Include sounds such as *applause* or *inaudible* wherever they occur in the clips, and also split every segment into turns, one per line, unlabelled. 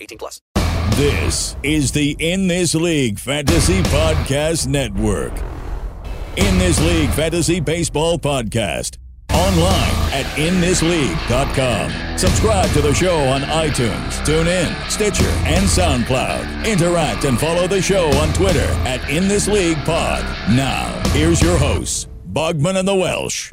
18 plus.
This is the In This League Fantasy Podcast Network. In This League Fantasy Baseball Podcast. Online at inthisleague.com. Subscribe to the show on iTunes, TuneIn, Stitcher, and SoundCloud. Interact and follow the show on Twitter at In This League Pod. Now, here's your hosts, Bogman and the Welsh.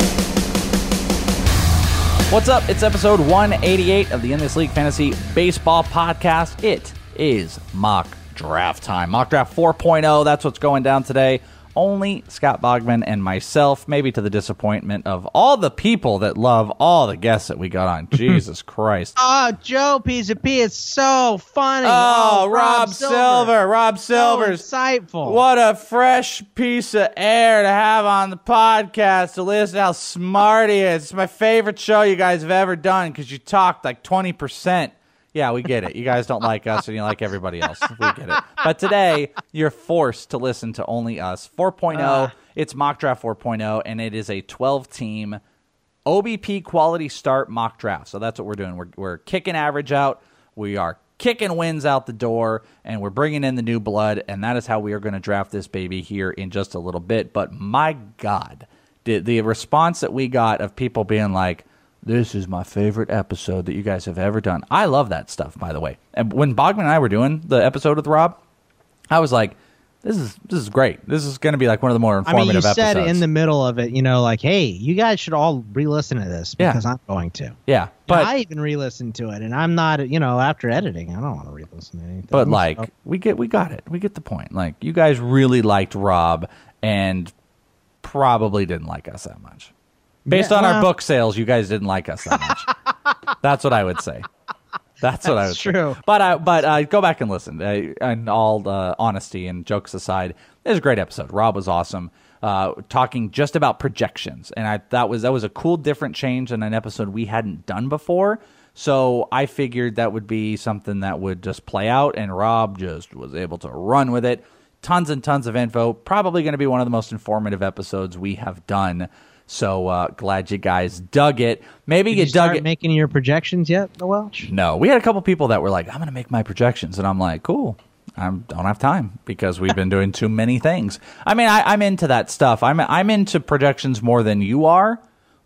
What's up? It's episode 188 of the In This League Fantasy Baseball Podcast. It is mock draft time. Mock draft 4.0. That's what's going down today. Only Scott Bogman and myself, maybe to the disappointment of all the people that love all the guests that we got on. *laughs* Jesus Christ.
Oh, Joe Pisapia, it's so funny.
Oh, oh Rob, Silver. Rob Silver's
So insightful.
What a fresh piece of air to have on the podcast to listen to how smart he is. It's my favorite show you guys have ever done because you talked like 20%. Yeah, we get it. You guys don't like us and you like everybody else. We get it. But today, you're forced to listen to only us. 4.0, ah. it's Mock Draft 4.0, and it is a 12 team OBP quality start mock draft. So that's what we're doing. We're, we're kicking average out. We are kicking wins out the door, and we're bringing in the new blood. And that is how we are going to draft this baby here in just a little bit. But my God, the, the response that we got of people being like, this is my favorite episode that you guys have ever done. I love that stuff, by the way. And when Bogman and I were doing the episode with Rob, I was like, this is this is great. This is going to be like one of the more informative.
I mean, you said
episodes.
in the middle of it, you know, like, hey, you guys should all re-listen to this
Yeah.
because I'm going to.
yeah,
But
but
I even re-listened to it, and I'm not, you know, after editing, I don't want to re-listen to anything.
But like
So-
we get we got it. We get the point. Like you guys really liked Rob and probably didn't like us that much. Based
Yeah,
on our book sales, you guys didn't like us that much. *laughs* That's what I would say. That's what I would
That's
say.
true.
But uh, but uh, go back and listen. Uh, and all uh, honesty and jokes aside, it was a great episode. Rob was awesome. Uh, talking just about projections, and I that was that was a cool, different change in an episode we hadn't done before. So I figured that would be something that would just play out, and Rob just was able to run with it. Tons and tons of info. Probably going to be one of the most informative episodes we have done. So uh, glad you guys dug it. Maybe
Did
you,
you
dug it.
making your projections yet, the Welsh?
No, we had a couple people that were like, "I'm going to make my projections," and I'm like, "Cool." I don't have time because we've been doing too many things. I mean, I, I'm into that stuff. I'm I'm into projections more than you are,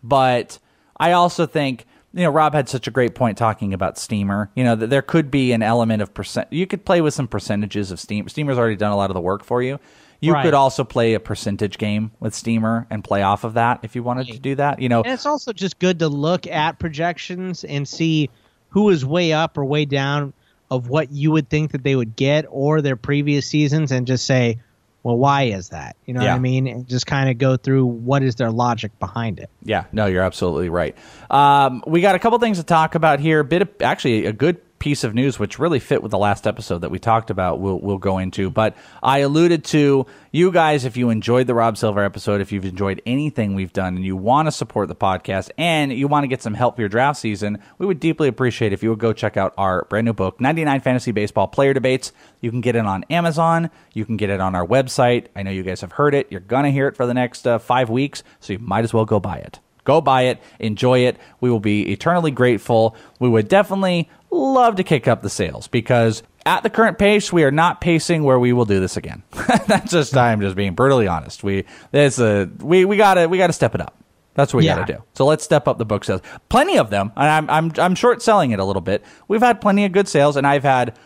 but I also think you know Rob had such a great point talking about Steamer. You know that there could be an element of percent. You could play with some percentages of Steam. Steamer's already done a lot of the work for you. You
Right.
could also play a percentage game with Steamer and play off of that if you wanted to do that. You know,
And it's also just good to look at projections and see who is way up or way down of what you would think that they would get or their previous seasons and just say, well, why is that? You know
Yeah.
what I mean? And just kind of go through what is their logic behind it.
Yeah, no, you're absolutely right. Um, we got a couple things to talk about here. A bit of actually a good piece of news which really fit with the last episode that we talked about. We'll we'll go into, but I alluded to you guys. If you enjoyed the Rob Silver episode, if you've enjoyed anything we've done, and you want to support the podcast, and you want to get some help for your draft season, we would deeply appreciate if you would go check out our brand new book, 99 Fantasy Baseball Player Debates. You can get it on Amazon. You can get it on our website. I know you guys have heard it. You're gonna hear it for the next uh, five weeks, so you might as well go buy it. Go buy it, enjoy it. We will be eternally grateful. We would definitely love to kick up the sales because at the current pace, we are not pacing where we will do this again. *laughs* That's just I'm just being brutally honest. We there's a we we gotta we gotta step it up. That's what we
Yeah.
gotta do. So let's step up the book sales. Plenty of them, and I'm I'm I'm short selling it a little bit. We've had plenty of good sales, and I've had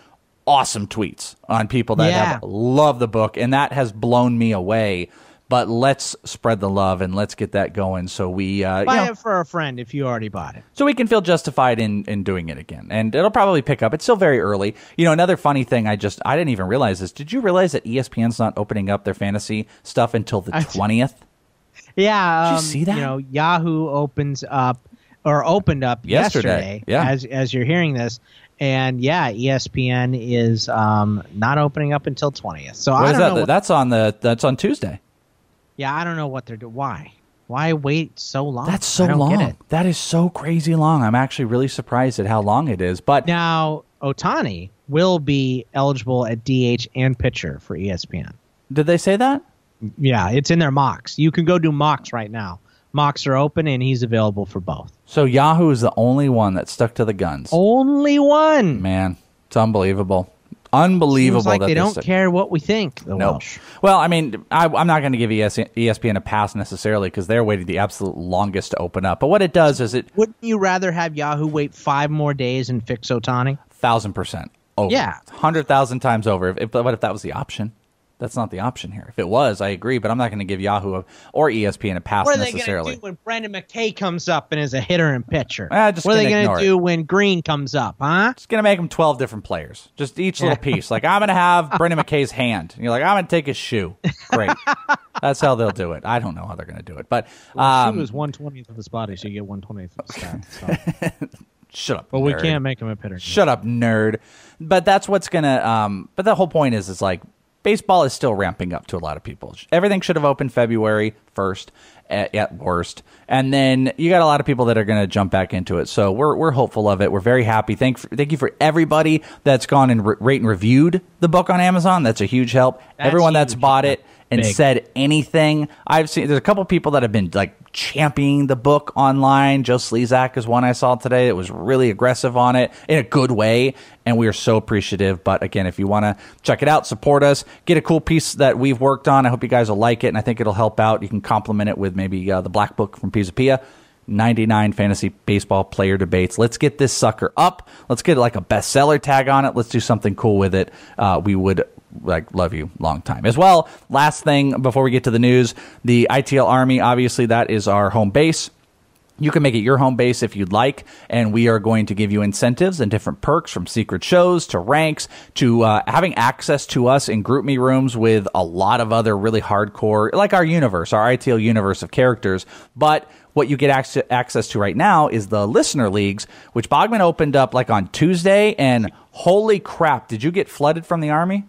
awesome tweets on people that
Yeah.
have loved the book, and that has blown me away. But let's spread the love and let's get that going so we uh, you
Buy
know,
it for a friend if you already bought it.
so we can feel justified in in doing it again and it'll probably pick up it's still very early you know another funny thing i just i didn't even realize this did you realize that espn's not opening up their fantasy stuff until the 20th
Yeah,
Did you
um,
see that?
You know, Yahoo opens up or opened up
Yesterday,
yesterday.
yeah.
as as you're hearing this, and yeah, ESPN is um, not opening up until twentieth. So
what
I don't
that
know.
That's on the that's on tuesday
yeah, I don't know what they're doing. Why? Why wait so long?
that's so
I don't
long
Get it.
that is so crazy long i'm actually really surprised at how long it is but
Now Otani will be eligible at DH and pitcher for ESPN.
did they say that
Yeah, it's in their mocks. You can go do mocks right now. Mocks are open, and he's available for both.
so yahoo is the only one that stuck to the guns
Only one.
man it's unbelievable unbelievable
Seems like
that
they don't care what we think. The
No.
Welsh.
Well, I mean, I, I'm not going to give ES, ESPN a pass necessarily because they're waiting the absolute longest to open up. But what it does is it
Wouldn't you rather have Yahoo wait five more days and fix Otani?
thousand percent over.
Yeah.
hundred thousand times over. If, if what if that was the option? That's not the option here. If it was, I agree, but I'm not going to give Yahoo a, or ESPN a pass
What are they going
necessarily.
to do when Brendan McKay comes up and is a hitter and pitcher?
Ah, just
what are they
gonna
going to do when Greene comes up, huh?
It's going to make them 12 different players, just each little *laughs* piece. Like, I'm going to have Brendan McKay's hand. And you're like, I'm going to take his shoe. Great. *laughs* That's how they'll do it. I don't know how they're going to do it. But um,
he was one twentieth of his body, so you get one twentieth of his stats. So. *laughs*
shut up.
but we can't make him a hitter.
Shut up, nerd. But that's what's gonna. Um, but the whole point is, is like baseball is still ramping up to a lot of people. Everything should have opened February first at, at worst, and then you got a lot of people that are gonna jump back into it. So we're we're hopeful of it. We're very happy. Thank thank you for everybody that's gone and re- rate and reviewed the book on Amazon. That's a huge help.
That's
Everyone that's bought it and
Big.
said anything. I've seen there's a couple people that have been like championing the book online. Joe Slezak is one I saw today that was really aggressive on it in a good way, and we are so appreciative. But again, if you want to check it out, support us, get a cool piece that we've worked on. I hope you guys will like it, and I think it'll help out. You can complement it with maybe uh, the Black Book from Pisapia. 99 fantasy baseball player debates. Let's get this sucker up. Let's get like a bestseller tag on it. Let's do something cool with it. Uh, we would like love you long time as well. Last thing before we get to the news, the ITL Army, obviously that is our home base. You can make it your home base if you'd like, and we are going to give you incentives and different perks from secret shows to ranks to uh, having access to us in GroupMe rooms with a lot of other really hardcore, like our universe, our ITL universe of characters. But what you get access to right now is the listener leagues, which Bogman opened up like on Tuesday, and holy crap, did you get flooded from the army?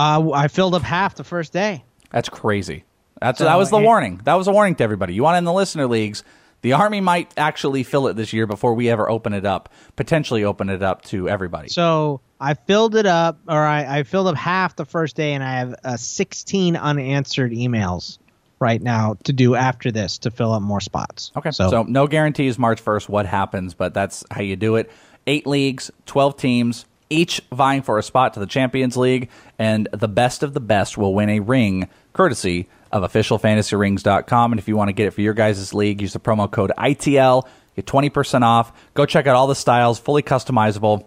Uh, I filled up half the first day.
That's crazy. That's
So,
that was the
and-
warning. That was a warning to everybody. You want in the listener leagues. The army might actually fill it this year before we ever open it up. Potentially open it up to everybody.
So I filled it up, or I, I filled up half the first day, and I have uh, 16 unanswered emails right now to do after this to fill up more spots.
okay, so, no guarantees March first what happens, but that's how you do it. Eight leagues, twelve teams, each vying for a spot to the Champions League, and the best of the best will win a ring, courtesy of officialfantasyrings.com. And if you want to get it for your guys' league, use the promo code ITL. Get 20% off. Go check out all the styles, fully customizable.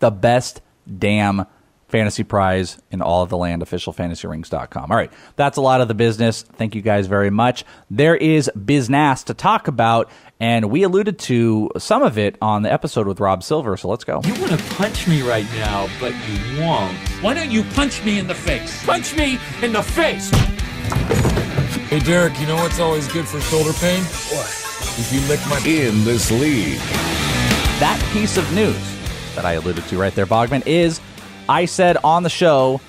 The best damn fantasy prize in all of the land, officialfantasyrings.com. All right, that's a lot of the business. Thank you guys very much. There is business to talk about, and we alluded to some of it on the episode with Rob Silver, so let's go.
You want to punch me right now, but you won't. Why don't you punch me in the face? Punch me in the face!
Hey, Derek, you know what's always good for shoulder pain? What? If you lick my.
In this league.
that piece of news that I alluded to right there, Bogman, is I said on the show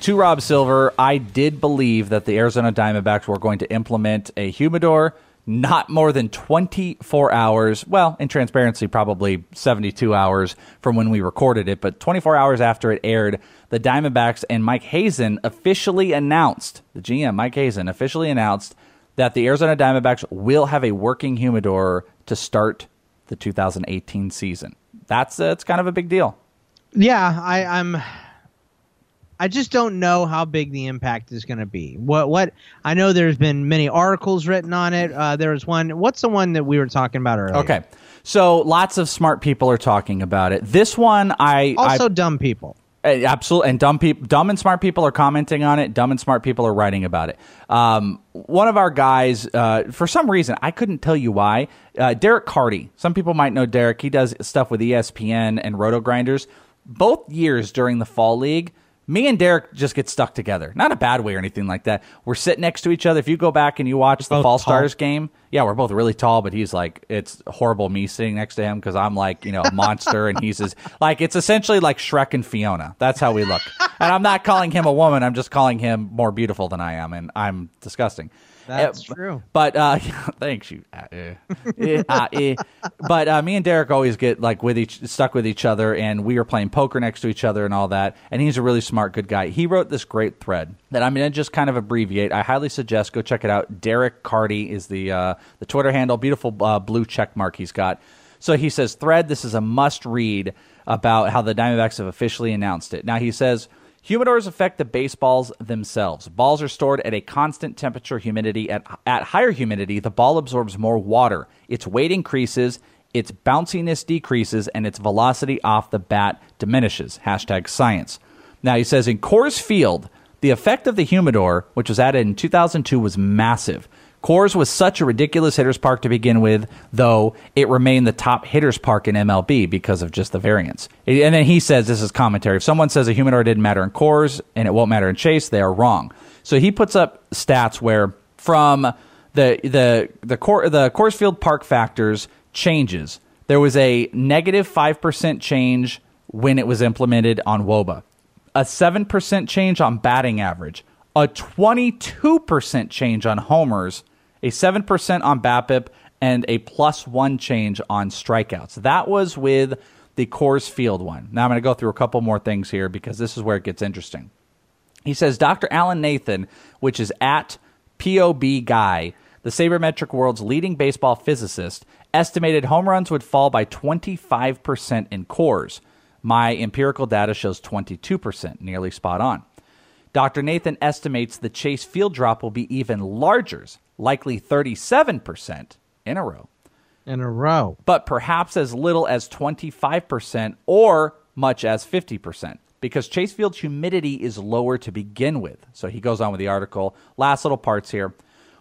to Rob Silver, I did believe that the Arizona Diamondbacks were going to implement a humidor not more than 24 hours. Well, in transparency, probably 72 hours from when we recorded it, but 24 hours after it aired, the Diamondbacks and Mike Hazen officially announced, the GM, Mike Hazen, officially announced that the Arizona Diamondbacks will have a working humidor to start the 2018 season. That's uh, it's kind of a big deal.
Yeah, I, I'm. I just don't know how big the impact is going to be. What what I know, there's been many articles written on it. Uh, there was one. What's the one that we were talking about earlier?
Okay. So lots of smart people are talking about it. This one I
Also,
I,
dumb people.
Absolutely, and dumb people, dumb and smart people are commenting on it. Dumb and smart people are writing about it. Um, one of our guys, uh, for some reason, I couldn't tell you why. Uh, Derek Carty. Some people might know Derek. He does stuff with ESPN and RotoGrinders. Both years during the fall league, me and Derek just get stuck together. Not a bad way or anything like that. We're sitting next to each other. If you go back and you watch the Fall
tall.
Stars game, yeah, we're both really tall, but he's like, it's horrible me sitting next to him because I'm like, you know, a monster and he's his, *laughs* like, it's essentially like Shrek and Fiona. That's how we look. and I'm not calling him a woman. I'm just calling him more beautiful than I am. And I'm disgusting.
That's
Uh,
true.
But uh, *laughs* thanks you. Uh, eh. Eh, uh, eh. But uh, me and Derek always get like with each stuck with each other, and we were playing poker next to each other and all that. And he's a really smart, good guy. He wrote this great thread that I'm gonna just kind of abbreviate. I highly suggest go check it out. Derek Carty is the uh, the Twitter handle. Beautiful uh, blue check mark he's got. So he says, thread. This is a must read about how the Diamondbacks have officially announced it. Now he says. Humidors affect the baseballs themselves. Balls are stored at a constant temperature humidity. At, at higher humidity, the ball absorbs more water. Its weight increases, its bounciness decreases, and its velocity off the bat diminishes. Hashtag science. Now, he says in Coors Field, the effect of the humidor, which was added in 2002, was massive. Coors was such a ridiculous hitters park to begin with, though it remained the top hitters park in MLB because of just the variance. And then he says this is commentary. If someone says a humidor didn't matter in Coors and it won't matter in Chase, they are wrong. So he puts up stats where from the the the Cor- the Coors Field park factors changes. There was a negative five percent change when it was implemented on WOBA, a 7% change on batting average, a 22% change on homers, a 7% on BABIP, and a plus one change on strikeouts. That was with the Coors Field one. Now I'm going to go through a couple more things here because this is where it gets interesting. He says Dr. Alan Nathan, which is at POB Guy, the sabermetric world's leading baseball physicist, estimated home runs would fall by 25% in Coors. My empirical data shows 22%, nearly spot on. Dr. Nathan estimates the Chase field drop will be even larger, likely 37% in a row
In a row.
but perhaps as little as 25% or much as 50% because Chase Field's humidity is lower to begin with. So he goes on with the article. Last little parts here.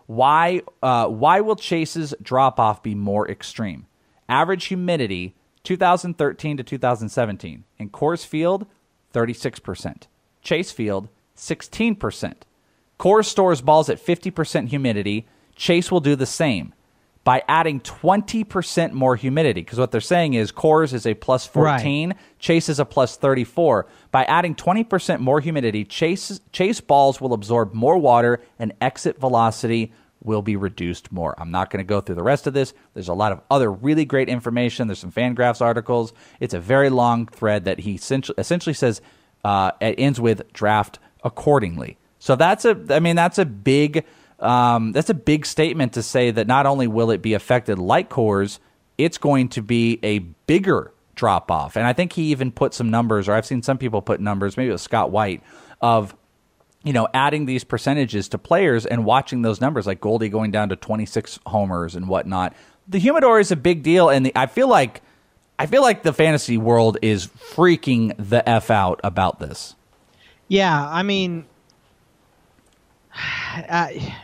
Why, uh, why will Chase's drop off be more extreme? Average humidity 2013 to 2017. In Coors Field, 36%. Chase Field, 16%. Coors stores balls at 50% humidity. Chase will do the same by adding 20% more humidity. Because what they're saying is Coors is a plus 14, Chase is a plus 34. By adding 20% more humidity, Chase, Chase balls will absorb more water and exit velocity will be reduced more. I'm not going to go through the rest of this. There's a lot of other really great information. There's some Fangraphs articles. It's a very long thread that he essentially, essentially says uh, it ends with draft accordingly. So that's a, I mean, that's a big, um, that's a big statement to say that not only will it be affected like Coors, it's going to be a bigger drop off. And I think he even put some numbers, or I've seen some people put numbers, maybe it was Scott White, of you know, adding these percentages to players and watching those numbers, like Goldie going down to 26 homers and whatnot. The humidor is a big deal, and the, I feel like I feel like the fantasy world is freaking the f out about this.
Yeah, I mean, *sighs* I,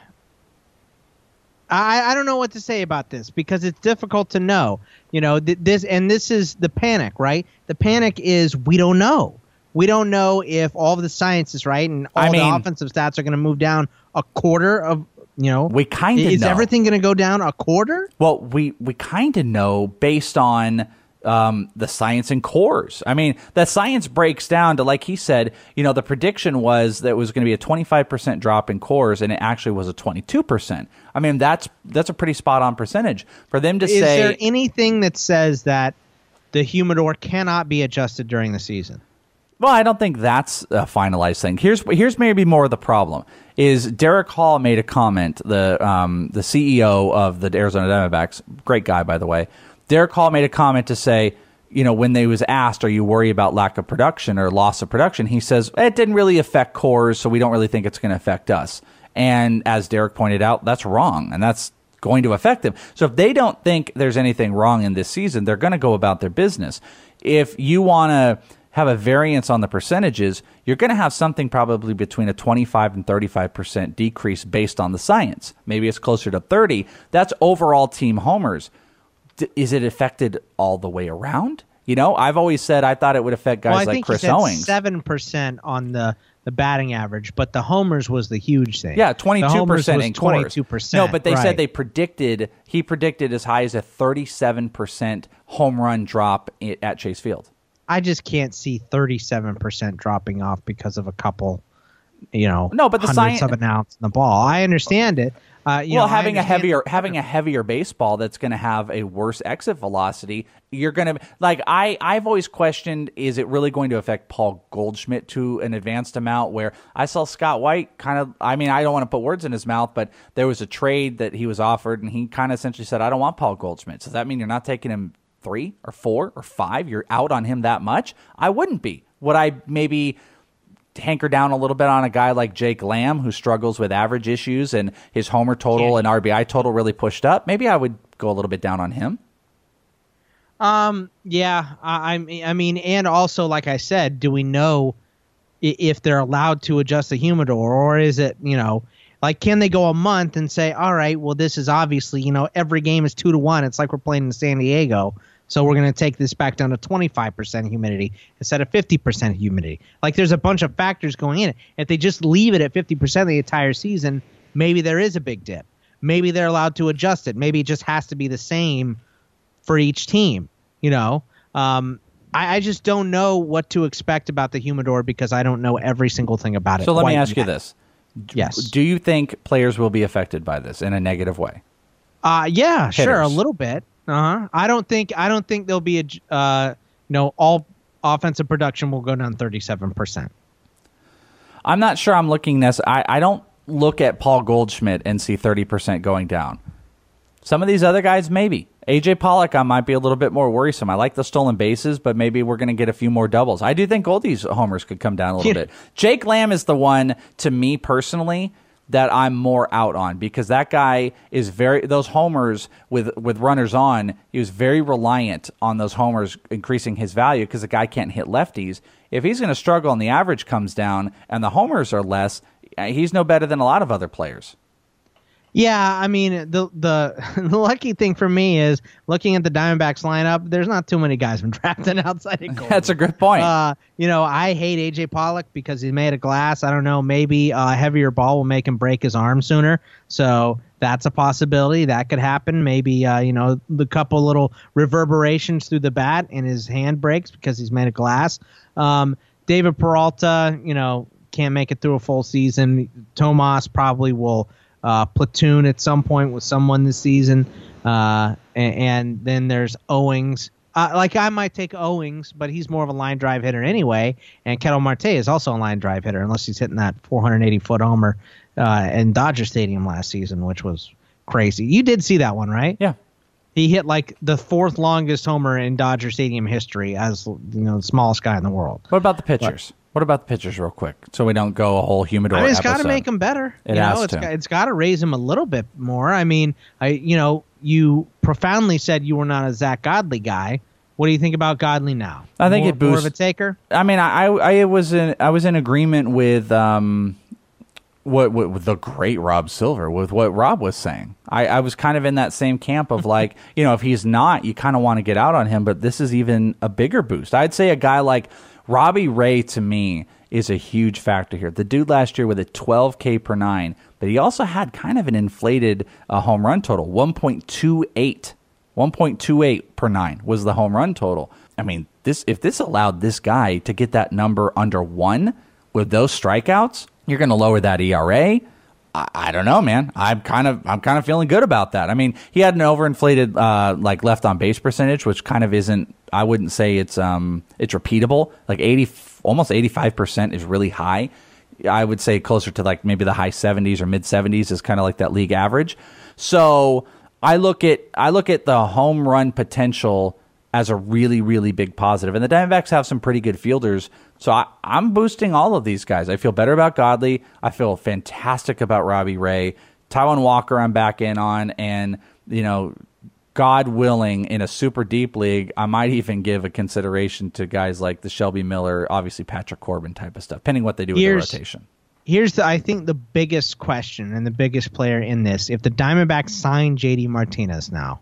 I I don't know what to say about this because it's difficult to know. You know, th- this and this is the panic, right? The panic is we don't know. We don't know if all of the science is right and all
I mean-
the offensive stats are going to move down a quarter of. You know,
We kinda
is
know.
everything going to go down a quarter?
Well, we we kind of know based on um, the science and Coors. I mean, the science breaks down to like he said. You know, the prediction was that it was going to be a 25 percent drop in Coors, and it actually was a 22 percent. I mean, that's that's a pretty spot on percentage for them to
Is
say.
Is there anything that says that the humidor cannot be adjusted during the season?
Well, I don't think that's a finalized thing. Here's here's maybe more of the problem is Derek Hall made a comment, the um, the CEO of the Arizona Diamondbacks, great guy by the way. Derek Hall made a comment to say, you know, when they was asked, "Are you worried about lack of production or loss of production?" He says it didn't really affect Coors, so we don't really think it's going to affect us. And as Derek pointed out, that's wrong, and that's going to affect them. So if they don't think there's anything wrong in this season, they're going to go about their business. If you want to have a variance on the percentages, you're going to have something probably between a 25 and 35% decrease based on the science. Maybe it's closer to 30. That's overall team homers. Is it affected all the way around? You know, I've always said I thought it would affect guys
well, I
like
think
Chris Owings.
seven percent on the the batting average, but the homers was the huge thing.
Yeah, twenty two percent in
Twenty two percent.
No, but they said they predicted he predicted as high as a thirty seven percent home run drop at Chase Field.
I just can't see thirty seven percent dropping off because of a couple, you know,
No, but the
hundredths
sci-
of an ounce in the ball. I understand it. Uh,
well,
know,
having a heavier having a heavier baseball that's going to have a worse exit velocity, you're going to like I I've always questioned is it really going to affect Paul Goldschmidt to an advanced amount where I saw Scott White kind of I mean I don't want to put words in his mouth, but there was a trade that he was offered and he kind of essentially said I don't want Paul Goldschmidt. So does that mean you're not taking him 3 or 4 or 5? You're out on him that much? I wouldn't be. Would I maybe hanker down a little bit on a guy like Jake Lamb who struggles with average issues and his homer total and RBI total really pushed up, maybe I would go a little bit down on him.
Um. Yeah. I, I mean. I mean, and also, like I said, do we know if they're allowed to adjust the humidor, or is it, you know, like can they go a month and say, all right, well, this is obviously, you know, every game is two to one. It's like we're playing in San Diego, so we're going to take this back down to twenty five percent humidity instead of fifty percent humidity. Like there's a bunch of factors going in. If they just leave it at fifty percent the entire season, maybe there is a big dip. Maybe they're allowed to adjust it. Maybe it just has to be the same for each team. You know, um, I, I just don't know what to expect about the humidor because I don't know every single thing about it.
So let me ask you
yet.
this.
Yes.
Do you think players will be affected by this in a negative way?
Uh, yeah, sure, a little bit. Uh huh. I don't think I don't think there'll be a uh, you know, all offensive production will go down thirty seven percent.
I'm not sure I'm looking this. I, I don't look at Paul Goldschmidt and see 30% going down. Some of these other guys, maybe. AJ Pollock, I might be a little bit more worrisome. I like the stolen bases, but maybe we're going to get a few more doubles. I do think Goldie's homers could come down a little
Yeah.
bit. Jake Lamb is the one, to me personally, that I'm more out on because that guy is very those homers with with runners on. He was very reliant on those homers increasing his value because the guy can't hit lefties. If he's going to struggle and the average comes down and the homers are less, he's no better than a lot of other players.
Yeah, I mean the the *laughs* the lucky thing for me is looking at the Diamondbacks lineup. There's not too many guys been *laughs* drafted outside of.
That's a good point.
Uh, you know, I hate AJ Pollock because he's made of glass. I don't know, maybe a heavier ball will make him break his arm sooner. So that's a possibility. That could happen. Maybe uh, you know the couple little reverberations through the bat and his hand breaks because he's made of glass. Um, David Peralta, you know, can't make it through a full season. Tomas probably will uh, platoon at some point with someone this season. Uh, and, and then there's Owings. Uh, like I might take Owings, but he's more of a line drive hitter anyway. And Ketel Marte is also a line drive hitter, unless he's hitting that 480 foot homer uh, in Dodger Stadium last season, which was crazy. You did see that one, right?
Yeah.
He hit like the fourth longest homer in Dodger Stadium history as you know the smallest guy in the world.
What about the pitchers? What about the pitchers, real quick, so we don't go a whole humidor?
I mean, it's got to make him better.
It
you
has
know, it's
to.
got, it's got to raise him a little bit more. I mean, I you know, you profoundly said you were not a Zack Godley guy. What do you think about Godley now?
I think
more,
it boosts
more of a taker.
I mean, I, I I was in I was in agreement with um what, what with the great Rob Silver with what Rob was saying. I, I was kind of in that same camp of like, *laughs* you know, if he's not, you kind of want to get out on him, but this is even a bigger boost. I'd say a guy like Robbie Ray to me is a huge factor here. The dude last year with a 12K per nine, but he also had kind of an inflated uh, home run total 1.28. 1.28 per nine was the home run total. I mean, this if this allowed this guy to get that number under one with those strikeouts, you're going to lower that ERA. I, don't know, man. I'm kind of I'm kind of feeling good about that. I mean, he had an overinflated uh, like left on base percentage, which kind of isn't. I wouldn't say it's um it's repeatable. Like eighty, almost eighty five percent is really high. I would say closer to like maybe the high 70s or mid 70s is kind of like that league average. So I look at I look at the home run potential as a really really big positive, and the Diamondbacks have some pretty good fielders. So I, I'm boosting all of these guys. I feel better about Godley. I feel fantastic about Robbie Ray, Taijuan Walker. I'm back in on, and you know God willing, in a super deep league, I might even give a consideration to guys like the Shelby Miller, obviously Patrick Corbin type of stuff, depending what they do with
Here's-
the rotation.
Here's the I think the biggest question and the biggest player in this. If the Diamondbacks sign JD Martinez now,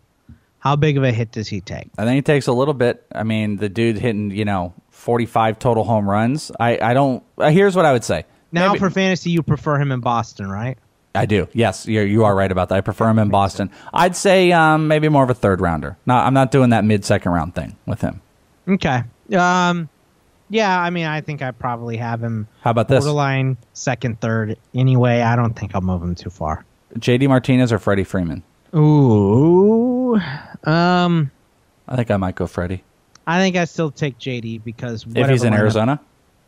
how big of a hit does he take?
I think he takes a little bit. I mean, the dude hitting, you know, 45 total home runs. I, I don't. Uh, here's what I would say.
Now
Maybe-
for fantasy, you prefer him in Boston, right?
I do. Yes, you're, you are right about that. I prefer him in Boston. I'd say um, maybe more of a third rounder. No, I'm not doing that mid second round thing with him.
Okay. Um, yeah, I mean, I think I probably have him
How about this?
borderline second, third. Anyway, I don't think I'll move him too far.
JD Martinez or Freddie Freeman?
Ooh. Um,
I think I might go Freddie.
I think I still take JD because
If he's in
lineup-
Arizona?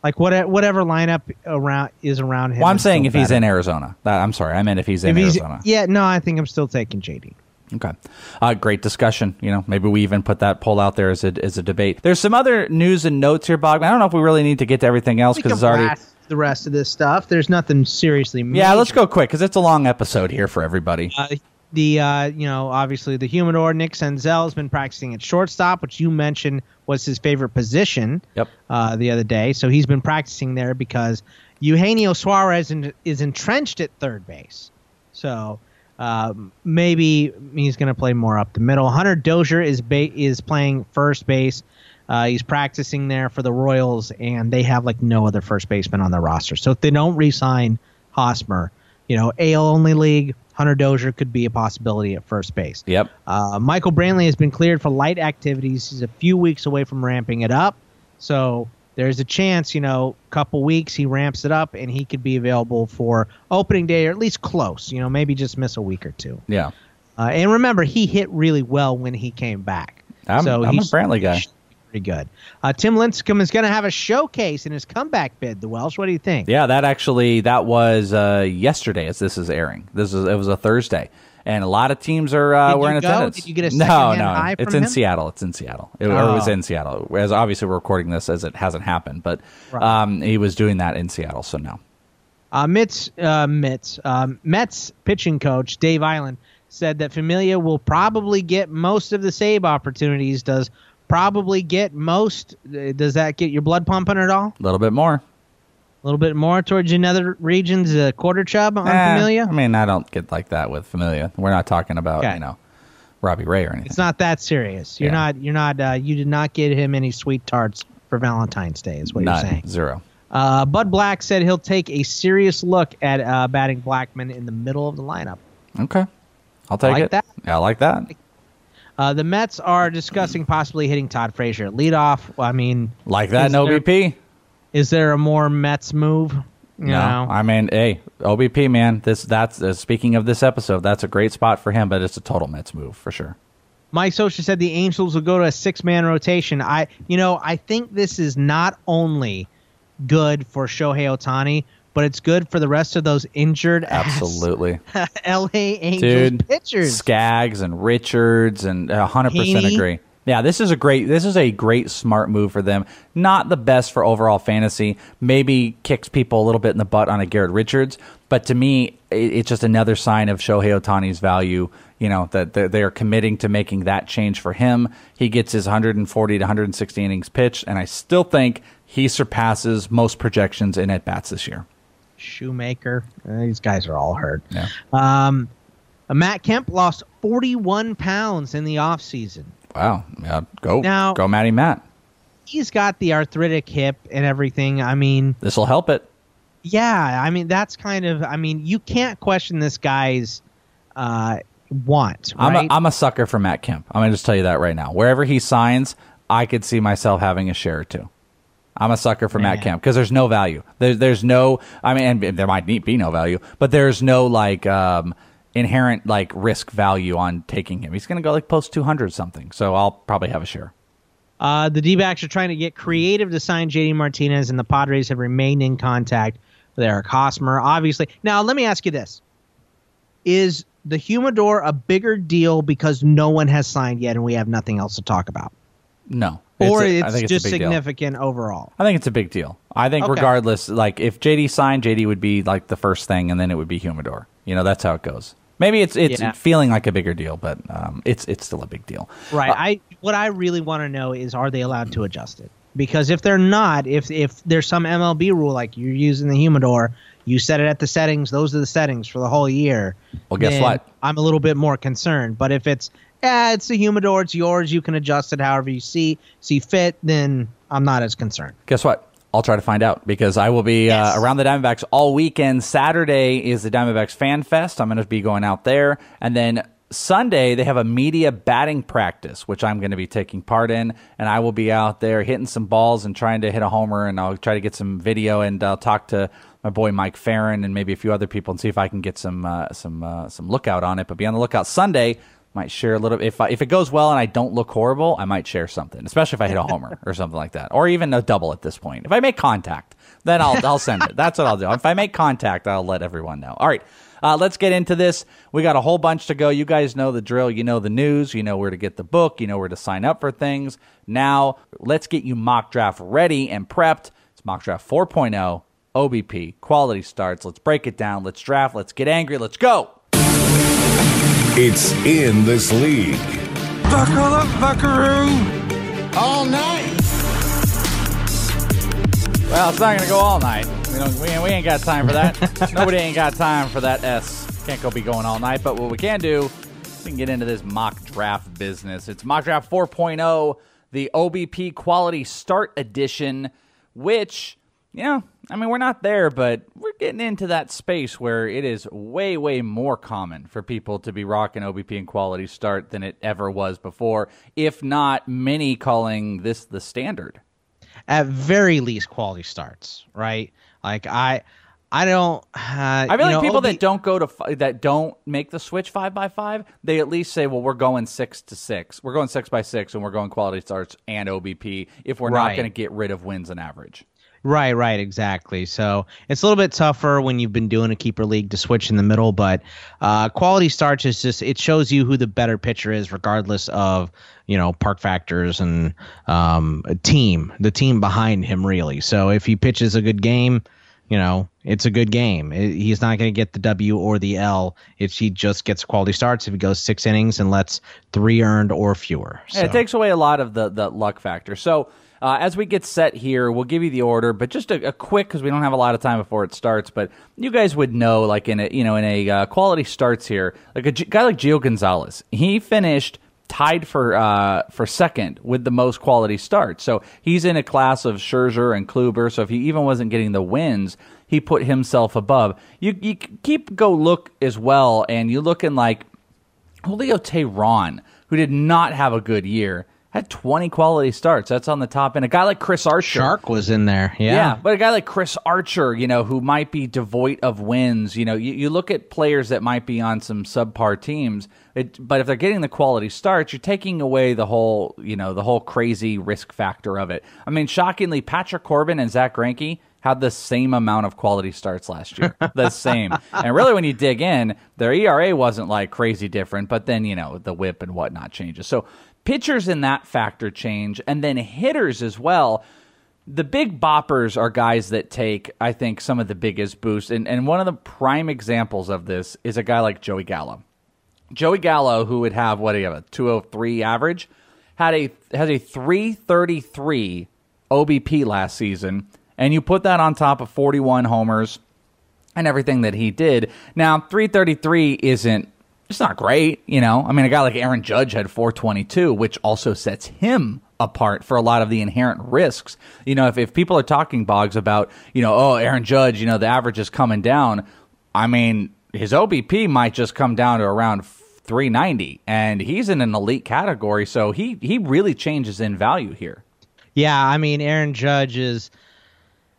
like what whatever lineup around is around him.
Well, I'm saying if he's in Arizona. I'm sorry. I meant if he's in
If he's-
Arizona.
yeah, no, I think I'm still taking JD.
Okay. Uh, great discussion. You know, maybe we even put that poll out there as a, as a debate. There's some other news and notes here, Bogman. I don't know if we really need to get to everything else because it's already.
the rest of this stuff. There's nothing seriously.
Yeah, let's go quick because it's a long episode here for everybody.
Uh, the uh, you know obviously the humidor Nick Senzel has been practicing at shortstop, which you mentioned was his favorite position.
Yep.
Uh, the other day, so he's been practicing there because Eugenio Suarez in, is entrenched at third base. So um, maybe he's going to play more up the middle. Hunter Dozier is ba- is playing first base. Uh, he's practicing there for the Royals, and they have like no other first baseman on their roster. So if they don't re-sign Hosmer, you know, AL only league, Hunter Dozier could be a possibility at first base.
Yep.
Uh, Michael Brantley has been cleared for light activities. He's a few weeks away from ramping it up. So there's a chance, you know, couple weeks he ramps it up and he could be available for opening day or at least close, you know, maybe just miss a week or two.
Yeah.
Uh, and remember, he hit really well when he came back.
I'm,
so
I'm a Brantley guy.
Pretty good. Uh, Tim Lincecum is going to have a showcase in his comeback bid, the Welsh. What do you think?
Yeah, that actually that was uh, yesterday as this is airing. This is it was a Thursday, and a lot of teams are uh, were
you
in
go?
attendance.
Did you get a
no, no? it's in
him?
Seattle. It's in Seattle. It, it was
Oh.
in Seattle. As obviously we're recording this as it hasn't happened, but
Right.
um, he was doing that in Seattle. So no.
Uh, Mets, uh, Mets, um, Mets pitching coach Dave Eiland said that Familia will probably get most of the save opportunities. Does probably get most? Does that get your blood pumping at all?
A little bit more.
A little bit more towards your nether regions, uh, quarter chub on
Eh,
Familia.
I mean, I don't get like that with Familia. We're not talking about
Okay.
you know Robbie Ray or anything.
It's not that serious. You're
Yeah.
not. You're not. Uh, you did not get him any sweet tarts for Valentine's Day. Is what
None.
you're saying.
Zero.
Uh, Bud Black said he'll take a serious look at uh, batting Blackmon in the middle of the lineup.
Okay. I'll take
like
it.
that.
Yeah, I like that.
Uh, the Mets are discussing possibly hitting Todd Frazier at leadoff. I mean,
Like that in OBP.
is there a more Mets move? You
No,
know?
I mean, hey, OBP man. This that's uh, speaking of this episode. That's a great spot for him, but it's a total Mets move for sure.
Mike Scioscia said the Angels will go to a six-man rotation. I, you know, I think this is not only good for Shohei Otani, but it's good for the rest of those injured
Absolutely, *laughs*
L.A. Angels
dude.
pitchers.
Skaggs and Richards and hundred percent
Heaney.
agree. Yeah, this is a great. This is a great smart move for them. Not the best for overall fantasy. Maybe kicks people a little bit in the butt on a Garrett Richards, but to me, it, it's just another sign of Shohei Otani's value. You know that that they are committing to making that change for him. He gets his 140 to 160 innings pitched, and I still think he surpasses most projections in at bats this year.
Shoemaker. Uh, these guys are all hurt.
Yeah.
Um, uh, Matt Kemp lost 41 pounds in the offseason.
Wow. Yeah. Go.
Now-
go, Matty Matt.
He's got the arthritic hip and everything. I mean,
This will help it.
yeah, I mean that's kind of. I mean, you can't question this guy's uh, want,
I'm a, I'm a sucker for Matt Kemp. I'm gonna just tell you that right now. Wherever he signs, I could see myself having a share or two. I'm a sucker for Matt. Kemp because there's no value. There's there's no. I mean, and there might be be no value, but there's no like um, inherent like risk value on taking him. He's gonna go like post 200 something, so I'll probably have a share.
Uh, the D-backs are trying to get creative to sign JD Martinez, and the Padres have remained in contact with Eric Hosmer. Obviously, now let me ask you this: Is the Humidor a bigger deal because no one has signed yet, and we have nothing else to talk about,
No,
or
a- I
it's
a
just
big deal.
significant overall?
I think it's a big deal. I think
Okay.
regardless, like if JD signed, JD would be like the first thing, and then it would be Humidor. You know, that's how it goes. Maybe it's it's
Yeah.
feeling like a bigger deal, but um, it's it's still a big deal.
Right. I what I really want to know is are they allowed to adjust it? Because if they're not, if if there's some MLB rule like you're using the humidor, you set it at the settings, those are the settings for the whole year.
Well, guess what?
I'm a little bit more concerned. But if it's yeah, it's a humidor, it's yours, you can adjust it however you see see fit, then I'm not as concerned.
Guess what? I'll try to find out because I will be
Yes.
uh, around the Diamondbacks all weekend. Saturday is the Diamondbacks Fan Fest. I'm going to be going out there. And then Sunday, they have a media batting practice, which I'm going to be taking part in. And I will be out there hitting some balls and trying to hit a homer. And I'll try to get some video and I'll talk to my boy Mike Farron and maybe a few other people and see if I can get some uh, some uh, some lookout on it. But be on the lookout Sunday. Might share a little. If I, if it goes well and I don't look horrible, I might share something, especially if I hit a homer or something like that, or even a double at this point. If I make contact, then I'll I'll send it. That's what I'll do. If I make contact, I'll let everyone know. All right, uh, let's get into this. We got a whole bunch to go. You guys know the drill. You know the news. You know where to get the book. You know where to sign up for things. Now let's get you mock draft ready and prepped. It's mock draft 4.0. OBP quality starts. Let's break it down. Let's draft. Let's get angry. Let's go.
It's in this league.
Buckle up, buckaroo! All night!
Well, it's not going to go all night. We don't. We, ain't- we ain't got time for that. *laughs* Nobody ain't got time for that. S can't go be going all night. But what we can do, we can get into this mock draft business. It's mock draft 4.0, the OBP Quality Start Edition, which you know, I mean, we're not there, but we're getting into that space where it is way, way more common for people to be rocking OBP and Quality Start than it ever was before. If not, many calling this the standard.
At very least, quality starts. Right. Like I, I don't. Uh,
I feel
you
like
know,
people
OB
that don't go to fi- that don't make the switch five by five, they at least say, "Well, we're going six to six. We're going six by six, and we're going quality starts and OBP. If we're not going to get rid of wins and average."
Right, right, exactly. So it's a little bit tougher when you've been doing a keeper league to switch in the middle, but uh, quality starts is just it shows you who the better pitcher is, regardless of you know park factors and um, a team, the team behind him, really. So if he pitches a good game, you know it's a good game. It- he's not going to get the W or the L if he just gets quality starts. If he goes six innings and lets three earned or fewer.
Yeah, it takes away a lot of the, the luck factor. So uh, as we get set here, we'll give you the order, but just a, a quick because we don't have a lot of time before it starts. But you guys would know, like in a you know in a uh, quality starts here, like a G- guy like Gio Gonzalez, he finished tied for uh, for second with the most quality starts. So he's in a class of Scherzer and Kluber. So if he even wasn't getting the wins, he put himself above. You you keep go look as well, and you look in like Julio Teheran, who did not have a good year, had 20 quality starts. That's on the top end. A guy like Chris Archer.
Shark was in there. Yeah.
Yeah, but a guy like Chris Archer, you know, who might be devoid of wins, you know, you, you look at players that might be on some subpar teams, it, but if they're getting the quality starts, you're taking away the whole, you know, the whole crazy risk factor of it. I mean, shockingly, Patrick Corbin and Zack Greinke had the same amount of quality starts last year. *laughs* the same. And really, when you dig in, their ERA wasn't like crazy different, but then, you know, the whip and whatnot changes. So pitchers in that factor change, and then hitters as well the big boppers are guys that take, I think, some of the biggest boosts. And, and one of the prime examples of this is a guy like Joey Gallo. Joey Gallo, who would have what do you have a 203 average, had a has a 333 OBP last season, and you put that on top of 41 homers and everything that he did. Now, 333 isn't it's not great, you know. I mean, a guy like Aaron Judge had 422, which also sets him apart for a lot of the inherent risks. You know, if, if people are talking bogs about, you know, oh, Aaron Judge, you know, the average is coming down. I mean, his OBP might just come down to around 390, and he's in an elite category, so he he really changes in value here.
Yeah, I mean, Aaron Judge is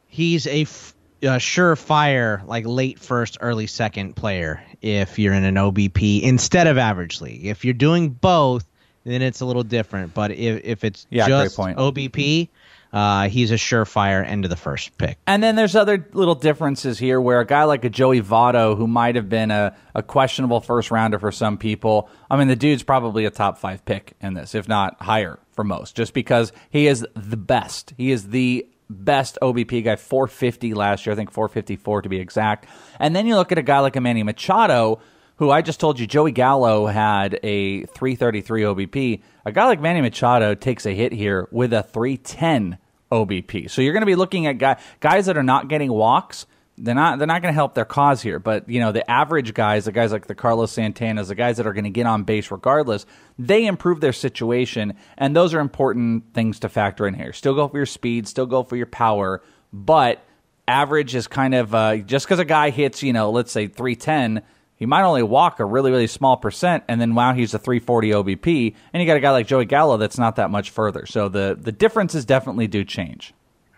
he's a, f- a surefire like late first, early second player if you're in an OBP instead of average league. If you're doing both, then it's a little different. But if if it's
Yeah,
just. OBP, uh, he's a surefire end of the first pick.
And then there's other little differences here where a guy like a Joey Votto, who might have been a, a questionable first rounder for some people, I mean, the dude's probably a top five pick in this, if not higher for most, just because he is the best. He is the best OBP guy, 450 last year, I think 454 to be exact. And then you look at a guy like Manny Machado, who I just told you, Joey Gallo had a 333 OBP. A guy like Manny Machado takes a hit here with a 310 OBP. So you're going to be looking at guy, guys that are not getting walks. They're not. They're not going to help their cause here. But you know, the average guys, the guys like the Carlos Santanas, the guys that are going to get on base regardless, they improve their situation, and those are important things to factor in here. Still go for your speed, still go for your power, but average is kind of uh, just because a guy hits, you know, let's say 310, he might only walk a really, really small percent, and then wow, he's a 340 OBP, and you got a guy like Joey Gallo that's not that much further. So the the differences definitely do change.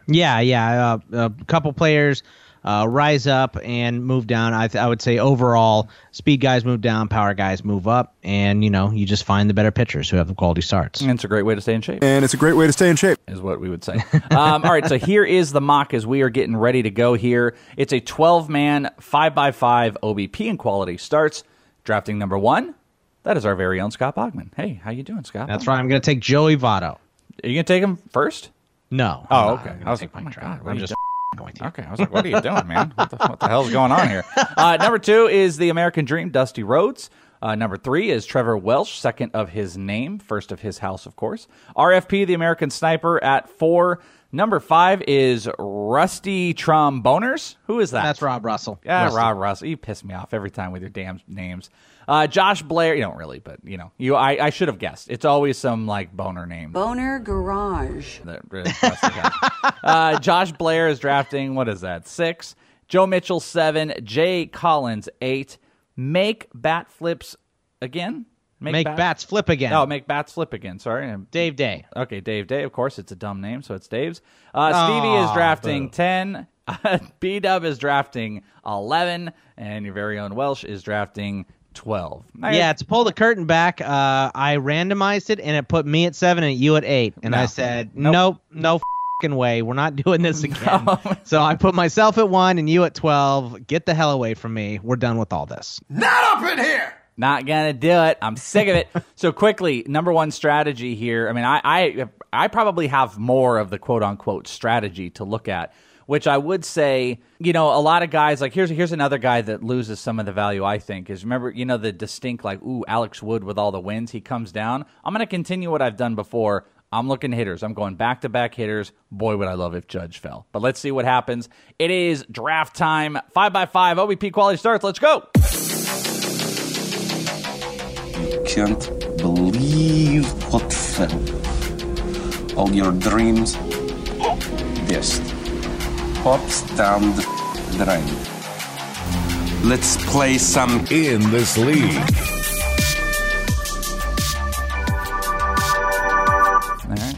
Yeah, yeah. Uh, a couple players uh, rise up and move down. I, th- I would say overall, speed guys move down, power guys move up, and you know you just find the better pitchers who have the quality starts.
And it's a great way to stay in shape.
And it's a great way to stay in shape,
is what we would say. um, all right, so here is the mock as we are getting ready to go here. It's a 12 man, 5x5 OBP and quality starts. Drafting number one, that is our very own Scott Bogman. Hey, how you doing, Scott?
That's right. I'm going to take Joey Votto.
Are you going to take him first?
No.
Oh, okay.
I'm
I
gonna
was like, oh my
Trout.
God, what
I'm
are you
just
doing?
With you.
Okay, I was like, what are you doing, man? What the, what the hell's going on here? *laughs* Uh, number two is the American Dream, Dusty Rhodes. Uh, number three is Trevor Welsh, second of his name, first of his house, of course. RFP, the American Sniper, at four. Number five is Rusty Tromboners. Who is that?
That's Rob Russell.
Yeah,
Rusty.
Rob Russell. You piss me off every time with your damn names. Uh, Josh Blair. You don't really, but you know, you. I, I should have guessed. It's always some like boner name.
Boner Garage.
that really uh, Josh Blair is drafting. What is that? Six. Joe Mitchell seven. Jay Collins eight. Make bat flips again.
Make bats flip again.
Oh, make bats flip again. Sorry,
Dave Day.
Okay, Dave Day. Of course, it's a dumb name, so it's Dave's. Uh, Stevie is drafting
boo.
ten. *laughs* B Dub is drafting eleven, and your very own Welsh is drafting twelve.
Yeah, to pull the curtain back, uh, I randomized it and it put me at seven and you at eight. And I said, nope, no fing way. We're not doing this *laughs* again. so I put myself at one and you at 12. Get the hell away from me. We're done with all this.
Not up in here!
Not gonna do it. I'm sick of it. *laughs* so quickly, number one strategy here. I mean, I, I I probably have more of the quote unquote strategy to look at, which I would say, you know, a lot of guys like here's here's another guy that loses some of the value. I think is remember, you know, the distinct like ooh Alex Wood with all the wins. He comes down. I'm gonna continue what I've done before. I'm looking hitters. I'm going back to back hitters. Boy, would I love if Judge fell. But let's see what happens. It is draft time. Five by five OBP quality starts. Let's go.
You can't believe what fell. All your dreams just pops down the drain. Let's play some
in this league.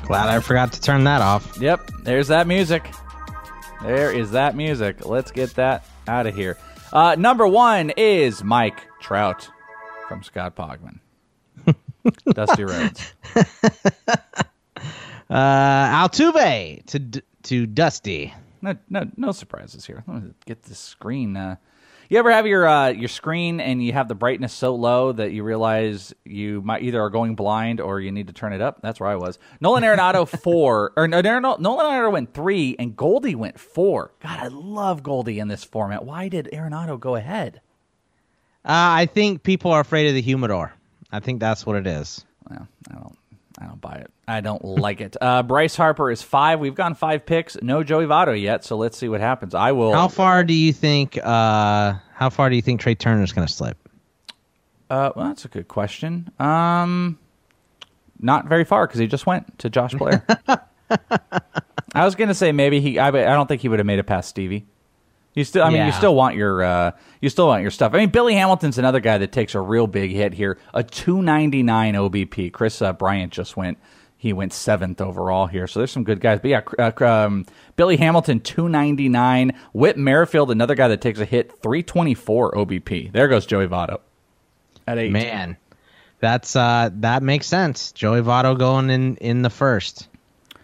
Glad I forgot to turn that off.
Yep, there's that music. There is that music. Let's get that out of here. Uh, number one is Mike Trout from Scott Bogman. *laughs* Dusty Rhodes.
Uh, Altuve to to Dusty.
No, no, no surprises here. Let me get this screen. Uh, you ever have your uh, your screen and you have the brightness so low that you realize you might either are going blind or you need to turn it up? That's where I was. Nolan Arenado *laughs* four or no, no, no, Nolan Arenado went three and Goldie went four. God, I love Goldie in this format. Why did Arenado go ahead?
Uh, I think people are afraid of the humidor. I think that's what it is.
Well, I don't. I don't buy it. I don't like it. Uh, Bryce Harper is five. We've gone five picks. No Joey Votto yet, so let's see what happens. I will.
How far do you think? Uh, how far do you think Trea Turner's going to slip?
Uh, well, that's a good question. Um, not very far because he just went to Josh Blair. *laughs* I was gonna say maybe he. I, I don't think he would have made it past Stevie. You still, I mean, you still want your, uh, you still want your stuff. I mean, Billy Hamilton's another guy that takes a real big hit here. A two ninety nine OBP. Chris uh, Bryant just went. He went seventh overall here. So there's some good guys. But yeah, uh, um, Billy Hamilton two ninety nine. Whit Merrifield, another guy that takes a hit three twenty four OBP. There goes Joey Votto at eight.
Man, that's uh, that makes sense. Joey Votto going in in the first,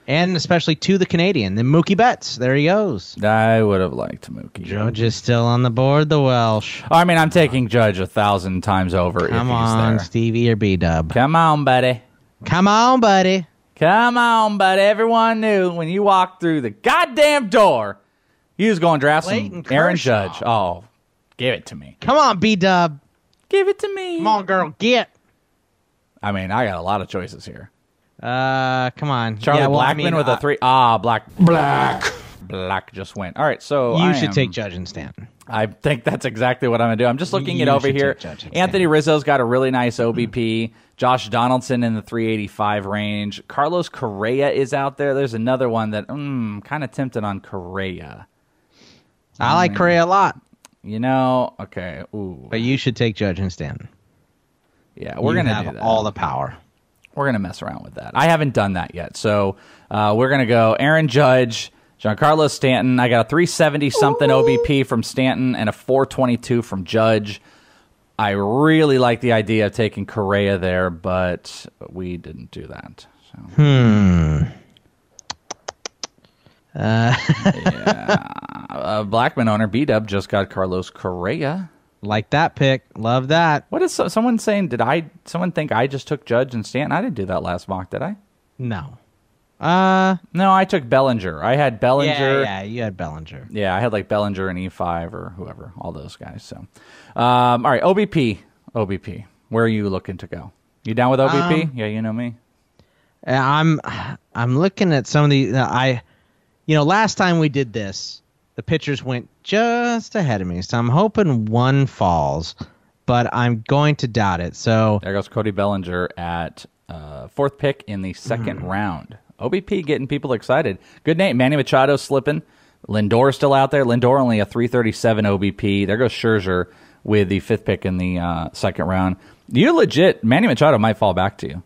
and especially to the Canadian. Then Mookie Betts, there he goes.
I would have liked Mookie.
Judge is still on the board. The Welsh.
I mean, I'm taking Judge a thousand times over if
Come
he's
on,
there.
Stevie or B Dub.
Come on, buddy.
Come on, buddy.
Come on, buddy. Everyone knew when you walked through the goddamn door, you was going to draft some
Clayton
Aaron
Kershaw.
Judge. Oh, give it to me.
Come on, B Dub.
Give it to me.
Come on, girl, get.
I mean, I got a lot of choices here.
Uh, come on,
Charlie
Yeah, well, I
Blackmon
mean,
with
uh,
a three. Ah, black. Black. Black just went. All right, so
You
I
should
am-
take Judge and Stanton.
I think that's exactly what I'm gonna do. I'm just looking it over here.
take Judge
Anthony Rizzo's got a really nice OBP. Josh Donaldson in the 385 range. Carlos Correa is out there. There's another one that mm, kind of tempted on Correa.
I like Correa a lot,
You know, okay. Ooh,
but you should take Judge and Stanton.
yeah, we're
You
gonna
have
do that.
all the power.
We're gonna mess around with that. I haven't done that yet, so uh, we're gonna go Aaron Judge, Giancarlo Stanton. I got a 370 something OBP from Stanton and a 422 from Judge. I really like the idea of taking Correa there, but we didn't do that. So.
Hmm. Uh, *laughs*
Uh, Blackmon owner B Dub just got Carlos Correa.
Like that pick. Love that.
What is so, someone saying? Did I? Someone think I just took Judge and Stanton? I didn't do that last mock, did I?
No. Uh,
No, I took Bellinger. I had Bellinger.
yeah, yeah, you had Bellinger.
Yeah, I had like Bellinger and E5 or whoever, all those guys. So, um, all right, OBP, OBP. Where are you looking to go? You down with OBP?
Um,
yeah, you know me.
I'm I'm looking at some of the I you know last time we did this the pitchers went just ahead of me so I'm hoping one falls but I'm going to doubt it so
There goes Cody Bellinger at uh, fourth pick in the second round. OBP getting people excited. Good name. Manny Machado slipping. Lindor still out there. Lindor only a 337 OBP. There goes Scherzer with the fifth pick in the uh, second round. You legit, Manny Machado might fall back to you.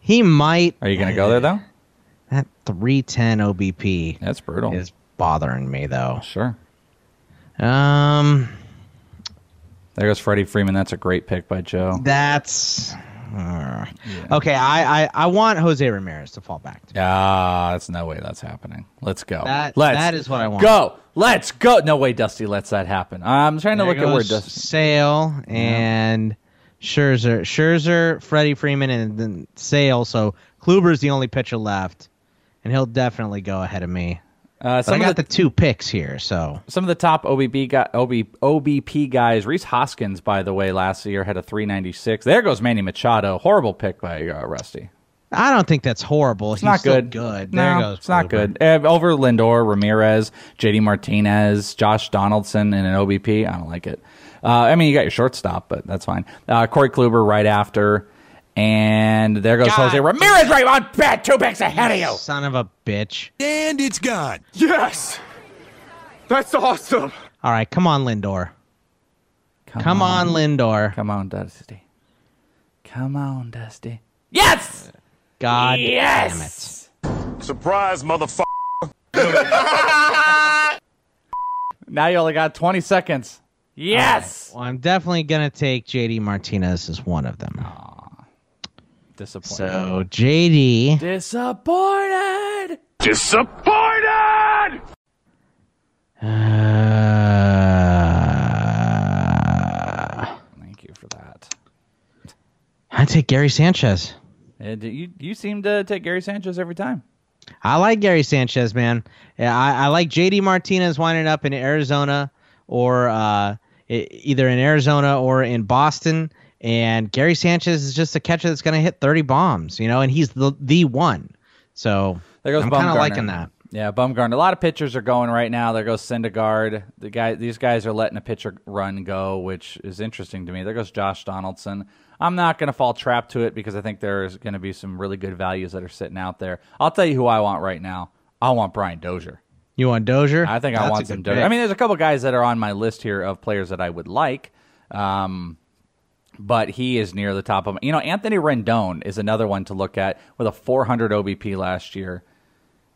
he might
Are you going to go there though? *sighs*
that 310 OBP
That's brutal.
is bothering me though
Sure.
um
There goes Freddie Freeman. That's a great pick by Joe.
that's uh, okay I, I I want Jose Ramirez to fall back to
Ah, that's no way that's happening. Let's go.
That-
let's
that is what I want.
Go. Let's go. No way, Dusty lets that happen. I'm trying to
There
look at where Dusty.
Sale and Scherzer, Scherzer, Freddie Freeman, and then Sale. So Kluber's the only pitcher left, and he'll definitely go ahead of me.
Uh,
But I
some
got
of
the,
the,
two picks here, so
some of the top OBB guy, OB, OBP guys. Rhys Hoskins, by the way, last year had a 396. There goes Manny Machado. Horrible pick by uh, Rusty.
I don't think that's horrible.
It's
He's
not good.
Good.
No,
There goes.
it's not good. Uh, over Lindor, Ramirez, JD Martinez, Josh Donaldson, and an OBP. I don't like it. Uh, I mean, you got your shortstop, but that's fine. Uh, Corey Kluber right after. And there goes
God.
Jose Ramirez right on bat, two picks ahead of you.
Son of a bitch!
And it's gone.
Yes! That's awesome!
All right, come on, Lindor. Come, on. Lindor.
Come on, Dusty. Come on, Dusty. Yes!
God
Yes!
Surprise, motherfucker! *laughs*
Now you only got 20 seconds. Yes!
Well, I'm definitely gonna take JD Martinez as one of them.
Disappointed.
So JD.
Disappointed!
Disappointed!
Uh,
Thank you for that.
I take Gary Sanchez.
And you, you seem to take Gary Sanchez every time.
I like Gary Sanchez, man. Yeah, I, I like JD Martinez winding up in Arizona or uh, either in Arizona or in Boston. And Gary Sanchez is just a catcher that's going to hit 30 bombs, you know, and he's the the one. So
There goes
I'm kind of liking that.
Yeah, Bumgarner. A lot of pitchers are going right now. There goes Syndergaard. The guy, these guys are letting a pitcher run go, which is interesting to me. There goes Josh Donaldson. I'm not going to fall trap to it because I think there's going to be some really good values that are sitting out there. I'll tell you who I want right now. I want Brian Dozier.
You want Dozier?
I think I want some Dozier.
pick.
I mean, there's a couple guys that are on my list here of players that I would like. Um, but he is near the top of you know Anthony Rendon is another one to look at with a 400 OBP last year.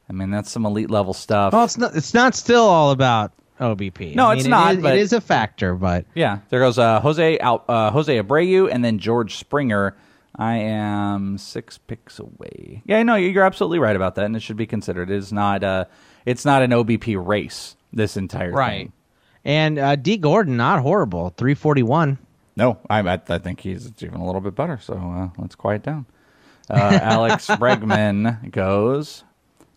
I mean that's some elite level stuff.
Well, it's not. It's not still all about OBP.
No,
I
it's
mean,
not,
It is, it is a factor, but
Yeah, there goes uh, Jose Al, uh, Jose Abreu and then George Springer. I am six picks away. Yeah, no, you're absolutely right about that, and it should be considered. It is not uh, it's not an OBP race. This entire
right.
thing.
And uh, D Gordon, not horrible. Three forty one.
No, I, I think he's even a little bit better. So uh, let's quiet down. Uh, *laughs* Alex Bregman goes.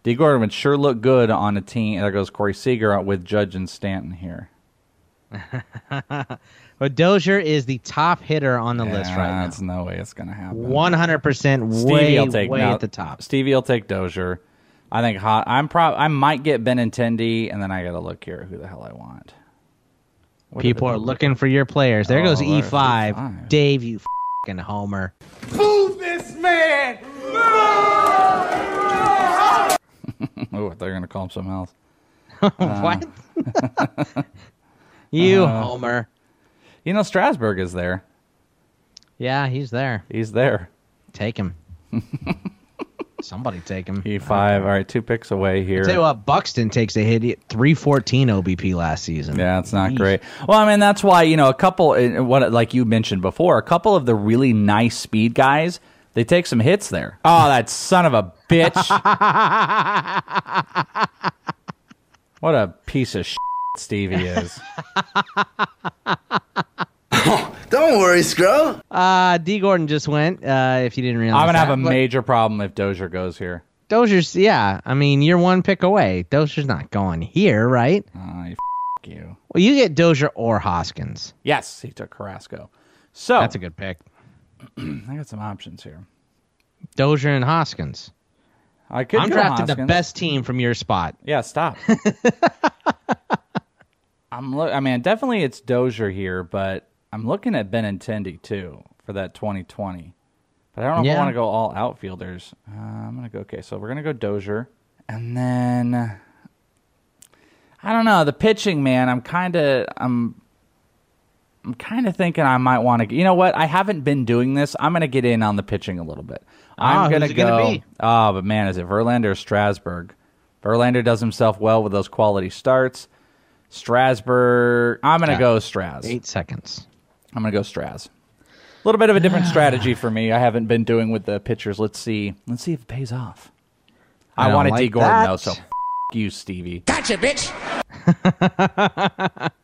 D. Gordon would sure look good on a team. There goes Corey Seager out with Judge and Stanton here. *laughs*
but Dozier is the top hitter on the list right now.
That's no way it's gonna happen.
One hundred percent,
Stevie
way,
will take
way
no,
at the top.
Stevie will take Dozier. I think hot. I'm prob. I might get Benintendi, and then I gotta look here who the hell I want. What
People
the-
are looking for your players. There
Oh,
goes E5.
E5.
Dave, you fucking homer.
Boo this man! *laughs*
oh, they're gonna call him something else. *laughs*
what? *laughs* you
Uh,
homer.
You know Strasburg is there.
Yeah, he's there.
He's there.
Take him. Somebody take him.
E5. All right, two picks away here.
Tell you what, Buxton takes a hit. He 314 OBP last season.
Yeah, it's not great. Well, I mean, that's why you know a couple. uh, What like you mentioned before, a couple of the really nice speed guys, they take some hits there. *laughs* Oh, that son of a bitch! *laughs* what a piece of shit Stevie is. *laughs*
Don't worry, Scro.
Uh, D. Gordon just went. Uh, if you didn't realize,
I'm gonna have a
but
major problem if Dozier goes here.
Dozier's, yeah. I mean, you're one pick away. Dozier's not going here, right?
Oh, you, f- you.
Well, you get Dozier or Hoskins.
Yes, he took Carrasco. So
That's a good pick. *clears throat*
I got some options here.
Dozier and Hoskins.
I could
I'm
go
drafting the best team from your spot.
Yeah, stop. *laughs* I'm look. I mean, definitely it's Dozier here, but I'm looking at Benintendi too for that 2020. But I don't know if I want to go all outfielders. Uh, I'm gonna go. Okay, so we're gonna go Dozier, and then I don't know the pitching. Man, I'm kind of I'm. I'm kind of thinking I might want to. You know what? I haven't been doing this. I'm going to get in on the pitching a little bit.
Ah,
I'm going to
it gonna
go.
be?
Oh, but man, is it Verlander or Strasburg? Verlander does himself well with those quality starts. Strasburg, I'm going to
Yeah.
go Stras.
Eight seconds.
I'm going to go Straz. A little bit of a different strategy for me. I haven't been doing with the pitchers. Let's see. Let's see if it pays off.
I
I,
don't
wanted D Gordon
that.
though, so f- you, Stevie.
Gotcha, bitch! *laughs*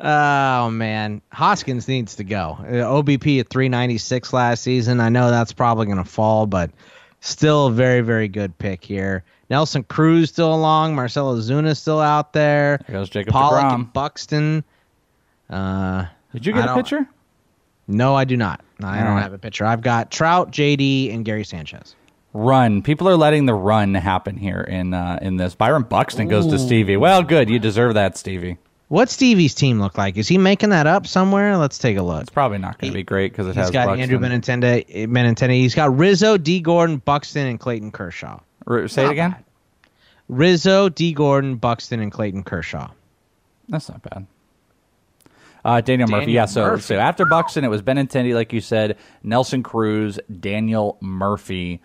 Oh man, Hoskins needs to go. Uh, OBP at 396 last season. I know that's probably going to fall, but still a very very good pick here. Nelson Cruz still along. Marcell Ozuna still out there.
There goes Jacob
Pollock
DeGrom.
and Buxton. Uh,
Did you get a pitcher?
No, I do not. I
All
don't
right.
have a pitcher. I've got Trout, JD, and Gary Sanchez.
Run. People are letting the run happen here in uh, in this. Byron Buxton goes to Stevie. Well, good. You deserve that, Stevie.
What's Stevie's team look like? Is he making that up somewhere? Let's take a look.
It's probably not going to be great because it
He's
has
got
Buxton.
Andrew Benintendi, Benintendi. He's got Rizzo, D. Gordon, Buxton, and Clayton Kershaw.
R- say it again.
bad. Rizzo, D. Gordon, Buxton, and Clayton Kershaw.
That's not bad. Uh, Daniel, Murphy.
Daniel
Yeah, so,
Murphy.
so after Buxton, it was Benintendi, like you said, Nelson Cruz, Daniel Murphy.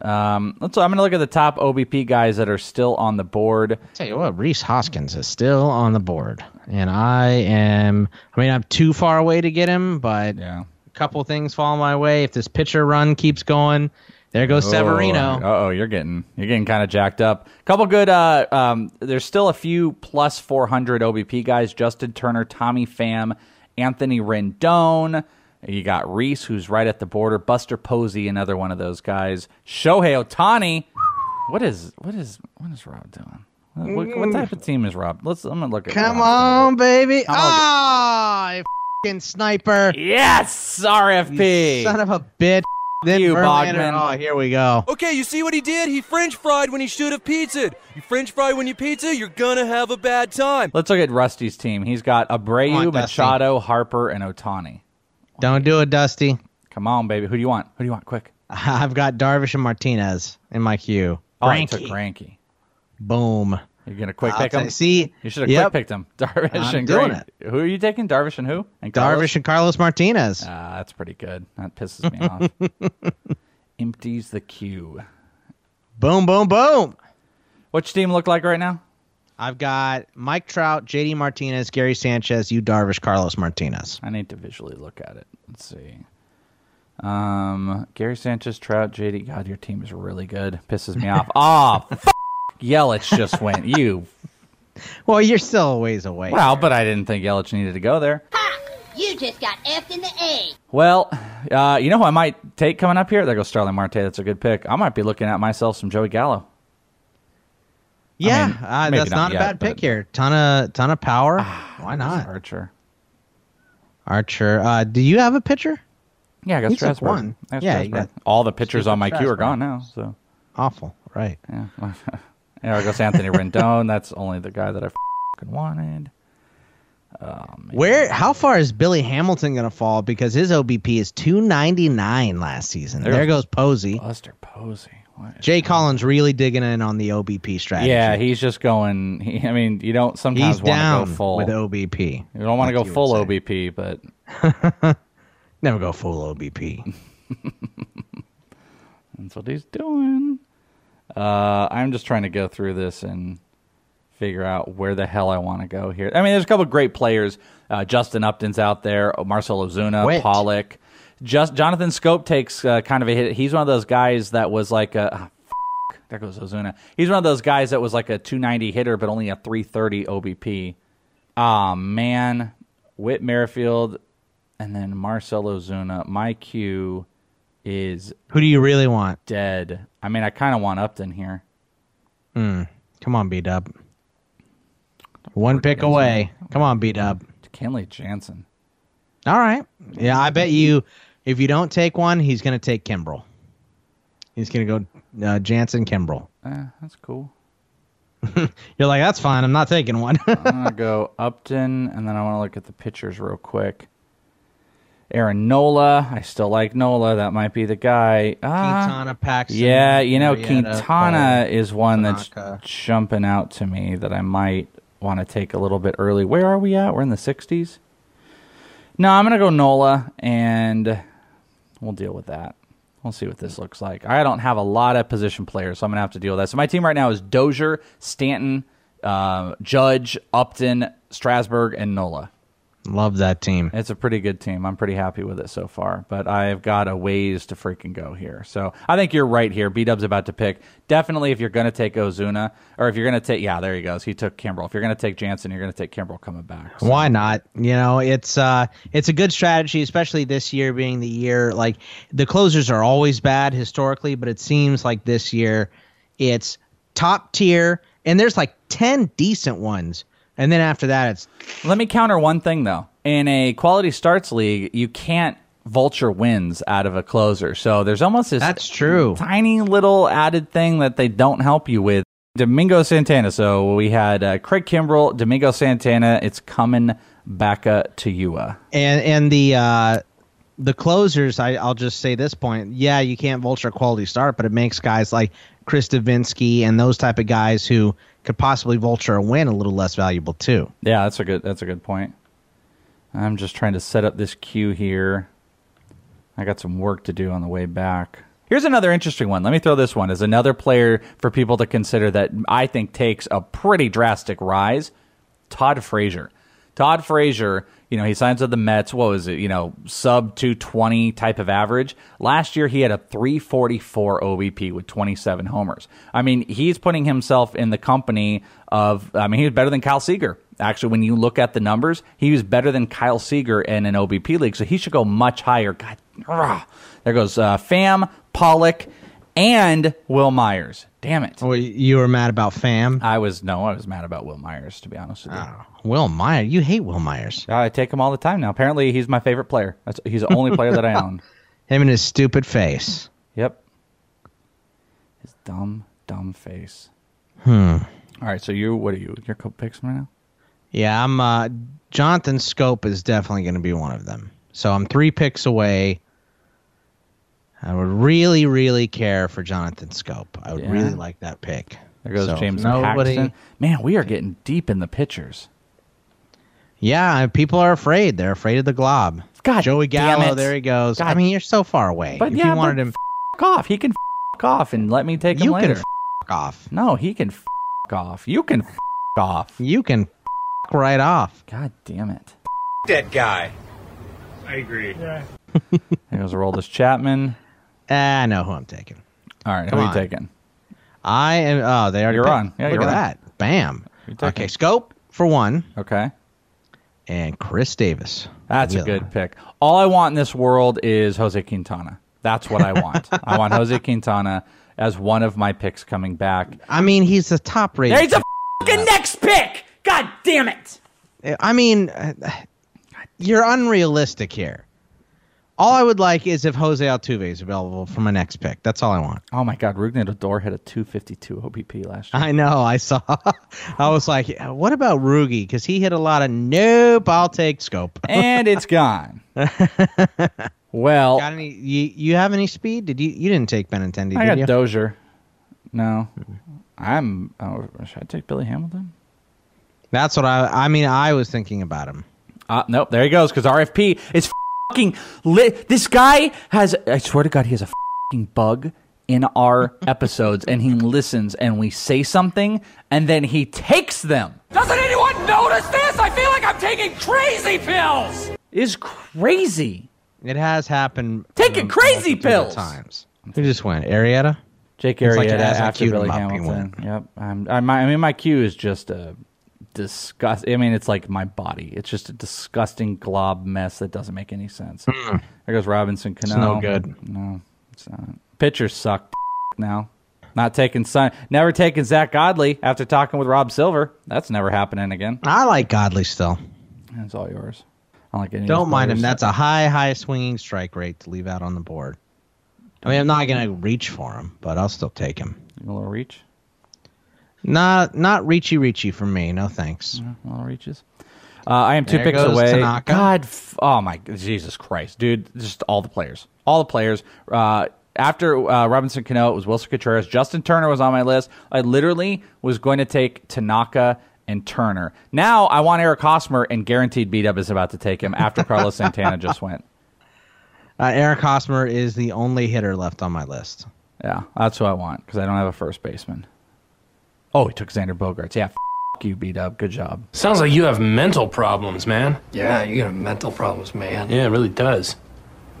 Um, let's. I'm going to look at the top OBP guys that are still on the board.
I'll Tell you what, Rhys Hoskins is still on the board, and I am. I mean, I'm too far away to get him, but
yeah.
a couple things fall my way. If this pitcher run keeps going, there goes Severino.
Uh oh, you're getting you're getting kind of jacked up. Couple good. Uh, um, there's still a few plus 400 OBP guys: Justin Turner, Tommy Pham, Anthony Rendon. You got Rhys, who's right at the border. Buster Posey, another one of those guys. Shohei Ohtani. What is what is what is Rob doing? What, what, what type of team is Rob? Let's. I'm gonna look at.
Come
Rob's
on, baby! Ah, you fucking sniper!
Yes, RFP.
Son of a bitch! Then
You,
Verlander-
Bogman.
Oh, here we go.
Okay, you see what he did? He French fried when he should have pizzaed. You French fry when you pizza, you're gonna have a bad time.
Let's look at Rusty's team. He's got Abreu,
Come on, Dusty.
Machado, Harper, and Ohtani.
Don't do it, Dusty.
Come on, baby. Who do you want? Who do you want? Quick. *laughs*
I've got Darvish and Martinez in my queue.
Oh, I took
Frankie.
Frankie.
Boom.
You're gonna quick
I'll
pick him.
you- see,
you should have
yep.
quick picked him. *laughs* Darvish
I'm
and
doing
Green. Who are you taking? Darvish and who? And
Darvish and Carlos Martinez.
Ah, that's pretty good. That pisses me off. *laughs* Empties the queue.
Boom, boom, boom.
What's your team look like right now?
I've got Mike Trout, JD Martinez, Gary Sanchez, you Darvish, Carlos Martinez.
I need to visually look at it. Let's see. Um, Gary Sanchez, Trout, JD. God, your team is really good. Pisses me off. *laughs* Ah, f- Yelich just went. *laughs* You.
Well, you're still a ways away.
Well, but I didn't think Yelich needed to go there. Ha!
You just got F in the A.
Well, uh, you know who I might take coming up here? There goes Starling Marte. That's a good pick. I might be looking at myself some Joey Gallo.
Yeah,
mean,
uh, that's not,
yet,
a bad
but-
pick here. Ton of ton of power. Why not?
Archer.
Archer. Uh, do you have a pitcher?
Yeah, I got
He took
Strasburg.
one.
I got
Yeah, you
Strasburg.
got-
all the pitchers
you
on my
took
queue are gone now. So
Awful. Right.
yeah, *laughs* there goes Anthony Rendon. That's only the guy that I fucking wanted. Oh.
Where? How far is Billy Hamilton going to fall? Because his OBP is 299 last season.
There
There,
goes
Posey.
Buster Posey.
Jay Collins really digging in on the OBP strategy.
Yeah, he's just going. He, I mean, you don't sometimes want to go full.
with OBP.
you don't want to go full. OBP, but *laughs*
Never go full OBP. *laughs*
That's what he's doing. Uh, I'm just trying to go through this and figure out where the hell I want to go here. I mean, there's a couple of great players. Uh, Justin Upton's out there. Marcell Ozuna,
Wit.
Pollock. Just Jonathan Schoop takes uh, kind of a hit. He's one of those guys that was like a. ah, f- there goes Ozuna. He's one of those guys that was like a 290 hitter, but only a 330 OBP. Ah man, Whit Merrifield, and then Marcell Ozuna. My queue is
Who do you really want?
dead. I mean, I kind of want Upton here.
Hmm. Come on, B Dub. One pick away. Come on, B Dub.
Kenley Jansen.
All right. Yeah, I bet you if you don't take one, he's going to take Kimbrel. He's going to go uh, Jansen Kimbrel.
Eh, that's cool. *laughs*
You're like, that's fine. I'm not taking one.
I'm gonna *laughs* go Upton, and then I want to look at the pitchers real quick. Aaron Nola. I still like Nola. That might be the guy. Ah,
Quintana, Paxton.
yeah, you know,
Marietta,
Quintana is one
Tanaka.
that's jumping out to me that I might want to take a little bit early. Where are we at? We're in the 60s. No, I'm gonna go Nola, and we'll deal with that. We'll see what this looks like. I don't have a lot of position players, so I'm gonna have to deal with that. So my team right now is Dozier, Stanton, uh, Judge, Upton, Strasburg, and Nola.
Love that team.
It's a pretty good team. I'm pretty happy with it so far, but I've got a ways to freaking go here. So I think you're right here. B Dub's about to pick. Definitely, if you're going to take Ozuna, or if you're going to take, yeah, there he goes. He took Kimbrel. If you're going to take Jansen, you're going to take Kimbrel coming back. So-
Why not? You know, it's uh it's a good strategy, especially this year being the year like the closers are always bad historically, but it seems like this year it's top tier and there's like 10 decent ones. And then after that it's
Let me counter one thing though. In a quality starts league, you can't vulture wins out of a closer. So there's almost this
That's true.
tiny little added thing that they don't help you with. Domingo Santana. So we had uh, Craig Kimbrel, Domingo Santana. It's coming back uh, to you. Uh.
and and the uh the closers I, i'll just say this point yeah you can't vulture a quality start but it makes guys like chris devenski and those type of guys who could possibly vulture a win a little less valuable too
Yeah, that's a good that's a good point. I'm just trying to set up this queue here. I got some work to do on the way back. Here's another interesting one. Let me throw this one as another player for people to consider that I think takes a pretty drastic rise. Todd Frazier. Todd Frazier, you know, he signs with the Mets. What was it? You know, sub 220 type of average. Last year, he had a 344 OBP with 27 homers. I mean, he's putting himself in the company of, I mean, he was better than Kyle Seager. Actually, when you look at the numbers, he was better than Kyle Seager in an OBP league, so he should go much higher. God, rah. there goes uh, Pham, Pollock, and Wil Myers. Damn it.
well, you were mad about pham
I was, no, I was mad about Wil Myers, to be honest with you.
wil myers you hate wil myers
I take him all the time now. Apparently, he's my favorite player. That's, he's the only player that I *laughs* own.
him and his stupid face
Yep. His dumb, dumb face.
hmm
All right, so you, what are you? Your couple picks right now?
yeah i'm uh jonathan schoop is definitely going to be one of them so i'm three picks away I would really, really care for Jonathan Schoop. I would
Yeah.
really like that pick.
There goes
So,
James
nobody-
Paxton. Man, we are getting deep in the pitchers.
Yeah, people are afraid. They're afraid of the glob.
God
Joey
damn
Gallo,
it.
there he goes. I mean, you're so far away.
But
if
yeah,
you wanted
but
him,
f- off. He can f- off and let me take him
you
later.
can f- off.
no, he can f- off. You can f- off.
You can f- right off.
God damn it.
That guy. I agree. Yeah.
There goes Aroldis Chapman.
Ah, I know who I'm taking.
All right,
Come
who are
on.
you taking?
I am. Oh, they already.
You're
picked.
on. Yeah,
Look
you're
at
on.
that. Bam.
Who you taking?
Okay, Schoop for one,
Okay.
and Chris Davis.
That's a good pick. All I want in this world is Jose Quintana. That's what I want. *laughs* I want Jose Quintana. as one of my picks coming back.
I mean, he's the top rated.
There's a fucking next pick. God damn it.
I mean, uh, you're unrealistic here. All I would like is if Jose Altuve is available for my next pick. That's all I want.
Oh my God, Rougned Odor hit a 252 OBP last year.
I know. I saw. *laughs* I was like, what about Rugi? Because he hit a lot of nope. I'll take Schoop. *laughs*
and it's gone. *laughs* well,
got any? You, you have any speed? Did you? You didn't take Benintendi,
I
did
got
you?
Dozier. No, I'm. Oh, should I take Billy Hamilton?
That's what I. I mean, I was thinking about him.
Uh, nope, there he goes. Because RFP is fucking lit. This guy has. I swear to God, he has a fucking bug in our *laughs* episodes, and he listens, and we say something, and then he takes them.
Doesn't anyone notice this? I feel like I'm taking crazy pills.
Is crazy.
It has happened.
Taking crazy
multitude
pills.
times. Who just went? Arrieta.
Jake
It's like
Arrieta
as I
after
queued
Billy
him up,
Hamilton. Yep. I'm, I, my, I mean, my queue is just a disgust. I mean, it's like my body. It's just a disgusting glob mess that doesn't make any sense. There goes Robinson Cano.
Hmm. no good.
No, it's not. Pitchers suck *laughs* now. Not taking Sun. Never taking Zack Godley after talking with Rob Silver. That's never happening again.
I like Godley still.
That's all yours. I don't like any
Don't
these
mind him. That's a high, high swinging strike rate to leave out on the board. I mean, I'm not gonna reach for him, but I'll still take him.
a little reach.
Not, not reachy, reachy for me. No thanks.
A little reaches. Uh, I am two
There
picks away.
Tanaka.
God, f- oh my, Jesus Christ, dude! Just all the players, all the players. Uh, after uh, Robinson Cano, it was Willson Contreras. Justin Turner was on my list. I literally was going to take Tanaka and Turner. Now I want Eric Hosmer, and guaranteed beat up is about to take him after *laughs* Carlos Santana just went.
Uh, Eric Hosmer is the only hitter left on my list.
Yeah, that's who I want because I don't have a first baseman. Oh, he took Xander Bogaerts. Yeah, f- you beat up. Good job.
Sounds like you have mental problems, man.
Yeah, you got mental problems, man.
Yeah, it really does.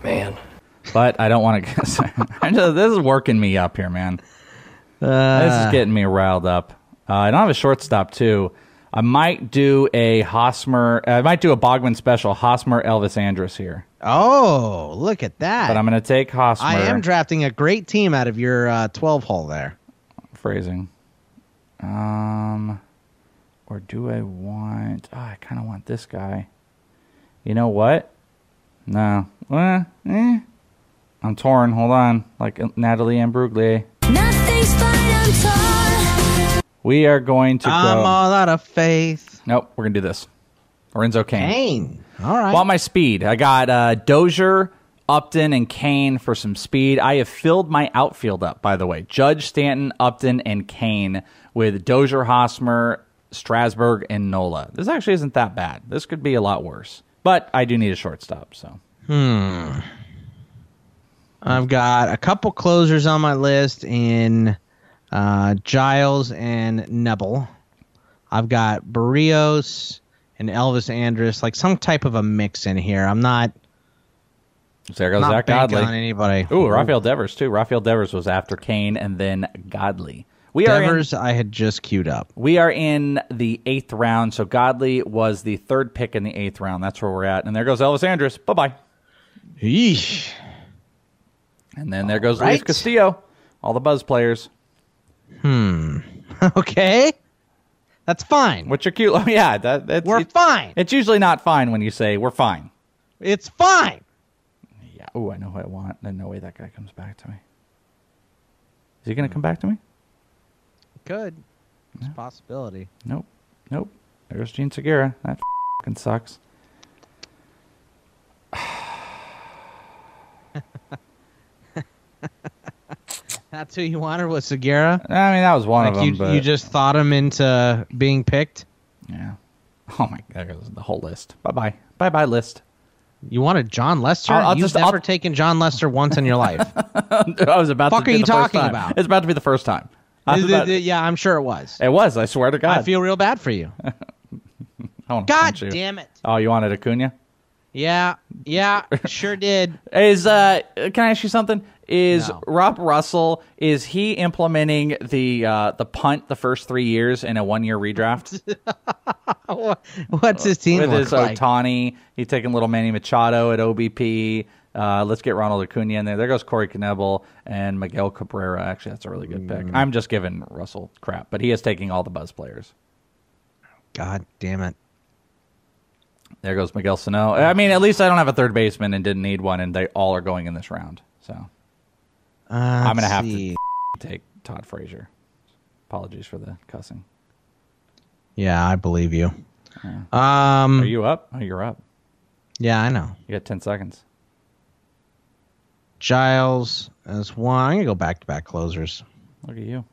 Man.
But I don't want to. I know this is working me up here, man. this
Uh.
is getting me riled up. Uh, I don't have a shortstop too. I might do a Hosmer. I might do a Bogman special. Hosmer Elvis Andrus here,
Oh, look at that!
but I'm going to take Hosmer.
I am drafting a great team out of your uh, 12 hole there.
phrasing. Um, or do I want? Oh, I kind of want this guy. You know what? No. Eh, eh. I'm torn. Hold on. Like Natalie Imbruglia. We are going to
I'm
go.
all out of faith.
Nope, we're gonna do this. Lorenzo Cain.
Cain. All right.
Want my speed? I got uh, Dozier, Upton, and Cain for some speed. I have filled my outfield up, by the way. Judge, Stanton, Upton, and Cain with Dozier, Hosmer, Strasburg, and Nola. This actually isn't that bad. This could be a lot worse, but I do need a shortstop. So
Hmm. I've got a couple closers on my list in uh, Giles and Knebel. I've got Berrios and Elvis Andrus, like some type of a mix in here. I'm not.
there goes
Not Zack
Godley.
on anybody.
Ooh, Rafael Devers too. Rafael Devers was after Cain and then Godley. We are in-
Devers, I had just queued up.
We are in the eighth round, so Godley was the third pick in the eighth round. That's where we're at. And there goes Elvis Andrus. Bye bye.
Yeesh.
And then there goes
right.
Luis Castillo. All the buzz players.
Hmm. *laughs* okay. That's fine.
What's your cute? *laughs* Oh, yeah, that, that's
We're fine.
It's usually not fine when you say we're fine.
It's fine.
Yeah. Oh, I know who I want. There's no way that guy comes back to me. Is he going to come back to me?
Good. It's a possibility.
Nope. Nope. There's Jean Segura. That fucking sucks. *laughs*
That's who you wanted was Segura.
I mean, that was one
like
of them.
you,
but
you just thought him into being picked.
yeah. *laughs* Oh my, there goes the whole list. Bye bye. Bye bye list.
You wanted Jon Lester?
I'll- I'll
You've
just-
never
I'll-
taken Jon Lester once in your life. *laughs*
I was about
Fuck
to
are you
first
talking about?
It's about to be the first time. I was
Th- th-
about-
yeah, I'm sure it was.
it was. I swear to God.
I feel real bad for you. *laughs* God damn it.
Oh, you wanted Acuna?
Yeah, yeah, sure did. *laughs*
Is uh, can I ask you something? Is
No.
Rob Russell is he implementing the uh, the punt the first three years in a one year redraft *laughs*
What's his team
with his
like?
Ohtani? He's taking little Manny Machado at OBP. Uh, let's get Ronald Acuna in there. There goes Corey Knebel and Miguel Cabrera. Actually, that's a really good pick. I'm just giving Russell crap, but he is taking all the buzz players.
God damn it.
There goes Miguel Sano. I mean, at least I don't have a third baseman and didn't need one, and they all are going in this round. So
Uh,
I'm gonna have to take Todd Frazier. Apologies for the cussing.
Yeah, I believe you. Um,
Are you up? Oh, you're up.
Yeah, I know.
You got ten seconds.
Giles as one. I'm gonna go back to back closers.
Look at you.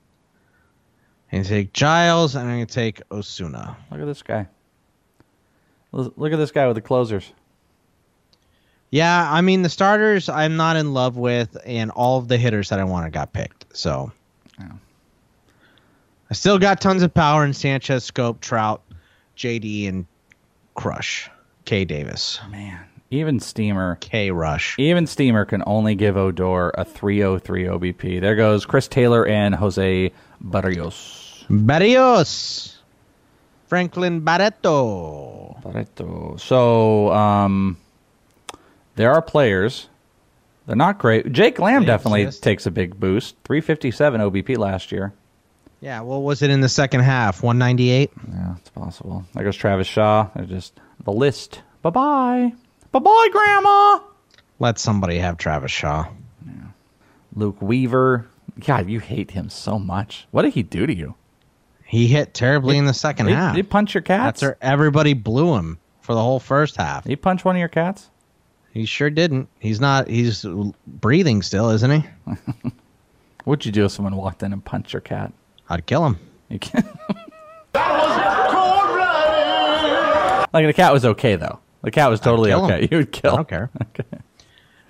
I'm gonna take Giles and I'm gonna take Osuna.
Look at this guy. Look look at this guy with the closers.
Yeah, I mean the starters I'm not in love with, and all of the hitters that I wanted got picked. So I still got tons of power in Sanchez, Schoop, Trout, JD, and Crush. K Davis.
Man. Even Steamer.
K Rush.
Even Steamer can only give Odor a 303 OBP. There goes Chris Taylor and Jose Berrios.
Berrios. Franklin Barreto.
Barreto. So, um, there are players. They're not great. Jake Lamb
They
definitely
exist.
takes a big boost. 357 OBP last year.
Yeah, what was it in the second half? 198?
Yeah, it's possible. There goes Travis Shaw. They're just the list. Bye bye. Bye bye, Grandma.
Let somebody have Travis Shaw.
Luke Weaver. God, you hate him so much. What did he do to you?
He hit terribly in the second
He-
half.
he punch your cats?
That's where everybody blew him for the whole first half.
He punch one of your cats?
He sure didn't. He's not. He's breathing still, isn't he? *laughs*
What'd you do if someone walked in and punched your cat?
I'd kill him.
You can't. *laughs* like the cat was okay though. The cat was totally
him. *laughs*
okay. You would kill.
I don't care. *laughs*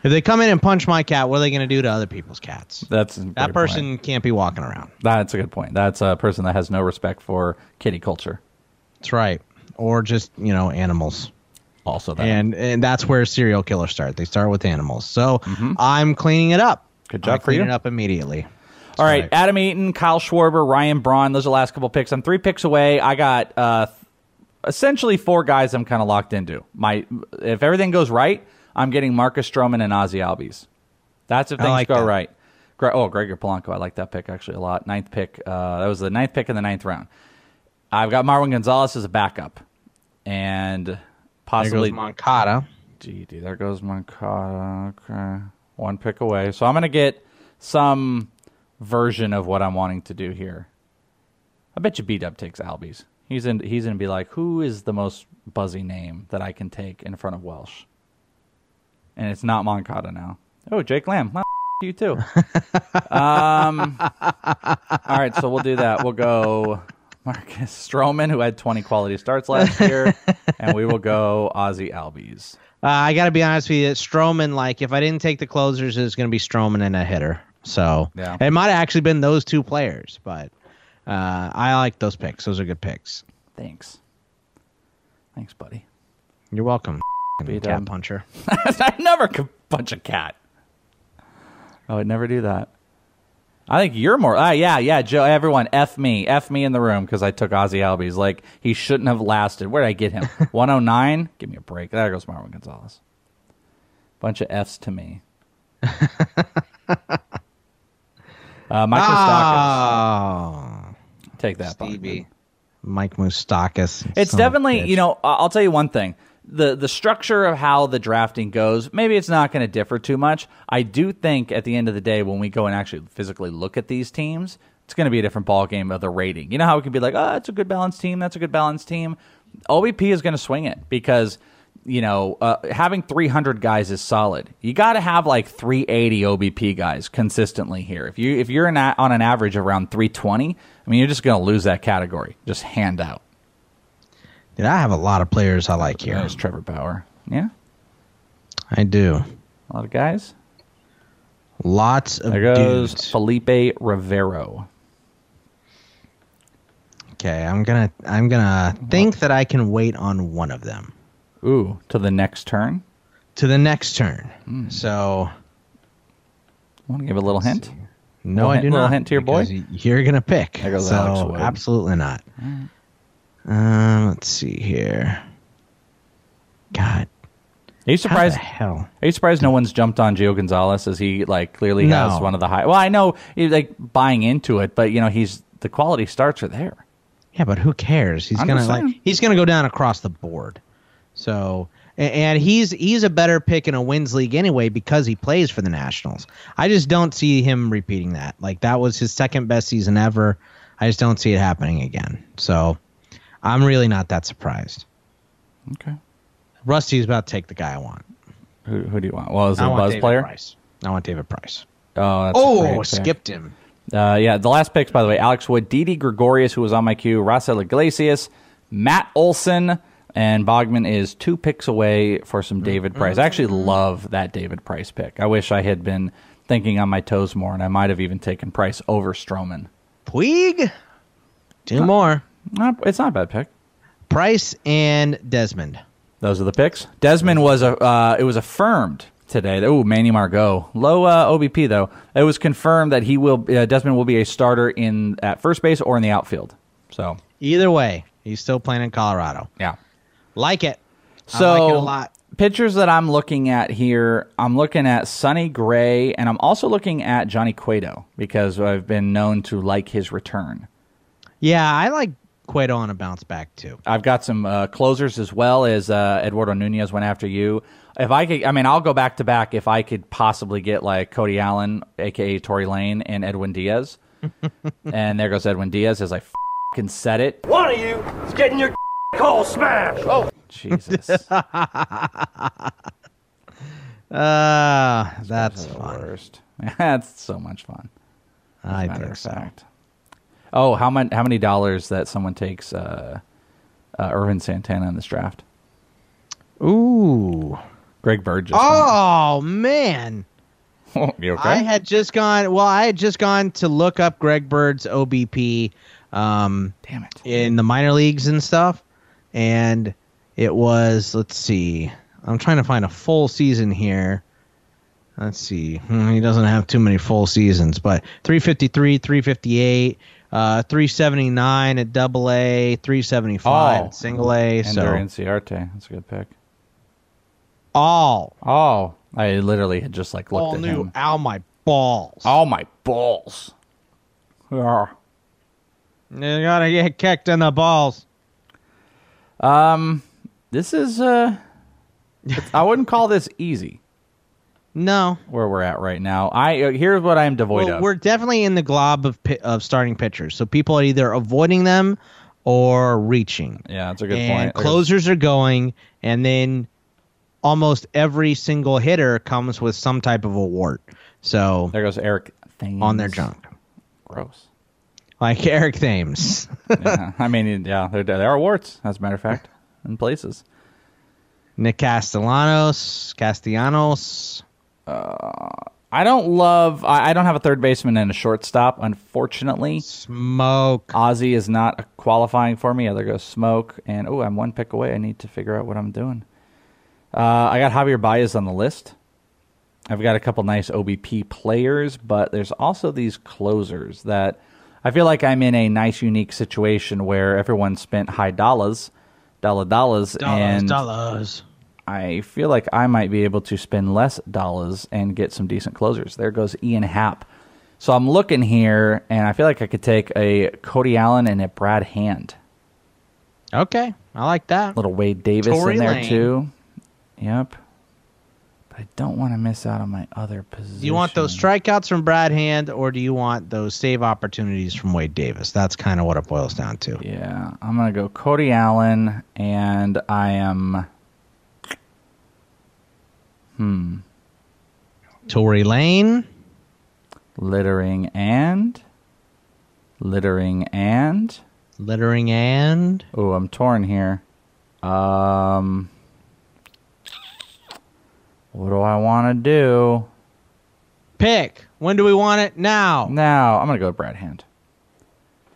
If they come in and punch my cat, what are they going to do to other people's cats?
That's
That person
point.
can't be walking around.
That's a good point. That's a person that has no respect for kitty culture.
That's right. Or just you know animals.
Also, that.
and and that's where serial killers start. They start with animals. So I'm cleaning it up.
Mm-hmm. Good job
I
for
clean
you.
it up immediately.
All right, Adam Eaton, Kyle Schwarber, Ryan Braun. Those are the last couple picks. I'm three picks away. I got uh, essentially four guys I'm kind of locked into. My if everything goes right, I'm getting Marcus Stroman and Ozzy Albies. That's if things
like
go
that.
right. Gre- oh, Gregor Polanco. I like that pick actually a lot. Ninth pick. Uh, that was the ninth pick in the ninth round. I've got Marwin Gonzalez as a backup, and possibly
there goes Moncada.
Gee, dude, there goes Moncada. Okay. One pick away. So I'm going to get some version of what I'm wanting to do here. I bet you B-Dub takes Albies. He's in. He's going to be like, who is the most buzzy name that I can take in front of Welsh? And it's not Moncada now. Oh, Jake Lamb. Well, *laughs* you too. *laughs* um, all right, so we'll do that. We'll go Marcus Stroman, who had 20 quality starts last year, and we will go Ozzy Albies.
Uh, I got to be honest with you, Stroman. Like, if I didn't take the closers, it's going to be Stroman and a hitter. So
Yeah.
it might have actually been those two players, but uh, I like those picks. Those are good picks.
Thanks. Thanks, buddy.
You're welcome.
Be
cat
done.
puncher. *laughs*
I never could punch a cat. I would never do that. I think you're more. Ah, yeah, yeah, Joe. Everyone, f me, f me in the room because I took Ozzy Albies. Like he shouldn't have lasted. Where did I get him? *laughs* 109. Give me a break. There goes Marwin Gonzalez. Bunch of f's to me. *laughs* uh, Moustakas.
Oh,
Take that,
Stevie. Mike Moustakas.
It's
Son of a
definitely, you know, I- I'll tell you one thing. The the structure of how the drafting goes, maybe it's not going to differ too much. I do think at the end of the day when we go and actually physically look at these teams, it's going to be a different ball game of the rating. You know how we can be like, "Oh, it's a good balanced team, that's a good balanced team." OBP is going to swing it because you know, uh, having 300 guys is solid. You got to have like 380 OBP guys consistently here. If you if you're in a, on an average around 320, I mean, you're just going to lose that category. Just hand out.
Dude, I have a lot of players I like here.
There's Trevor Bauer. Yeah,
I do.
a lot of guys.
Lots of
There goes
dudes.
Felipe Rivero.
Okay, I'm gonna I'm gonna think that I can wait on one of them
Ooh, to the next turn.
to the next turn.
Hmm.
So
Want to give a little hint?
No, I do
little
not.
hint to your boy?
You're gonna pick. So absolutely not. Um, let's see here. God,
Are you surprised?
hell?
Are you surprised no one's jumped on Gio Gonzalez as he like clearly
No.
has one of the high? Well, I know he's like buying into it, but you know he's the quality starts are there.
Yeah, but who cares? He's
I'm
gonna like he's gonna go down across the board. So and he's he's a better pick in a wins league anyway because he plays for the Nationals. I just don't see him repeating that. Like that was his second best season ever. I just don't see it happening again. So I'm really not that surprised.
Okay.
Rusty's about to take the guy I want.
Who, who do you want? Well, is it a buzz
David
player?
Price. I want David Price.
Oh,
oh,
pick.
skipped him.
Uh, yeah, the last picks, by the way, Alex Wood, Didi Gregorius, who was on my queue, Rafael Iglesias, Matt Olson, and Bogman is two picks away for some David Price. I actually love that David Price pick. I wish I had been thinking on my toes more, and I might have even taken Price over Stroman.
Puig. Two more.
Not, it's not a bad pick.
Price and Desmond.
Those are the picks. Desmond was a. Uh, it was affirmed today. Oh, Manny Margot, low uh, OBP though. It was confirmed that he will. Uh, Desmond will be a starter in at first base or in the outfield. So
Either way, he's still playing in Colorado.
Yeah.
Like it.
So
I like it a lot.
Pictures that I'm looking at here, I'm looking at Sonny Gray, and I'm also looking at Johnny Cueto because I've been known to like his return.
Yeah, I like Cueto on a bounce back too.
I've got some uh, closers as well as uh, Eduardo Nunez went after you. If I could, I mean, I'll go back to back if I could possibly get like Cody Allen, aka Tory Lane, and Edwin Diaz. *laughs* and there goes Edwin Diaz as I fucking said it.
One of you is getting your hole smash. Oh,
Jesus.
Uh, *laughs* that's
the
fun.
worst. *laughs* That's so much fun. As a
I
matter
think so.
fact. Oh, how many how many dollars that someone takes uh, uh, Ervin Santana in this draft?
Ooh.
Greg Burgess.
Oh man. *laughs*
you okay?
I had just gone. Well, I had just gone to look up Greg Bird's OBP. Um,
Damn it!
In the minor leagues and stuff, and it was. Let's see. I'm trying to find a full season here. Let's see. Hmm, he doesn't have too many full seasons, but 353, 358, uh, 379 at Double A, 375
Oh.
at Single A.
Ender
So
Inciarte. That's a good pick.
all,
Oh, I literally had just like looked
all
at
new.
him.
Ow, my balls.
Oh my balls. Yeah.
You gotta get kicked in the balls.
Um, this is uh, I wouldn't call this easy.
No,
where we're at right now. I uh, here's what I'm devoid
Well,
of.
we're definitely in the glob of pi- of starting pitchers. So people are either avoiding them or reaching.
Yeah, that's a good
and
point.
closers are going, and then almost every single hitter comes with some type of a wart. So
there goes Eric Thames
on their junk,
Gross.
Like Eric Thames. *laughs*
yeah, I mean, yeah, there, there are warts, as a matter of fact, in places.
Nick Castellanos, Castellanos.
I don't love. I, I don't have a third baseman and a shortstop, unfortunately.
Smoke.
Ozzy is not qualifying for me. Yeah, there goes Smoke. And oh, I'm one pick away. I need to figure out what I'm doing. Uh, I got Javier Baez on the list. I've got a couple nice OBP players, but there's also these closers that I feel like I'm in a nice, unique situation where everyone spent high dollars, dollar dollars, and
dollars.
I feel like I might be able to spend less dollars and get some decent closers. There goes Ian Happ. So I'm looking here, and I feel like I could take a Cody Allen and a Brad Hand.
Okay, I like that.
Little Wade Davis
Tory
in there
Lane.
too. Yep. I don't want to miss out on my other position.
Do you want those strikeouts from Brad Hand, or do you want those save opportunities from Wade Davis? That's kind of what it boils down to.
Yeah, I'm gonna go Cody Allen, and I am. Hmm.
Tory Lane.
Littering and. Littering and.
Littering and.
Oh, I'm torn here. Um. What do I want to do?
Pick. When do we want it? Now.
Now, I'm going to go with Brad Hand.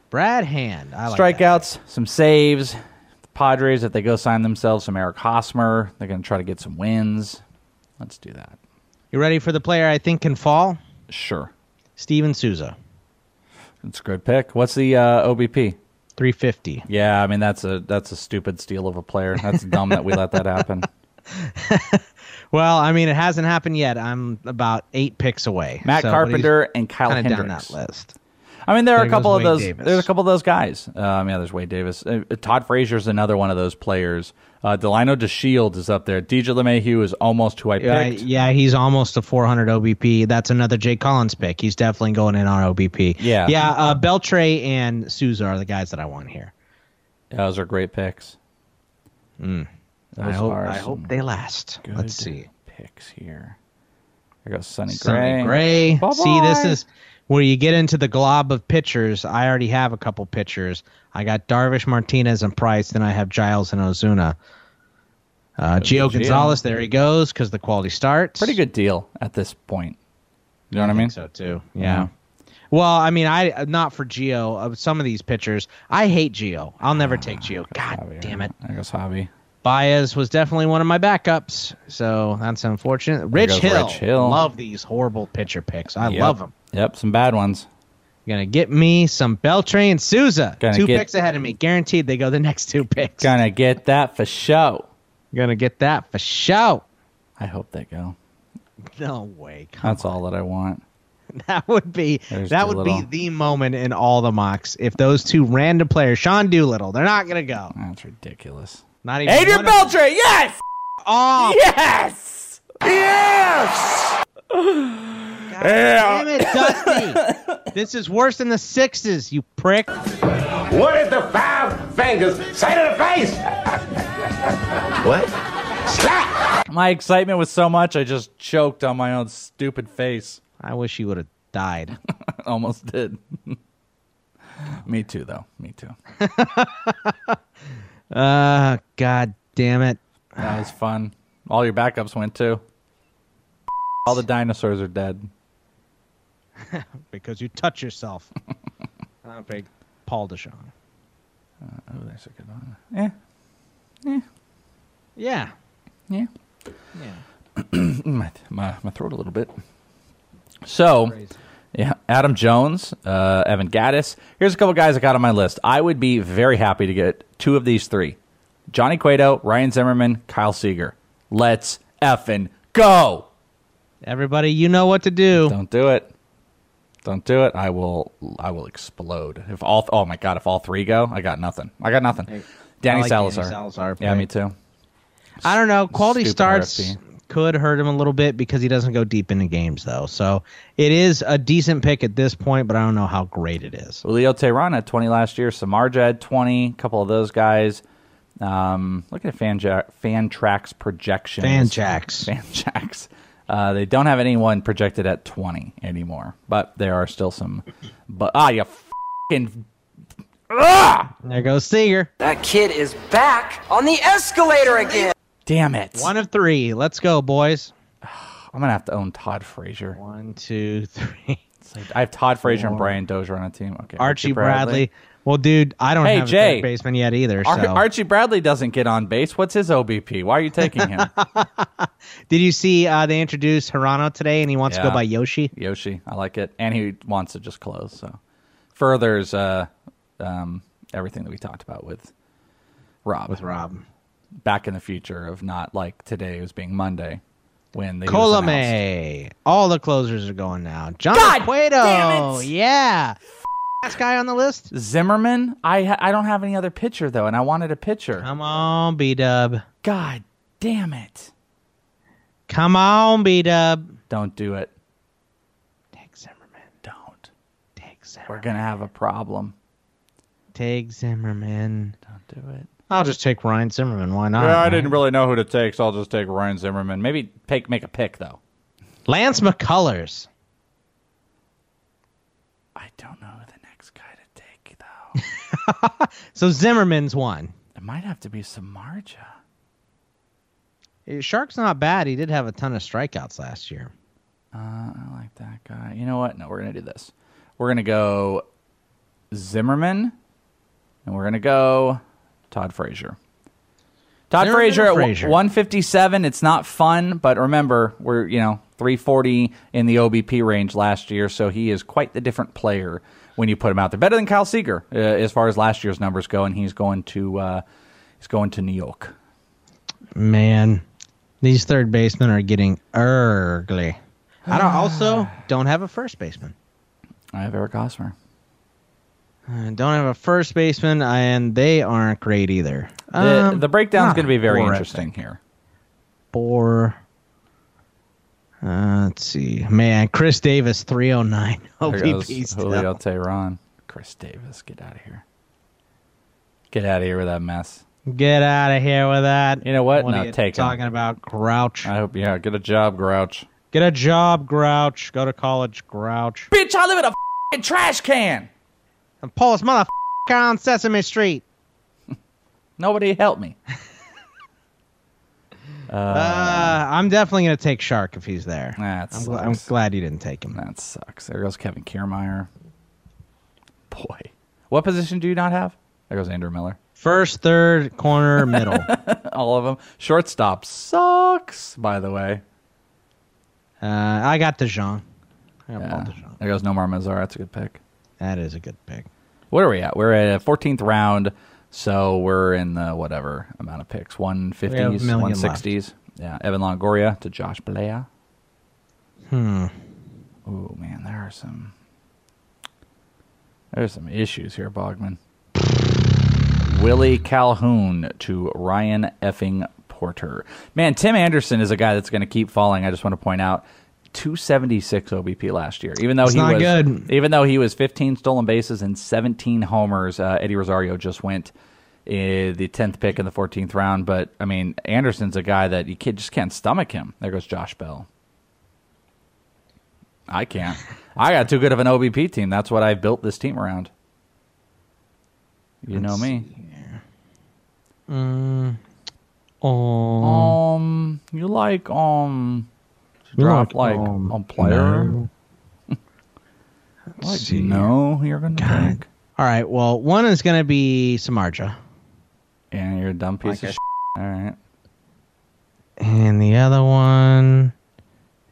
Brad Hand. I like
Strikeouts, some saves. The Padres, if they go sign themselves some Eric Hosmer, they're going to try to get some wins. Let's do that.
You ready for the player I think can fall?
Sure.
Steven Souza.
It's a good pick. What's the uh, OBP?
350.
Yeah, I mean that's a that's a stupid steal of a player. That's dumb that we let that happen. *laughs*
Well, I mean, it hasn't happened yet. I'm about eight picks away.
Matt
So,
Carpenter and Kyle Hendricks.
down that list.
I mean, there are
There
a couple of
Wade
those.
Davis.
There's a couple of those guys. Um, yeah, there's Wade Davis. Uh, Todd Frazier's another one of those players. Uh, Delino DeShield is up there. DJ LeMahieu is almost who I
Yeah,
picked.
yeah, he's almost a 400 OBP. That's another Jay Collins pick. He's definitely going in on OBP.
Yeah.
yeah. Uh, Beltre and Souza are the guys that I want here.
Those are great picks.
Mm. I hope, I hope they last. Let's see.
Picks here. There goes Sonny Gray.
Sonny Gray.
Bye-bye.
See, this is where you get into the glob of pitchers. I already have a couple pitchers. I got Darvish, Martinez, and Price. Then I have Giles and Ozuna. Uh, Gio. Gonzalez, there he goes because the quality starts.
pretty good deal at this point. You know what I mean?
so too. Yeah. Well, I mean, I uh, not for Gio. Of uh, some of these pitchers, I hate Gio. I'll never ah, take Gio. God damn it.
There goes Hobby.
Baez was definitely one of my backups, so that's unfortunate. Rich Hill.
Rich Hill.
Love these horrible pitcher picks. I
Yep.
love them.
Yep, some bad ones.
Gonna get me some Beltre and Souza.
Gonna
two
get-
picks ahead of me, guaranteed. They go the *laughs* next two picks.
Gonna get that for show.
Gonna get that for show.
I hope they go.
No way. Come
That's all that I want. *laughs*
That would be
There's
that would be the moment in all the mocks if those two random players, Sean Doolittle, they're not gonna go.
That's ridiculous.
Not even
Adrian Beltre, yes!
Oh,
Yes! Yes!
Damn it, Dusty! *laughs* this is worse than the sixes, you prick.
What did the five fingers say to the face? what? Slap!
My excitement was so much I just choked on my own stupid face.
I wish you would have died. *laughs*
Almost did. *laughs* Me too, though. Me too.
Uh, god damn it.
That was fun. All your backups went too. All the dinosaurs are dead. *laughs*
because you touch yourself. *laughs* uh, big Paul Deshawn.
oh, there's a good one. Yeah. Yeah.
Yeah.
Yeah. *clears throat*
Yeah.
my, my, my throat a little bit. So, yeah, Adam Jones, uh, Evan Gattis. Here's a couple guys I got on my list. I would be very happy to get two of these three Johnny Cueto, Ryan Zimmerman, Kyle Seager. Let's effing go.
Everybody, you know what to do.
Don't do it. Don't do it. I will. I will explode if all. Oh my god! If all three go, I got nothing. I got nothing.
I
Danny
like Danny
Salazar.
Salazar
Yeah, me too.
I don't know. Quality
Stupid
starts
RFP.
Could hurt him a little bit because he doesn't go deep into games, though. So it is a decent pick at this point, but I don't know how great it is.
Julio Teheran had 20 last year. Samardzija had 20. A couple of those guys. Um, look at Fan, Fantrax projections.
Fan Fantrax.
Fantrax. Uh, they don't have anyone projected at 20 anymore, but there are still some. But ah, you fucking. Ah!
There goes Seager.
That kid is back on the escalator again.
Damn it!
One of three. Let's go, boys. *sighs*
I'm gonna have to own Todd Frazier.
One, two, *laughs* three.
I have Todd Frazier and Brian Dozier on a team. Okay,
Archie Bradley. Well, dude, I don't
Hey,
have
Jay.
a third baseman yet either.
Ar-
So.
Archie Bradley doesn't get on base. What's his OBP? Why are you taking him? *laughs*
Did you see uh, they introduced Hirano today, and he wants to go by Yoshi?
Yoshi, I like it, and he wants to just close. So furthers uh, um, everything that we talked about with Rob.
With Rob.
Back in the future of not like today was being Monday when they announced.
Colome. All the closers are going now. John
God
Cueto. Yeah. Last guy on the list.
Zimmerman. I ha- I don't have any other pitcher though, and I wanted a pitcher.
Come on, B Dub.
God damn it!
Come on, B Dub.
Don't do it.
Take Zimmerman.
Don't.
Take Zimmerman.
We're gonna have a problem.
Take Zimmerman.
Don't do it.
I'll just take Ryan Zimmerman. Why not?
Yeah, I didn't really know who to take, so I'll just take Ryan Zimmerman. Maybe pick make a pick though.
Lance McCullers.
I don't know the next guy to take though. *laughs*
So Zimmerman's one.
It might have to be Samardzija.
Eh, Shark's not bad. He did have a ton of strikeouts last year.
Uh, I like that guy. You know what? No, we're gonna do this. We're gonna go Zimmerman, and we're gonna go Todd Frazier. Todd Frazier at
Frazier?
157. It's not fun, but remember, we're you know 340 in the OBP range last year, so he is quite the different player when you put him out there. Better than Kyle Seager uh, as far as last year's numbers go, and he's going to uh, he's going to New York.
Man, These third basemen are getting ugly. I don't also don't have a first baseman.
I have Eric Hosmer.
I don't have a first baseman, and they aren't great either.
The,
Um,
the breakdown's going to be very interesting here.
Four. Uh, let's see. Man, Chris Davis, 309 *laughs*
There goes
OBP
Julio. Teheran. Chris Davis, get out of here. Get out of here with that mess.
Get out of here with that.
You know what?
What
no,
are
take him.
talking about, Grouch?
I hope, yeah, get a job, Grouch.
Get a job, Grouch. Go to college, Grouch.
Bitch, I live in a trash can.
And Paul's mother on Sesame Street. *laughs*
Nobody help me. *laughs*
Uh, I'm definitely going to take Shark if he's there.
That
I'm, gl- I'm glad you didn't take him.
That sucks. There goes Kevin Kiermaier. Boy. What position do you not have? There goes Andrew Miller.
First, third, corner, middle. *laughs*
All of them. Shortstop sucks, by the way.
Uh, I got DeJong. I got
Yeah.
Paul DeJong.
There goes Nomar Mazara. That's a good pick.
That is a good pick.
What are we at? We're at a 14th round, so we're in the whatever amount of picks. 150s,
We have a million
160s. Yeah, Evan Longoria to Josh Balea.
Hmm.
Ooh, man, there are some there's some issues here, Bogman. Willie Calhoun to Ryan effing Porter. Man, Tim Anderson is a guy that's going to keep falling. I just want to point out 276 OBP last year. Even though
It's
he was
good.
even though he was 15 stolen bases and 17 homers, uh, Eddie Rosario just went uh, the 10th pick in the 14th round, but I mean, Anderson's a guy that you kid just can't stomach him. There goes Josh Bell. I can't. I got too good of an OBP team. That's what I've built this team around. You know
Let's
me.
Mm. Um,
Um, you like um to
You
drop
like,
like
um,
a player?
no. *laughs*
What
see
no, you're gonna take.
All right. Well, one is going to be Samardzija,
And you're a dumb piece
Like
of
a
shit. All right.
and the other one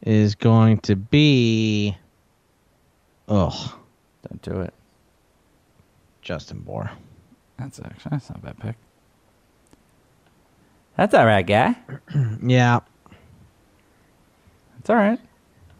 is going to be. Oh,
Don't do it.
Justin Bour.
That's actually that's not a bad pick. That's all right, guy. *clears throat*
Yeah.
It's all right.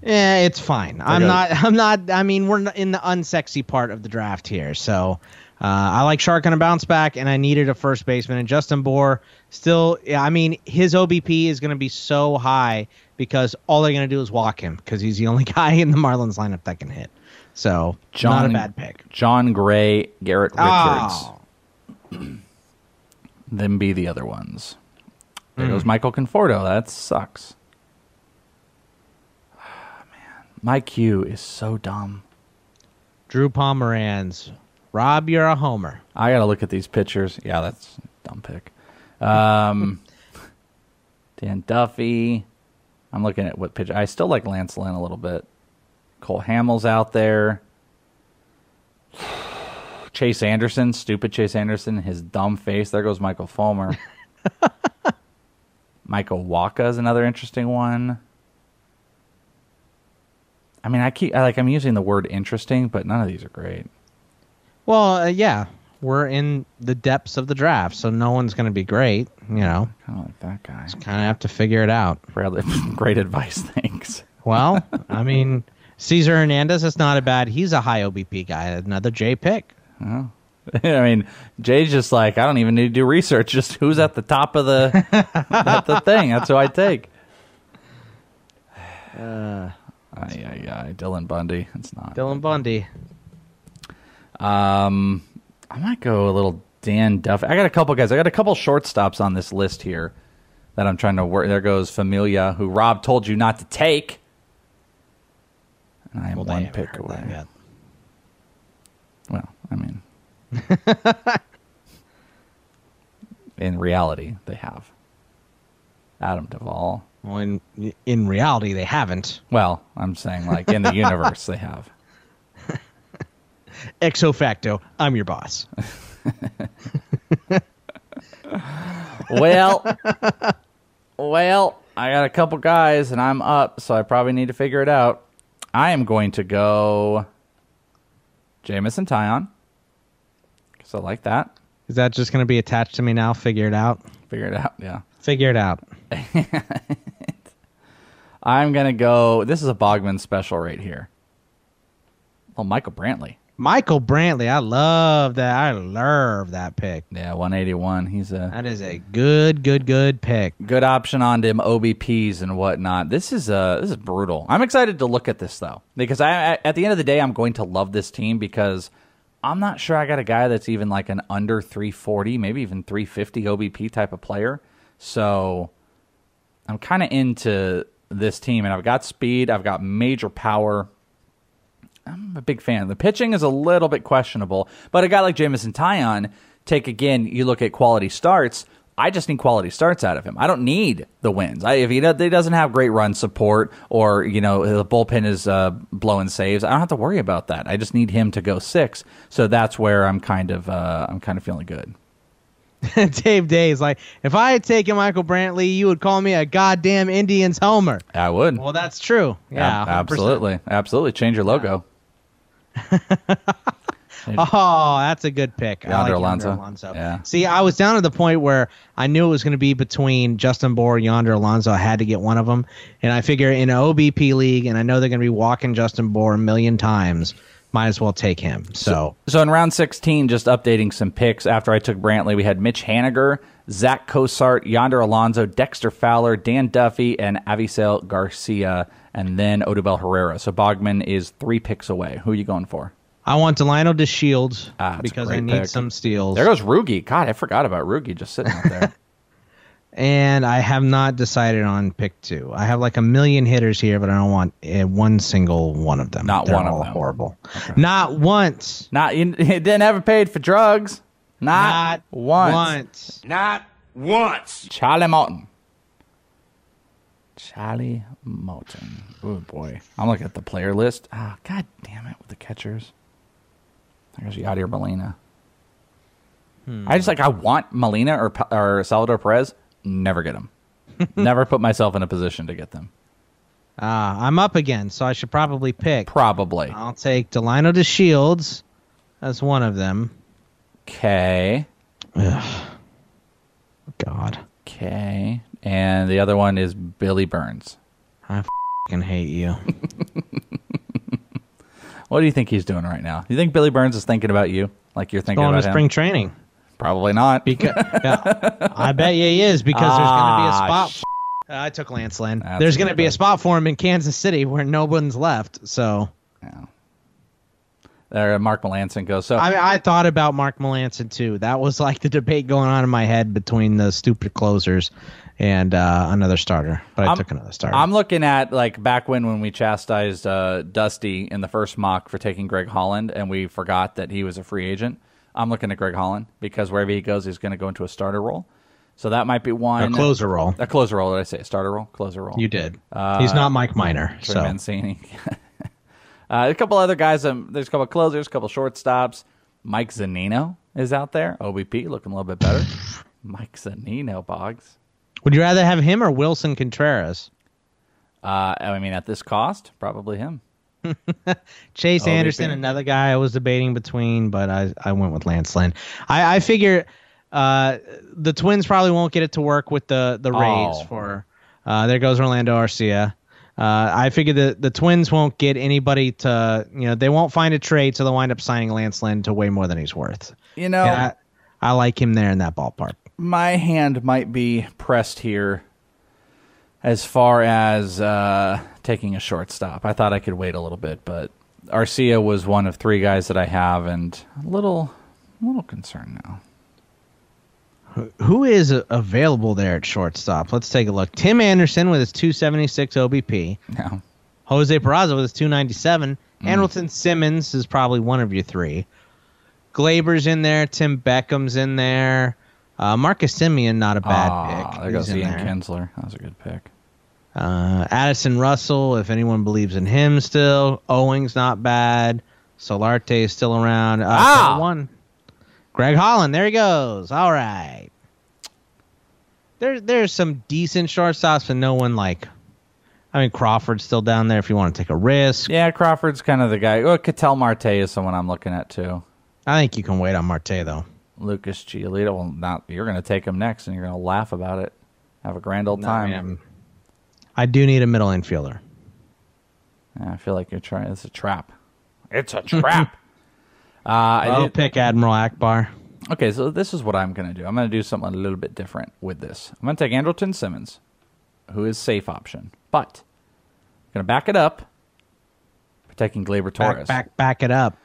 Yeah, it's fine. I'm not. I'm not. I mean, we're in the unsexy part of the draft here. So, uh, I like Shark on a bounce back, and I needed a first baseman. And Justin Bour still. Yeah, I mean, his OBP is going to be so high because all they're going to do is walk him because he's the *laughs* only guy in the Marlins lineup that can hit. So, not a bad pick.
Jon Gray, Garrett Richards.
Oh. *clears throat*
Them be the other ones. There
Mm.
goes Michael Conforto. That sucks. Ah, man, my queue is so dumb.
Drew Pomeranz. Rob, you're a homer.
I gotta look at these pictures. Yeah, that's a dumb pick. Um, *laughs* Dan Duffy. I'm looking at what pitch. I still like Lance Lynn a little bit. Cole Hamels out there. *sighs* Chase Anderson, stupid Chase Anderson, his dumb face. There goes Michael Fulmer. *laughs* Michael Wacha is another interesting one. I mean, I keep I like I'm using the word interesting, but none of these are great.
Well, uh, yeah, we're in the depths of the draft, so no one's going to be great. You know,
kind of like that guy.
Just kind of have to figure it out.
Bradley, *laughs* great advice. Thanks.
Well, *laughs* I mean, Cesar Hernandez is not a bad. He's a high OBP guy. Another J pick.
Oh. *laughs* I mean, Jay's just like I don't even need to do research. Just who's at the top of the at the thing. That's who I take.
Uh,
Aye, aye, aye. Dylan Bundy. It's not.
Dylan Bundy.
Um, I might go a little Dan Duffy. I got a couple guys. I got a couple shortstops on this list here that I'm trying to work. There goes Familia, who Rob told you not to take. And I am
Well,
one pick away. Well, I mean, *laughs* in reality, they have Adam Duvall.
Well, in reality, they haven't.
Well, I'm saying like in the *laughs* universe, they have. *laughs*
Exo facto, I'm your boss. *laughs*
well, well, I got a couple guys and I'm up, so I probably need to figure it out. I am going to go Jameson Taillon because I like that.
Is that just going to be attached to me now? Figure it out.
Figure it out, yeah.
Figure it out.
I'm gonna go. This is a Bogman special right here. Oh, Michael Brantley.
Michael Brantley, I love that. I love that pick.
Yeah, 181. He's a
That is a good, good, good pick.
good option on them OBPs and whatnot. This is uh this is brutal. I'm excited to look at this though because I I- at the end of the day I'm going to love this team because I'm not sure I got a guy that's even like an under 340, maybe even 350 OBP type of player. So I'm kind of into this team and I've got speed, I've got major power. I'm a big fan. The pitching is a little bit questionable, but a guy like Jameson Taillon, take again, you look at quality starts. I just need quality starts out of him. I don't need the wins. I, if he, he doesn't have great run support or you know the bullpen is uh, blowing saves, I don't have to worry about that. I just need him to go six. So that's where I'm kind of uh, I'm kind of feeling good. *laughs*
Dave Day's like, if I had taken Michael Brantley, you would call me a goddamn Indians homer.
I would.
Well, that's true. Yeah, 100%.
absolutely, absolutely. Change your logo. *laughs*
Oh, that's a good pick. I
Yonder
like
Alonso.
Yonder Alonso.
Yeah.
See, I was down to the point where I knew it was going to be between Justin Bour and Yonder Alonso. I had to get one of them, and I figure in an OBP league, and I know they're going to be walking Justin Bour a million times. Might as well take him. So,
So in round 16, just updating some picks after I took Brantley, we had Mitch Haniger, Zack Cozart, Yonder Alonso, Dexter Fowler, Dan Duffy, and Avisail Garcia, and then Odubel Herrera. So Bogman is three picks away. Who are you going for?
I want Delino to Shields
Ah,
because I need
pick.
some steals.
There goes Rugi. God, I forgot about Rugi just sitting out there. *laughs*
and I have not decided on pick two. I have like a million hitters here, but I don't want uh, one single one of them.
Not
They're
one of
all
them.
Horrible. Not once.
Not you *laughs* didn't ever paid for drugs. Not, once.
once.
Not once.
Charlie Morton. Charlie Morton. Oh boy. I'm looking at the player list. Ah, god damn it with the catchers. There's Yadier Molina.
Hmm.
I just like I want Molina or Pa- or Salvador Perez. Never get them. Never put myself in a position to get them.
Ah, I'm up again, so I should probably pick.
Probably.
I'll take Delino DeShields as one of them.
Okay.
God.
Okay. And the other one is Billy Burns.
I fucking hate you. *laughs*
What do you think he's doing right now? Do you think Billy Burns is thinking about you, like you're thinking
Going
about
to
him?
spring training.
Probably not.
Because yeah, I bet you he is because there's going to be a
Ah,
spot. Uh, I took Lance Lynn.
That's
There's going to be a spot for him in Kansas City where no one's left. So
There, Mark Melancon goes. So
I mean, I thought about Mark Melancon too. That was like the debate going on in my head between the stupid closers and uh, another starter. But I
I'm-
took another starter.
I'm looking at like back when when we chastised uh, Dusty in the first mock for taking Greg Holland, and we forgot that he was a free agent. I'm looking at Greg Holland because wherever he goes, he's going to go into a starter role. So that might be one
A closer role.
A closer role. Did I say a starter role? Closer role.
you did.
Uh,
He's not Mike
Minor.
So
Mancini. *laughs* uh, a couple other guys. Um, there's a couple closers, a couple shortstops. Mike Zunino is out there. OBP looking a little bit better. *sighs* Mike Zunino, Boggs.
would you rather have him or Willson Contreras?
Uh, I mean, at this cost, probably him. *laughs*
Chase
OBP.
Anderson, another guy I was debating between, but I, I went with Lance Lynn. I, I figure uh, the Twins probably won't get it to work with the the Rays
Oh.
for. Uh, there goes Orlando Arcia. Uh, I figure the the Twins won't get anybody to you know they won't find a trade, so they'll wind up signing Lance Lynn to way more than he's worth.
You know,
I, I like him there in that ballpark.
my hand might be pressed here as far as uh, taking a shortstop. I thought I could wait a little bit, but Arcia was one of three guys that I have, and a little, a little concerned now.
Who is available there at shortstop? Let's take a look. Tim Anderson with his 276 OBP.
No. *laughs*
Jose Peraza with his 297.
Mm.
Andrelton Simmons is probably one of your three. Gleyber's in there. Tim Beckham's in there. Uh, Marcus Semien, not a bad
Ah,
pick.
There goes Ian
there.
Kinsler. That was a good pick.
Uh, Addison Russell, if anyone believes in him still. Owing's not bad. Solarte is still around. Uh,
Ah!
One. Greg Holland, there he goes. All right. There, there's some decent shortstops, but no one like. I mean, Crawford's still down there if you want to take a risk.
Yeah, Crawford's kind of the guy. Oh, Ketel Marte is someone I'm looking at too.
I think you can wait on Marte though.
Lucas Giolito. Well, not you're going to take him next, and you're going to laugh about it. Have a grand old
No,
time.
man. I do need a middle infielder.
Yeah, I feel like you're trying. It's a trap. It's a trap. *laughs* uh, I
I'll
did-
pick Admiral Ackbar.
Okay, so this is what I'm going to do. I'm going to do something a little bit different with this. I'm going to take Andrelton Simmons, who is safe option, but I'm going to back it up, protecting Gleyber Torres.
Back, back, back it up.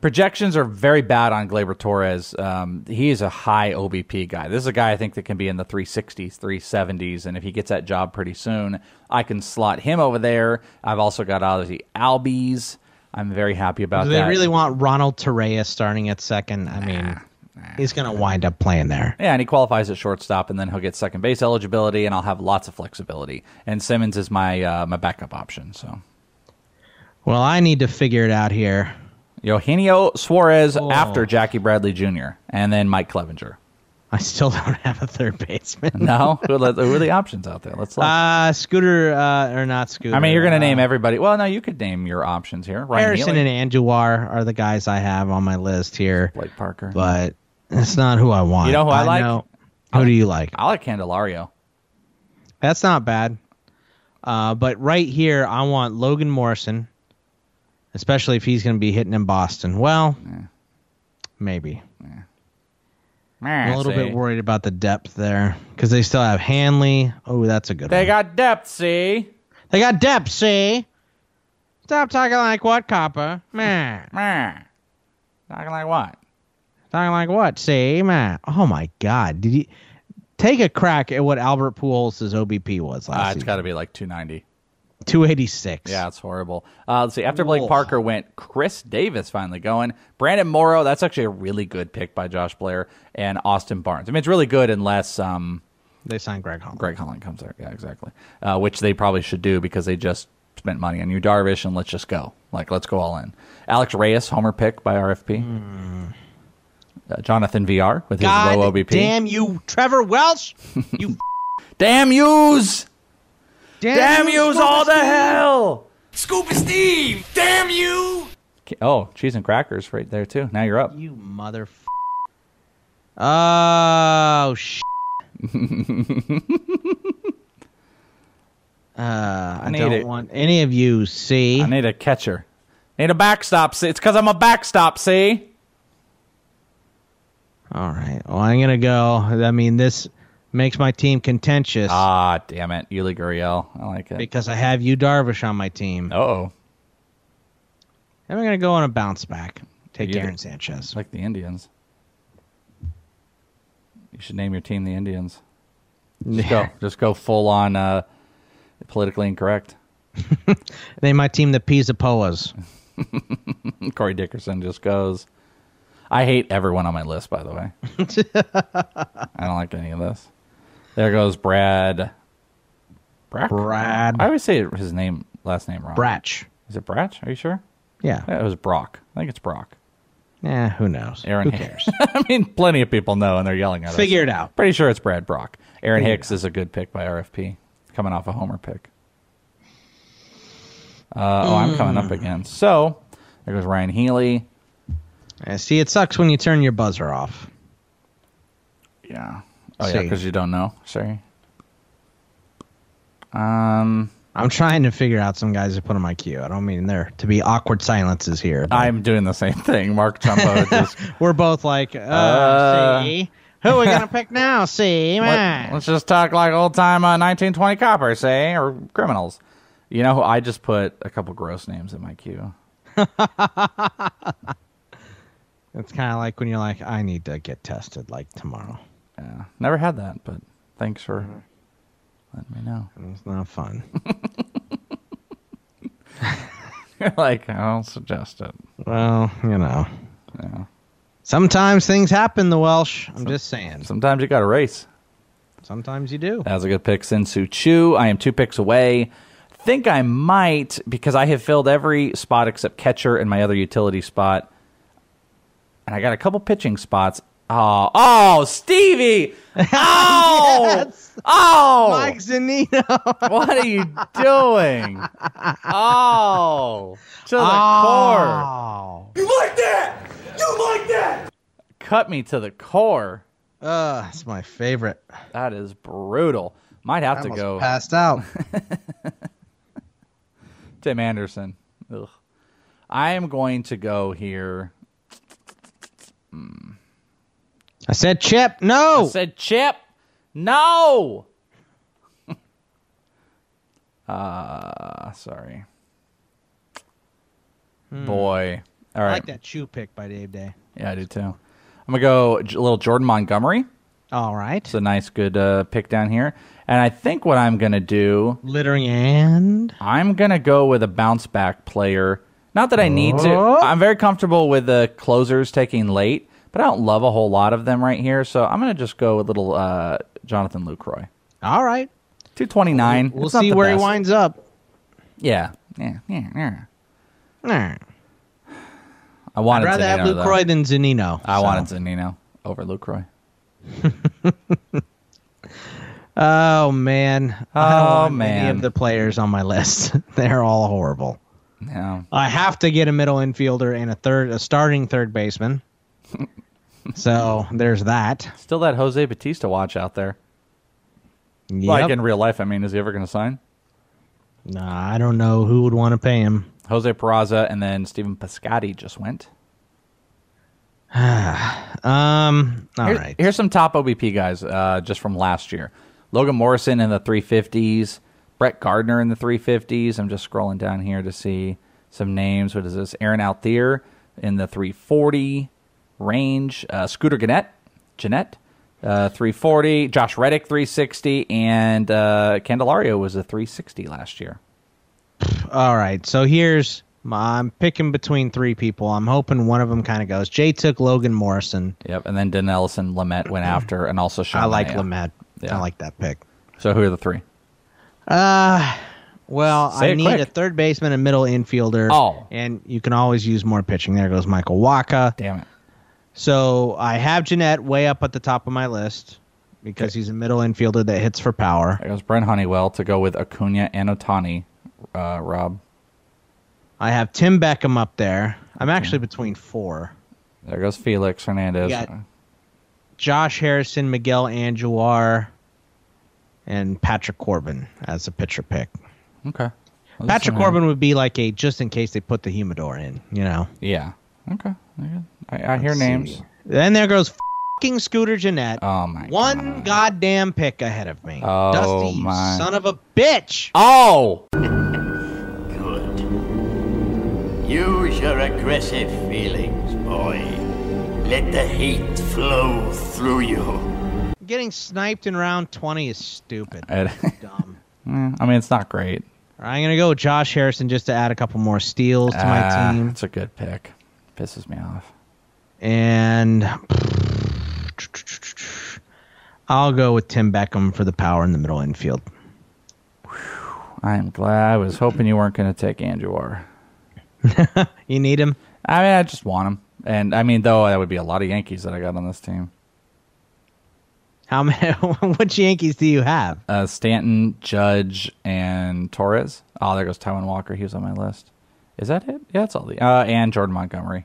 Projections are very bad on Gleyber Torres. Um, he is a high OBP guy. This is a guy I think that can be in the 360s, 370s, and if he gets that job pretty soon, I can slot him over there. I've also got obviously Albies. I'm very happy about that.
Do
that.
they really want Ronald Torres starting at second? I mean, he's going to wind up playing there.
Yeah, and he qualifies at shortstop, and then he'll get second base eligibility, and I'll have lots of flexibility. And Simmons is my uh, my backup option. So
Well, I need to figure it out here.
Eugenio Suarez
Oh.
after Jackie Bradley Jr. and then Mike Clevinger.
I still don't have a third baseman.
No, *laughs* who are the- who are the options out there? Let's look.
Uh, Scooter, uh, or not Scooter.
I mean, you're going to
uh,
name everybody. Well, no, you could name your options here. Ryan
Harrison
Healy,
and Andujar are the guys I have on my list here.
Blake Parker.
But it's not who I want.
You know who I like?
know- Who do you like?
I like Candelario.
That's not bad. Uh, but right here, I want Logan Morrison, especially if he's going to be hitting in Boston. Well, maybe. I'm a little
see.
bit worried about the depth there because they still have Hanley. Oh, that's a good
They
one.
got depth, see?
They got depth, see? Stop talking like what, Copper? Man. *laughs*
Man. Talking like what?
Talking like what, see? Man. Oh, my God. Did you take a crack at what Albert Pujols' OBP was
Uh,
last
it's
season?
got to be like 290.
286.
Yeah, it's horrible. Uh, let's see. After Blake
Whoa.
Parker went, Chris Davis finally going. Brandon Morrow, that's actually a really good pick by Josh Blair. And Austin Barnes. I mean, it's really good unless um,
They signed Greg Holland.
Greg Holland comes there. Yeah, exactly. Uh, which they probably should do because they just spent money on you, Darvish, and let's just go. Like, let's go all in. Alex Reyes, homer pick by RFP. Uh, Jonathan Villar with his low OBP.
damn you, Trevor Welsh. You *laughs*
Damn yous! Damn
you,
yous all to
Steve.
hell!
Scuba Steve, damn you!
Oh, cheese and crackers right there, too. Now you're up.
You mother. Oh sh. *laughs* uh, I,
need
don't
it.
want any of you. See,
I need a catcher. I Need a backstop. See, it's because I'm a backstop. See.
all right. Well, I'm gonna go. I mean, this makes my team contentious
Ah, damn it, Yuli Gurriel. I like it.
because I have you Darvish on my team.
Oh, Am
I'm gonna go on a bounce back. Take
You-
Aaron Sanchez.
like the Indians. You should name your team the Indians. Just go. *laughs* Just go full on uh, politically incorrect. *laughs*
Name my team the Pisa Poas. *laughs*
Corey Dickerson just goes. I hate everyone on my list, by the way. I don't like any of this. There goes Brad. Brack?
Brad.
I always say his name, last name wrong.
Bratch.
Is it Bratch? Are you sure?
Yeah.
Yeah, it was Brock. I think it's Brock.
Yeah. Who knows?
Aaron
Who
Hicks.
cares? *laughs*
I mean, plenty of people know, and they're yelling at us.
Figure it out.
Pretty sure it's Brad Brock. Aaron
Figure
Hicks is a good pick by RFP, coming off a homer pick. Uh, Oh, I'm coming
Mm.
up again. So there goes Ryan Healy.
Yeah, see, it sucks when you turn your buzzer off.
Yeah. Oh yeah, because you don't know. Sorry. Um,
I'm trying to figure out some guys to put on my queue. I don't mean there to be awkward silences here. but
I'm doing the same thing. Mark Trumbo *laughs* just
We're both like, uh,
Uh,
see, who are we gonna pick now? See, *laughs* man.
Let, us just talk like old time uh, 1920 coppers, say, or criminals. You know, I just put a couple gross names in my queue. *laughs*
It's kind of like when you're like, I need to get tested like tomorrow.
Yeah, never had that, but thanks for mm-hmm. letting me know.
It's not fun. *laughs* *laughs*
like, I'll suggest it.
well, you know,
Yeah.
sometimes things happen. The Welsh. I'm just saying.
Sometimes you got to race.
Sometimes you do.
That was a good pick, Shin-Soo Choo. I am two picks away. Think I might because I have filled every spot except catcher and my other utility spot, and I got a couple pitching spots. Oh, oh, Stevie! *laughs* Oh, oh,
Mike Zunino. *laughs*
what are you doing? Oh, to the core.
oh.
You like that? You like that?
Cut me to the core.
Uh, it's my favorite.
That is brutal. Might have
I
to go.
Passed out. *laughs*
Tim Anderson. Ugh. I am going to go here.
I said Chip. No.
I said Chip. No. uh, *laughs* sorry. Boy. All
I like that shoe pick by Dave Day.
Yeah, I do too. I'm gonna go J- a little Jordan Montgomery.
All right.
It's a nice, good uh, pick down here. And I think what I'm gonna do,
littering and
I'm gonna go with a bounce back player. Not that I need to.
Oh.
I'm very comfortable with the closers taking late, but I don't love a whole lot of them right here. So I'm gonna just go with little uh, Jonathan Lucroy.
All right.
229.
We'll
not
see where he winds up.
Yeah, yeah, yeah, yeah.
Nah.
I wanted
I'd rather have
Zunino, though.
Lucroy than Zunino.
I
so.
wanted Zunino over Lucroy. *laughs*
Oh man.
Oh,
want Any
man.
of the players on my list. *laughs* They're all horrible.
Yeah.
I have to get a middle infielder and a third, a starting third baseman. So there's that.
Still that Jose Bautista watch out there.
Yep.
Like in real life, I mean, is he ever going to sign?
Nah, I don't know who would want to pay him.
Jose Peraza and then Steven Piscotty just went. *sighs*
Um. All
Here-
right.
Here's some top OBP guys uh, just from last year. Logan Morrison in the 350s. Brett Gardner in the 350s. I'm just scrolling down here to see some names. What is this? Aaron Althier in the 340 range. Uh, Scooter Gannett, Gennett, uh, 340. Josh Reddick, 360. And uh, Candelario was a 360 last year.
All right. So here's my, I'm picking between three people. I'm hoping one of them kind of goes. Jay took Logan Morrison.
Yep. And then Dinelson Lamet went after, and also Sean
I like. Lamet.
Yeah.
I like that pick.
So who are the three?
Uh well,
Say
I need
quick.
a third baseman, a middle infielder.
Oh.
and you can always use more pitching. There goes Michael Wacha.
Damn it.
So I have Gennett way up at the top of my list because he's a middle infielder that hits for power.
There goes Brent Honeywell to go with Acuna and Ohtani. Uh, Rob.
I have Tim Beckham up there. I'm actually between four.
There goes Felix Hernandez.
Josh Harrison, Miguel Andujar, and Patrick Corbin as a pitcher pick.
Okay. Well,
Patrick Corbin would be like a just in case they put the humidor in, you know.
Yeah. Okay. I, I hear
Let's
names.
see. Then there goes fucking Scooter Gennett.
Oh my.
One goddamn pick ahead of me.
Oh,
Dusty,
my.
son of a bitch.
Oh. Good.
Use your aggressive feelings, boy. Let the heat flow through you.
Getting sniped in round 20 is stupid. *laughs* Dumb.
I mean, it's not great.
I'm going to go with Josh Harrison just to add a couple more steals to my
Ah,
team.
It's a good pick. Pisses me off.
And I'll go with Tim Beckham for the power in the middle infield.
I am glad. I was hoping you weren't going to take Andujar. *laughs*
You need him?
I mean, I just want him. And I mean, though, that would be a lot of Yankees that I got on this team.
How many? *laughs* which Yankees do you have?
Uh, Stanton, Judge, and Torres. Oh, there goes Taijuan Walker. He was on my list. Is that it? Yeah, that's all the. Uh, and Jordan Montgomery.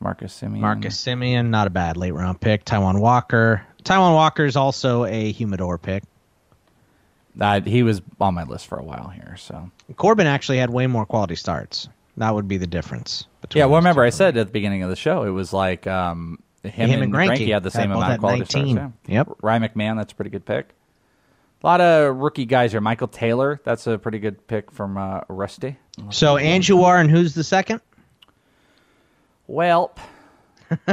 Marcus Semien.
Marcus Semien, not a bad late round pick. Taijuan Walker. Taijuan Walker is also a humidor pick.
Uh, he was on my list for a while here. So
Corbin actually had way more quality starts. That would be the difference.
yeah, well, remember I said at the beginning of the show it was like um, him,
Him
and
Greinke
had the same
had
amount of quality
19.
starts. Yeah.
Yep.
Ryan McMahon, that's a pretty good pick. A lot of rookie guys here. Michael Taylor, that's a pretty good pick from uh, Rusty.
So Andujar and who's the second?
Welp. *laughs*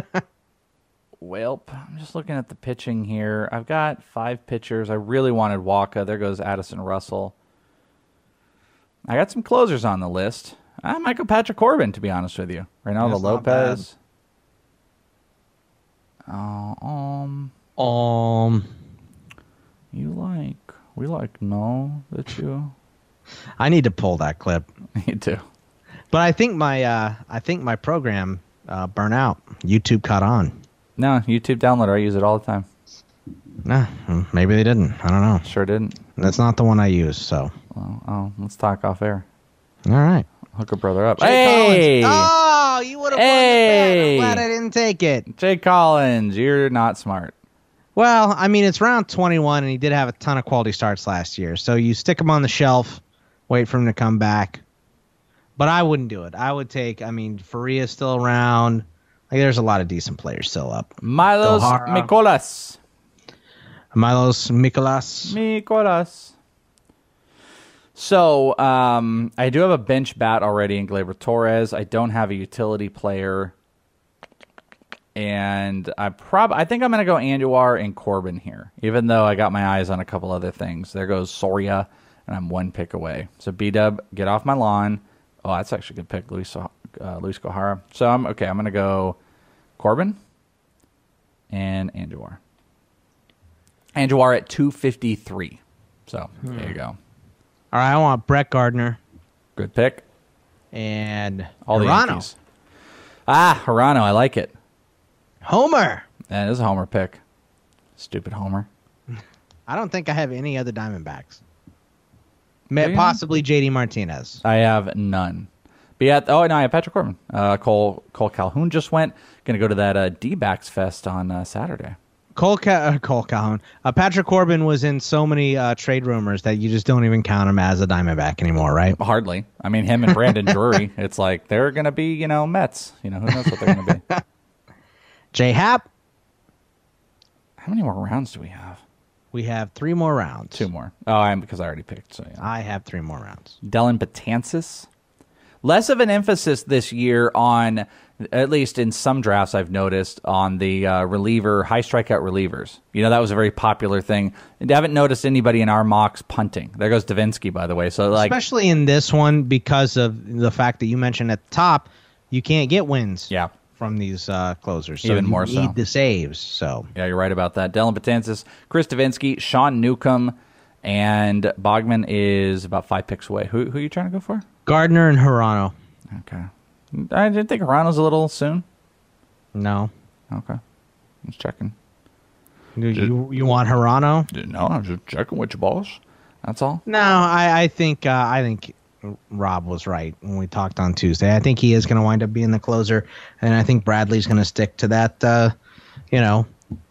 Welp. I'm just looking at the pitching here. I've got five pitchers. I really wanted Wacha. There goes Addison Russell. I got some closers on the list. I might go Patrick Corbin, to be honest with you.
Not.
Lopez. Uh, um,
Um,
you like? We like no that you. *laughs*
I need to pull that clip. *laughs*
Me too.
But I think my uh, I think my program uh, burnt out. YouTube caught on.
No, YouTube downloader. I use it all the time.
Nah, hmm, maybe they didn't. I don't know.
Sure didn't.
That's not the one I use. So,
Well, oh, let's talk off air.
all right.
Hook a brother up.
Jay
hey,
Collins. Oh, you would have
Hey.
won the bet. I'm glad I didn't take it.
Jay Collins, you're not smart.
Well, I mean, it's round 21, and he did have a ton of quality starts last year. So you stick him on the shelf, wait for him to come back. But I wouldn't do it. I would take. I mean, Faria's still around. Like, there's a lot of decent players still up.
Milos. Mikolas.
Milos Mikolas.
Mikolas. So um, I do have a bench bat already in Gleyber Torres. I don't have a utility player, and I prob I think I'm going to go Andujar and Corbin here, even though I got my eyes on a couple other things. There goes Soria, and I'm one pick away. So B Dub, get off my lawn. Oh, that's actually a good pick, Luis uh, Luis Gohara. So I'm okay. I'm going to go Corbin and Andujar. Andujar at 253. So there you go.
All right, I want Brett Gardner
Good pick.
and
All the
Hirano.
Yankees. Ah, Hirano, I like it.
Homer.
That is a homer pick. Stupid homer. *laughs*
I don't think I have any other Diamondbacks. May, possibly JD Martinez.
I have none. But yeah, oh no, I have Patrick Corbin. Uh, Cole Cole Calhoun just went. Going to go to that uh, D-backs fest on uh, Saturday.
Cole, Ca- uh, Cole Calhoun. Uh, Patrick Corbin was in so many uh, trade rumors that you just don't even count him as a Diamondback anymore, right?
Hardly. I mean, him and Brandon *laughs* Drury. It's like they're going to be, you know, Mets. You know, who knows what they're going to be. *laughs*
J Hap.
How many more rounds do we have?
We have three more rounds.
Two more. Oh, I'm because I already picked. So yeah.
I have three more rounds.
Dellin Betances. Less of an emphasis this year on, at least in some drafts I've noticed, on the uh, reliever, high strikeout relievers. You know, that was a very popular thing. And I haven't noticed anybody in our mocks punting. There goes Devenski, by the way. So, like,
Especially in this one because of the fact that you mentioned at the top, you can't get wins
yeah.
From these uh, closers. So
Even
you
more
need
so.
the saves. So
Yeah, you're right about that. Dellin Betances, Chris Devenski, Sean Newcomb, and Bogman is about five picks away. Who, who are you trying to go for?
Gardner and Hirano.
Okay. I didn't think Arano's a little soon.
No.
Okay. Just checking.
You, you, you want Hirano?
No, I'm just checking with your boss. That's all.
No, I, I think uh, I think Rob was right when we talked on Tuesday. I think he is going to wind up being the closer, and I think Bradley's going to stick to that, uh, you know,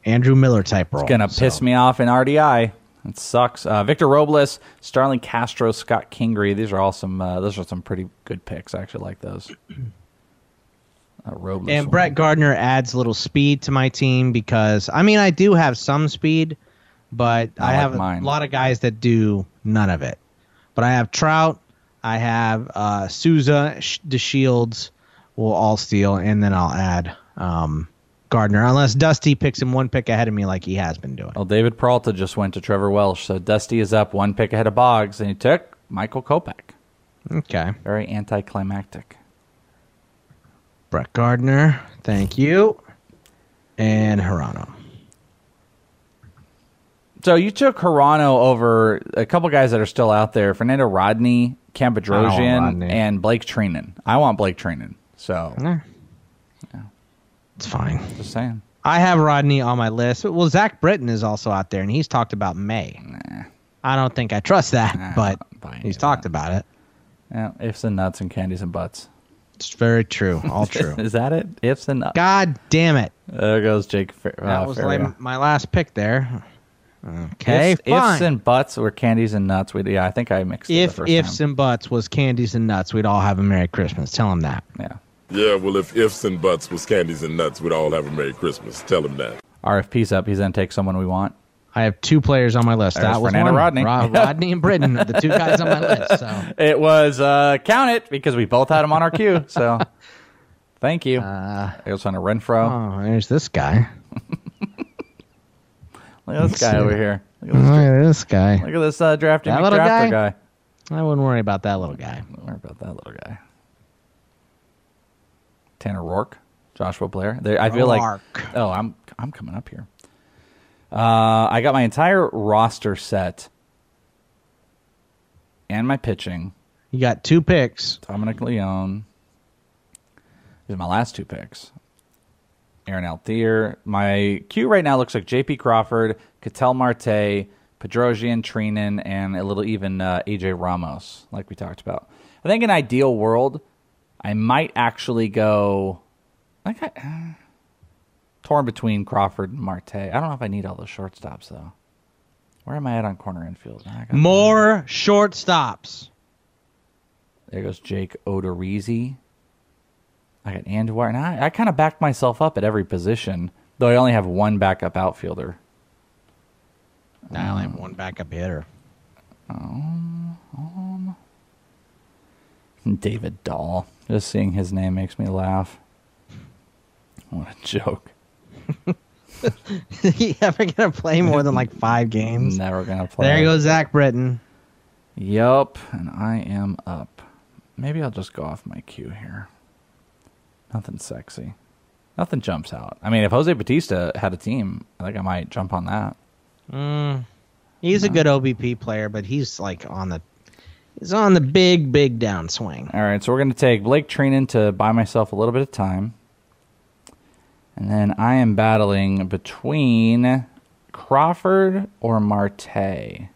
Andrew Miller type role.
It's gonna piss me off in RDI. It sucks. Uh, Victor Robles, Starlin Castro, Scott Kingery. These are all some. Uh, those are some pretty good picks. I actually like those. Uh, Robles.
And Brett Gardner adds a little speed to my team because I mean I do have some speed, but
Not
I
like
have a lot of guys that do none of it. But I have Trout, I have uh, Souza, the Shields will all steal, and then I'll add um, Gardner unless Dusty picks him one pick ahead of me like he has been doing.
Well, David Peralta just went to Trevor Welsh, so Dusty is up one pick ahead of Boggs, and he took Michael Kopech.
Okay.
Very anticlimactic.
Brett Gardner, thank you, and Hirano.
So you took Hirano over a couple guys that are still out there: Fernando Rodney, Cam Bedrosian, and Blake Treinen. I want Blake Treinen. So
It's fine.
just saying.
I have Rodney on my list. Well, Zach Britton is also out there, and he's talked about May. I don't think I trust that, but he's talked about it.
Yeah, ifs and nuts and candies and butts.
It's very true. All true. *laughs*
is that it? Ifs and nuts.
God damn it.
There goes Jake. Fer-
That
uh,
was like my last pick there. Okay,
ifs,
fine.
ifs and buts were candies and nuts. We, yeah, I think I mixed it
if
the first
ifs
time.
and buts was candies and nuts, we'd all have a Merry Christmas. Tell him that.
Yeah.
Yeah, well, if ifs and buts was candies and nuts, we'd all have a Merry Christmas. Tell him that.
RFP's up. He's gonna take someone we want.
I have two players on my list.
There's
that was
Fernando
one.
Rodney.
Ro- *laughs* Rodney and Britton, the two guys on my list. So *laughs*
It was uh, count it because we both had them on our queue. So *laughs* thank you.
Uh,
was on a Renfroe.
oh, there's this guy.
Look at this guy
see.
over here. Look
Look
at this,
at this guy.
look at this uh, drafting
That little
McDrafter
guy?
guy.
I wouldn't worry about that little guy.
Don't worry about that little guy. Tanner Roark, Joshua Blair. There, I feel like oh, I'm I'm coming up here. Uh, I got my entire roster set and my pitching.
You got two picks.
Dominic Leone. These are my last two picks. Aaron Altherr. My queue right now looks like J.P. Crawford, Ketel Marte, Bedrosian, Treinen, and a little even uh, A.J. Ramos, like we talked about. I think in ideal world, I might actually go. Like I, torn between Crawford and Marte. I don't know if I need all those shortstops though. Where am I at on corner infield? I got-
More shortstops.
There goes Jake Odorizzi. I got Andujar. And I, I kind of backed myself up at every position, though I only have one backup outfielder.
I only have one backup hitter.
Um, um, David Dahl. Just seeing his name makes me laugh. What a joke. *laughs*
he ever gonna play more than like five games?
Never gonna play.
There goes Zach Britton.
Yup, and I am up. Maybe I'll just go off my cue here. Nothing sexy. Nothing jumps out. I mean, if Jose Bautista had a team, I think I might jump on that.
Mm, he's a good OBP player, but he's like on the he's on the big big downswing.
All right, so we're going to take Blake Treinen to buy myself a little bit of time. And then I am battling between Crawford or Marte.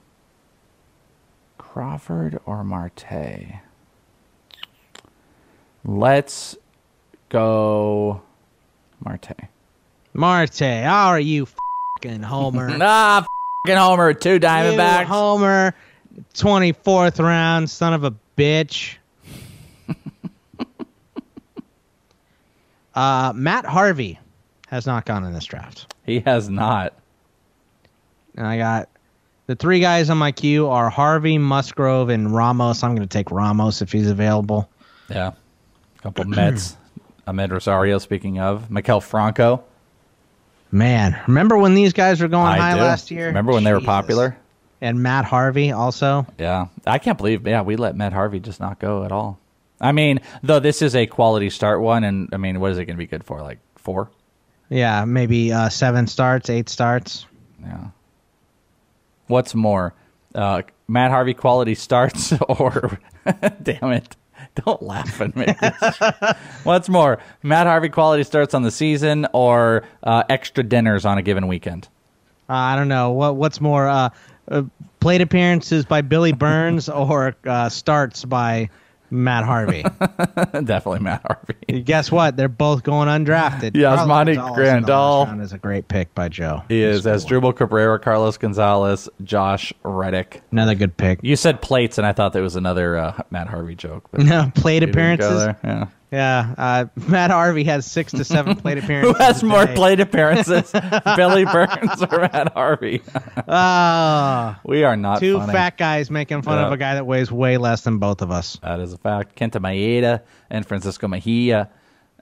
Crawford or Marte. Let's go Marte.
Marte, how are you, fucking Homer? *laughs*
ah, fucking Homer, two
You
Diamondbacks.
Homer, twenty fourth round, son of a bitch. *laughs* uh, Matt Harvey has not gone in this draft.
He has not.
And I got the three guys on my queue are Harvey, Musgrove, and Ramos. I'm going to take Ramos if he's available.
Yeah. A couple Mets. *clears throat* Amed Rosario, speaking of. Maikel Franco.
Man, remember when these guys were going
I
high
do.
last year?
Remember when they were popular?
And Matt Harvey also.
Yeah. I can't believe, yeah, we let Matt Harvey just not go at all. I mean, though this is a quality start one, and I mean, what is it going to be good for? Like four?
Yeah, maybe uh, seven starts, eight starts.
Yeah. What's more, uh, Matt Harvey quality starts *laughs* or, *laughs* damn it, *laughs* don't laugh at me. *laughs* What's more, Matt Harvey quality starts on the season or uh, extra dinners on a given weekend?
Uh, I don't know what what's more uh, uh, plate appearances by Billy Burns *laughs* or uh, starts by Matt Harvey. *laughs*
Definitely Matt Harvey.
Guess what? They're both going undrafted.
Yeah,
Carlos
Osmani
Gonzalez
Grandal.
is a great pick by Joe.
He is Asdrubal Cabrera, Carlos Gonzalez, Josh Reddick.
Another good pick.
You said plates, and I thought that was another uh, Matt Harvey joke. But *laughs*
No plate
you
appearances.
Yeah.
Yeah, uh, *laughs* Matt Harvey has six to seven plate *laughs* appearances.
Who has more plate appearances, *laughs* Billy Burns or Matt Harvey?
Ah,
we are not
two
funny.
fat guys making fun of a guy that weighs way less than both of us.
That is a fact. Kenta Maeda and Francisco Mejia,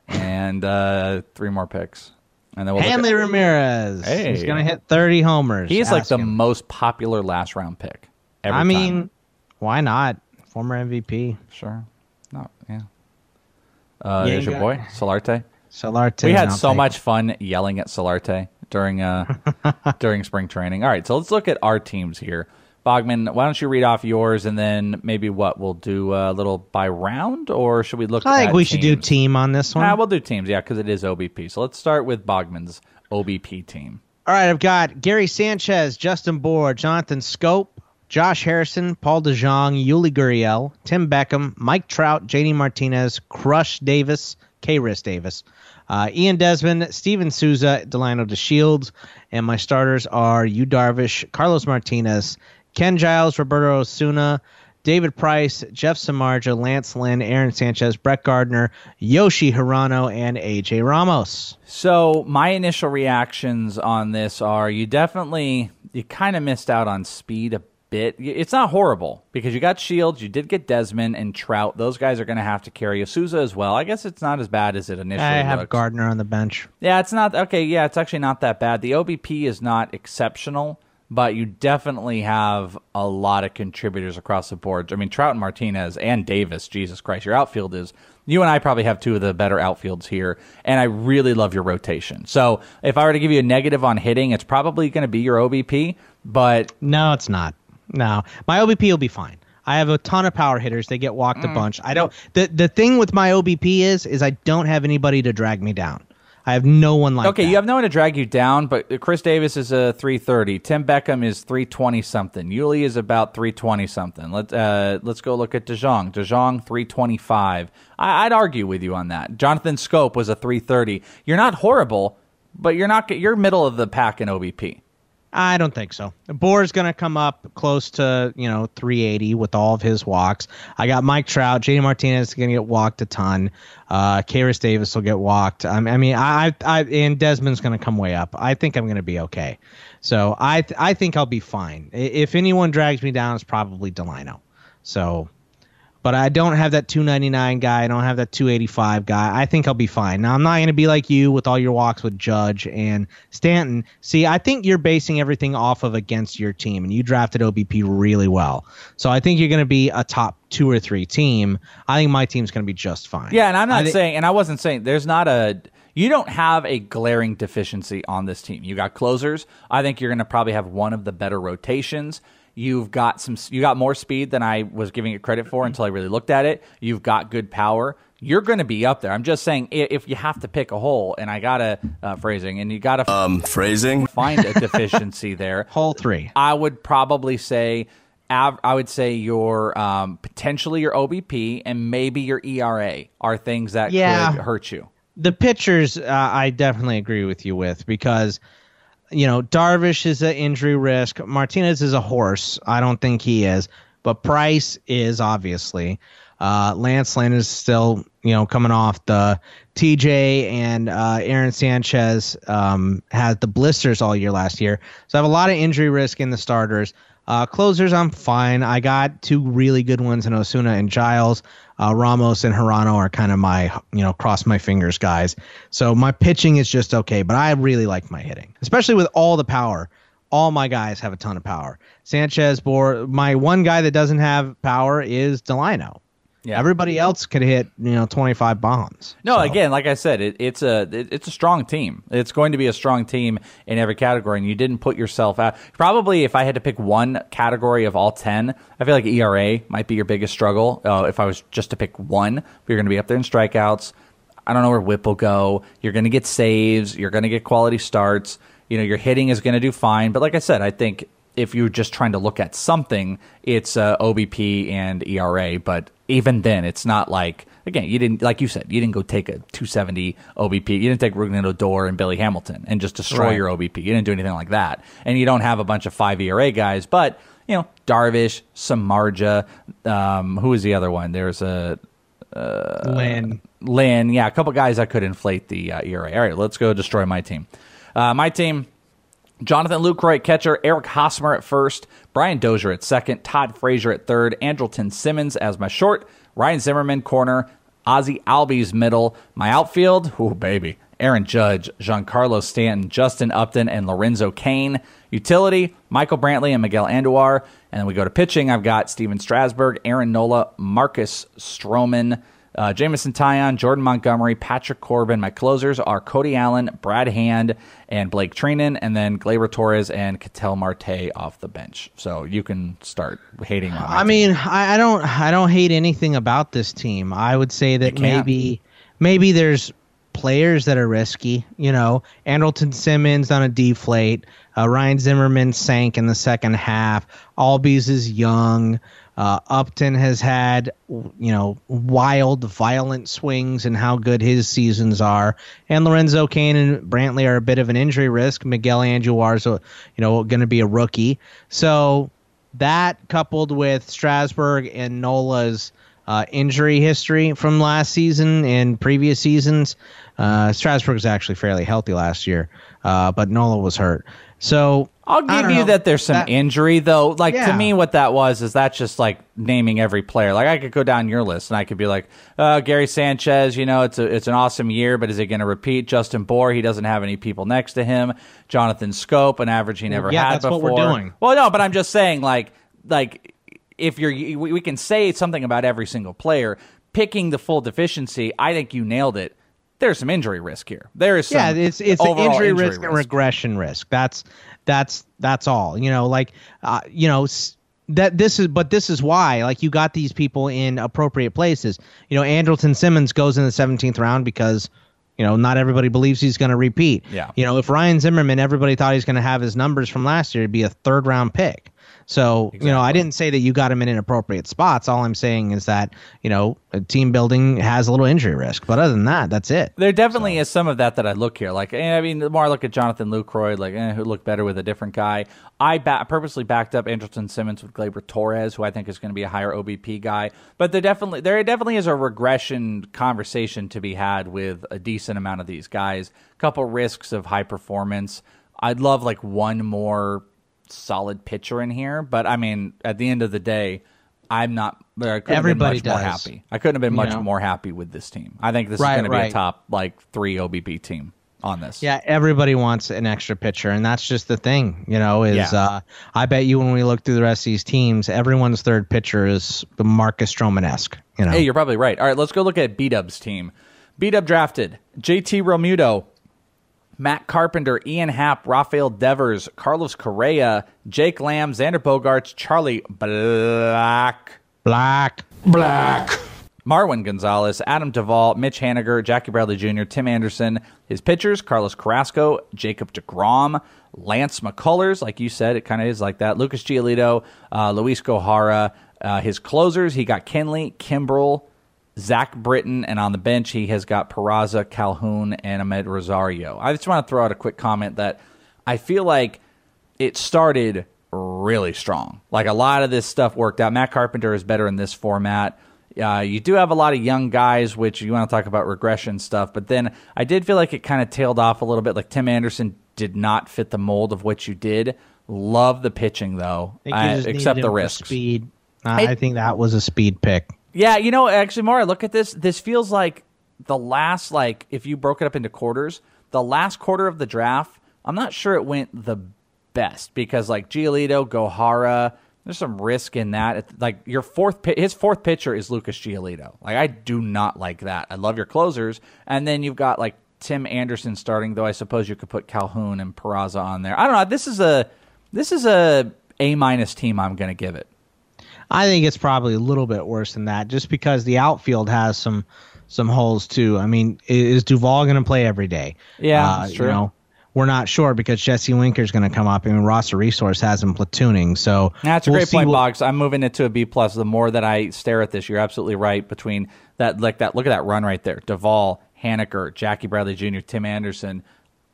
and uh, three more picks. And then we'll
Hanley
at-
Ramirez.
Hey.
He's gonna hit thirty homers.
He's like the
him.
most popular last round pick.
I
time.
mean, why not? Former MVP.
Sure. Uh,
Yeah,
there's
you
your boy, *laughs* Solarte.
Solarte.
We had so much fun yelling at Solarte during uh *laughs* during spring training. All right, so let's look at our teams here. Bogman, why don't you read off yours and then maybe what we'll do a little by round, or should we look?
I think we should do team on this one.
Ah, we'll do teams, yeah, because it is OBP. So let's start with Bogman's OBP team.
All right, I've got Gary Sanchez, Justin Bour, Jonathan Schoop, Josh Harrison, Paul DeJong, Yuli Gurriel, Tim Beckham, Mike Trout, JD Martinez, Crush Davis, Khris Davis, uh, Ian Desmond, Steven Souza, Delino DeShields, and my starters are Yu Darvish, Carlos Martinez, Ken Giles, Roberto Osuna, David Price, Jeff Samardzija, Lance Lynn, Aaron Sanchez, Brett Gardner, Yoshi Hirano, and AJ Ramos.
So my initial reactions on this are you definitely you kind of missed out on speed a bit. It's not horrible because you got Shields, you did get Desmond and Trout. Those guys are going to have to carry you. Souza as well. I guess it's not as bad as it initially
I have
looks.
Gardner on the bench.
Yeah, it's not okay. Yeah, it's actually not that bad. The OBP is not exceptional, but you definitely have a lot of contributors across the board. I mean, Trout and Martinez and Davis. Jesus Christ, your outfield is. You and I probably have two of the better outfields here, and I really love your rotation. So, if I were to give you a negative on hitting, it's probably going to be your OBP. But
No, it's not. No, my OBP will be fine. I have a ton of power hitters. They get walked
Mm.
a bunch. I don't. The the thing with my OBP is is I don't have anybody to drag me down. I have no one like
okay,
that.
you have no one to drag you down, but Chris Davis is a 330. Tim Beckham is 320 something. Yuli is about 320 something. Let uh, let's go look at DeJong. DeJong 325. I, I'd argue with you on that. Jonathan Schoop was a 330. You're not horrible, but you're not. You're middle of the pack in OBP.
I don't think so. Bour's going to come up close to you know 380 with all of his walks. I got Mike Trout, JD Martinez is going to get walked a ton. Uh, Khris Davis will get walked. I mean, I, I, and Desmond's going to come way up. I think I'm going to be okay. So I, th- I think I'll be fine. If anyone drags me down, it's probably Delino. So but I don't have that 299 guy. I don't have that 285 guy. I think I'll be fine. Now I'm not going to be like you with all your walks with Judge and Stanton. See, I think you're basing everything off of against your team, and you drafted OBP really well. So I think you're going to be a top two or three team. I think my team's going to be just fine.
Yeah, and I'm not th- saying, and I wasn't saying there's not a. You don't have a glaring deficiency on this team. You got closers. I think you're going to probably have one of the better rotations. You've got some. You got more speed than I was giving it credit for until I really looked at it. You've got good power. You're going to be up there. I'm just saying if you have to pick a hole, and I gotta uh, phrasing, and you gotta
um phrasing
find a *laughs* deficiency there.
Hole three.
I would probably say. I would say your um, potentially your OBP and maybe your ERA are things that
yeah.
could hurt you.
The pitchers, uh, I definitely agree with you with because you know, Darvish is an injury risk. Martinez is a horse. I don't think he is, but Price is obviously. Uh, Lance Lynn is still, you know, coming off the TJ and uh, Aaron Sanchez um, had the blisters all year last year. So I have a lot of injury risk in the starters. Uh, closers, I'm fine. I got two really good ones in Osuna and Giles. Uh, Ramos and Hirano are kind of my, you know, cross my fingers guys. So my pitching is just okay, but I really like my hitting, especially with all the power. All my guys have a ton of power. Sanchez, Bour, my one guy that doesn't have power is Delino. Yeah. Everybody else could hit, you know, 25 bombs.
No, so. again, like I said, it, it's a it, it's a strong team. It's going to be a strong team in every category, and you didn't put yourself out. Probably, if I had to pick one category of all 10, I feel like ERA might be your biggest struggle. Uh, if I was just to pick one, you're going to be up there in strikeouts. I don't know where Whip will go. You're going to get saves. You're going to get quality starts. You know, your hitting is going to do fine. But like I said, I think if you're just trying to look at something, it's uh, OBP and ERA. But even then, it's not like again you didn't like you said you didn't go take a 270 OBP. You didn't take Rougned Odor and Billy Hamilton and just destroy right. your OBP. You didn't do anything like that, and you don't have a bunch of five ERA guys, but. You know, Darvish, Samardzija, um, who is the other one? There's a
uh, Lynn.
Lynn, yeah, a couple guys that could inflate the uh, ERA. All right, let's go destroy my team. Uh, my team, Jonathan Lucroy catcher, Eric Hosmer at first, Brian Dozier at second, Todd Frazier at third, Andrelton Simmons as my short, Ryan Zimmerman corner, Ozzie Albies middle, my outfield, oh baby, Aaron Judge, Giancarlo Stanton, Justin Upton, and Lorenzo Cain. Utility, Michael Brantley and Miguel Andujar. And then we go to pitching. I've got Stephen Strasburg, Aaron Nola, Marcus Stroman, uh, Jameson Taillon, Jordan Montgomery, Patrick Corbin. My closers are Cody Allen, Brad Hand, and Blake Treinen, and then Gleyber Torres and Ketel Marte off the bench. So you can start hating on.
I mean, I, I, don't, I don't hate anything about this team. I would say that maybe, maybe there's players that are risky. You know, Andrelton Simmons on a deflate. Uh, Ryan Zimmerman sank in the second half. Albies is young. Uh, Upton has had, you know, wild, violent swings and how good his seasons are. And Lorenzo Cain and Brantley are a bit of an injury risk. Miguel Andujar is, you know, going to be a rookie. So that coupled with Strasburg and Nola's uh, injury history from last season and previous seasons, uh, Strasburg was actually fairly healthy last year, uh, but Nola was hurt. So
I'll give you know. that there's some that, injury though. Like yeah. to me, what that was is that's just like naming every player. Like I could go down your list and I could be like, uh, Gary Sanchez. You know, it's a it's an awesome year, but is it going to repeat? Justin Bour, he doesn't have any people next to him. Jonathan Schoop, an average he never
yeah,
had
that's
before.
What we're doing.
Well, no, but I'm just saying, like, like if you're, we can say something about every single player. Picking the full deficiency, I think you nailed it there's some injury risk here. There is some
yeah, it's it's
injury,
injury
risk,
risk and regression risk. That's that's that's all. You know, like uh, you know that this is but this is why like you got these people in appropriate places. You know, Andrelton Simmons goes in the 17th round because you know, not everybody believes he's going to repeat.
Yeah.
You know, if Ryan Zimmerman, everybody thought he's going to have his numbers from last year, it'd be a third round pick. So, you know, I didn't say that you got him in inappropriate spots. All I'm saying is that, you know, team building has a little injury risk. But other than that, that's it.
There definitely is some of that that I look here. Like, eh, I mean, the more I look at Jonathan Lucroy, like, eh, who looked better with a different guy. I ba- purposely backed up Andrelton Simmons with Gleyber Torres, who I think is going to be a higher OBP guy. But there definitely there definitely is a regression conversation to be had with a decent amount of these guys. A Couple risks of high performance. I'd love like one more solid pitcher in here, but I mean, at the end of the day, I'm not. I
Everybody
have been much more happy. I couldn't have been
You
much
know?
more happy with this team. I think this
Right,
is going to be a top like three OBP team on this.
Yeah, everybody wants an extra pitcher, and that's just the thing, you know. Is
Yeah.
uh, I bet you when we look through the rest of these teams, everyone's third pitcher is the Marcus Stroman esque. You know,
Hey, you're probably right. All right, let's go look at B Dub's team. B Dub drafted JT Realmuto, Matt Carpenter, Ian Happ, Rafael Devers, Carlos Correa, Jake Lamb, Xander Bogaerts, Charlie Black,
Black,
Black, Marwin Gonzalez, Adam Duvall, Mitch Haniger, Jackie Bradley Jr., Tim Anderson. His pitchers: Carlos Carrasco, Jacob Degrom, Lance McCullers. Like you said, it kind of is like that. Lucas Giolito, uh, Luis Gohara. Uh, his closers: he got Kenley, Kimbrel, Zach Britton, and on the bench he has got Peraza, Calhoun, and Ahmed Rosario. I just want to throw out a quick comment that I feel like it started really strong. Like a lot of this stuff worked out. Matt Carpenter is better in this format. Uh, you do have a lot of young guys, which you want to talk about regression stuff, but then I did feel like it kind of tailed off a little bit. Like Tim Anderson did not fit the mold of what you did. Love the pitching though,
I think you just
except the risks.
Speed. I I think that was a speed pick.
Yeah, you know, actually, more I look at this, this feels like the last, like, if you broke it up into quarters, the last quarter of the draft, I'm not sure it went the best because, like, Giolito, Gohara, there's some risk in that. Like, your fourth, his fourth pitcher is Lucas Giolito. Like, I do not like that. I love your closers. And then you've got, like, Tim Anderson starting, though I suppose you could put Calhoun and Peraza on there. I don't know. This is a, this is a A minus team I'm going to give it.
I think it's probably a little bit worse than that, just because the outfield has some some holes too. I mean, is Duvall going to play every day?
Yeah,
Uh,
that's
you
true.
know, we're not sure because Jesse Winker's going to come up. I mean, Roster Resource has him platooning, so
That's a
we'll
great point,
what-
Boggs. I'm moving it to a B plus. The more that I stare at this, you're absolutely right. Between that, like that, look at that run right there: Duvall, Haniger, Jackie Bradley Jr., Tim Anderson.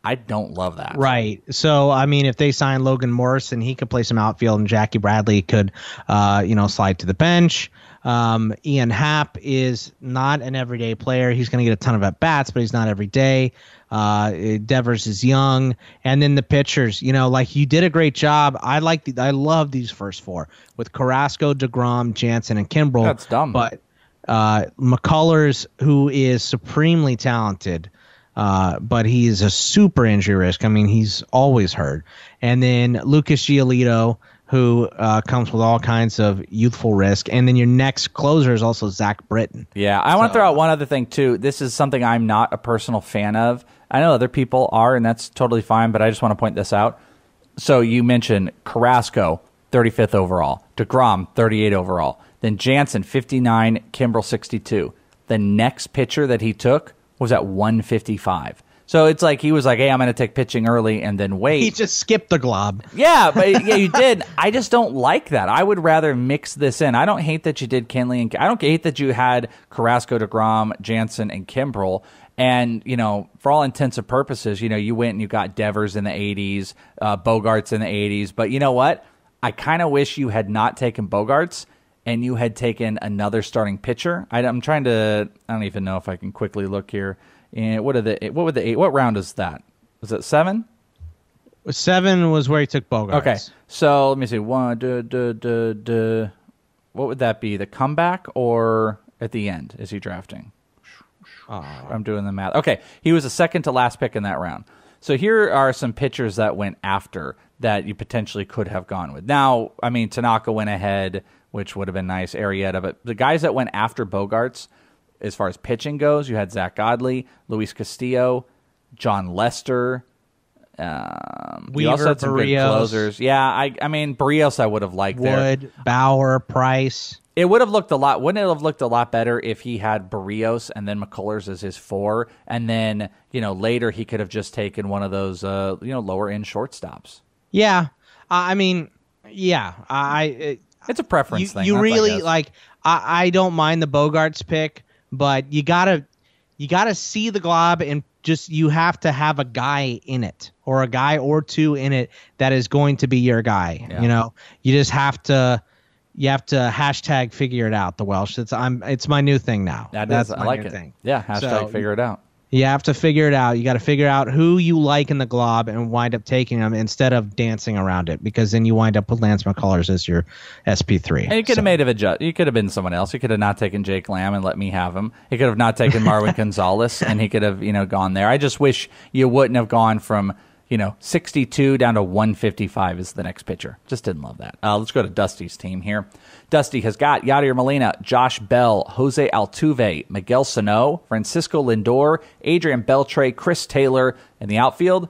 I don't love that.
Right. So, I mean, if they sign Logan Morris, Morrison, he could play some outfield, and Jackie Bradley could, uh, you know, slide to the bench. Um, Ian Happ is not an everyday player. He's going to get a ton of at bats, but he's not every day. Uh, Devers is young, and then the pitchers. You know, like you did a great job. I like the, I love these first four with Carrasco, Degrom, Jansen, and Kimbrel.
That's dumb.
But uh, McCullers, who is supremely talented, uh, but he is a super injury risk. I mean, he's always hurt. And then Lucas Giolito, who uh, comes with all kinds of youthful risk. And then your next closer is also Zach Britton.
Yeah, I want to throw out one other thing too. This is something I'm not a personal fan of. I know other people are, and that's totally fine. But I just want to point this out. So you mentioned Carrasco, 35th overall, Degrom, 38 overall, then Jansen, 59, Kimbrel, 62. The next pitcher that he took was at 155. So it's like he was like, "Hey, I'm going to take pitching early and then wait."
He just skipped the glob.
Yeah, but *laughs* yeah, you did. I just don't like that. I would rather mix this in. I don't hate that you did Kenley and I don't hate that you had Carrasco, Degrom, Jansen, and Kimbrel. And you know, for all intents and purposes, you know, you went and you got Devers in the '80s, uh, Bogaerts in the '80s. But you know what? I kind of wish you had not taken Bogaerts and you had taken another starting pitcher. I, am trying to. I don't even know if I can quickly look here. And what are the? What would the eight? What round is that? Was it seven?
Seven was where he took Bogaerts.
Okay, so let me see. One, duh, duh, duh, duh. what would that be? The comeback or at the end? Is he drafting? Ah. I'm doing the math. Okay, he was the second to last pick in that round. So here are some pitchers that went after that you potentially could have gone with. Now, I mean, Tanaka went ahead, which would have been nice. Arrieta, but the guys that went after Bogaerts, as far as pitching goes, you had Zack Godley, Luis Castillo, Jon Lester. Um, you also had some good closers. Yeah, I, I mean, Berrios, I would have liked there.
Wood, Bauer, Price.
It would have looked a lot. Wouldn't it have looked a lot better if he had Berrios and then McCullers as his four, and then you know later he could have just taken one of those uh, you know lower end shortstops.
Yeah, I I mean, Yeah, I. It,
it's a preference
you,
thing.
You
that's- I
really like. I, I don't mind the Bogaerts pick, but you gotta you gotta see the glob and just you have to have a guy in it or a guy or two in it that is going to be your guy.
Yeah.
You know, you just have to. You have to hashtag figure it out. The Welsh. It's I'm. It's my new thing now.
That
That's
is- I like
new
it.
Thing.
Yeah, hashtag
So-
figure it out.
You have to figure it out. You got to figure out who you like in the glob and wind up taking them instead of dancing around it, because then you wind up with Lance McCullers as your SP3.
And you could have made of a ju- You could have been someone else. You could have not taken Jake Lamb and let me have him. He could have not taken *laughs* Marwin Gonzalez, and he could have you know gone there. I just wish you wouldn't have gone from you know 62 down to 155 is the next pitcher. Just didn't love that. Uh, let's go to Dusty's team here. Dusty has got Yadier Molina, Josh Bell, Jose Altuve, Miguel Sano, Francisco Lindor, Adrian Beltre, Chris Taylor in the outfield.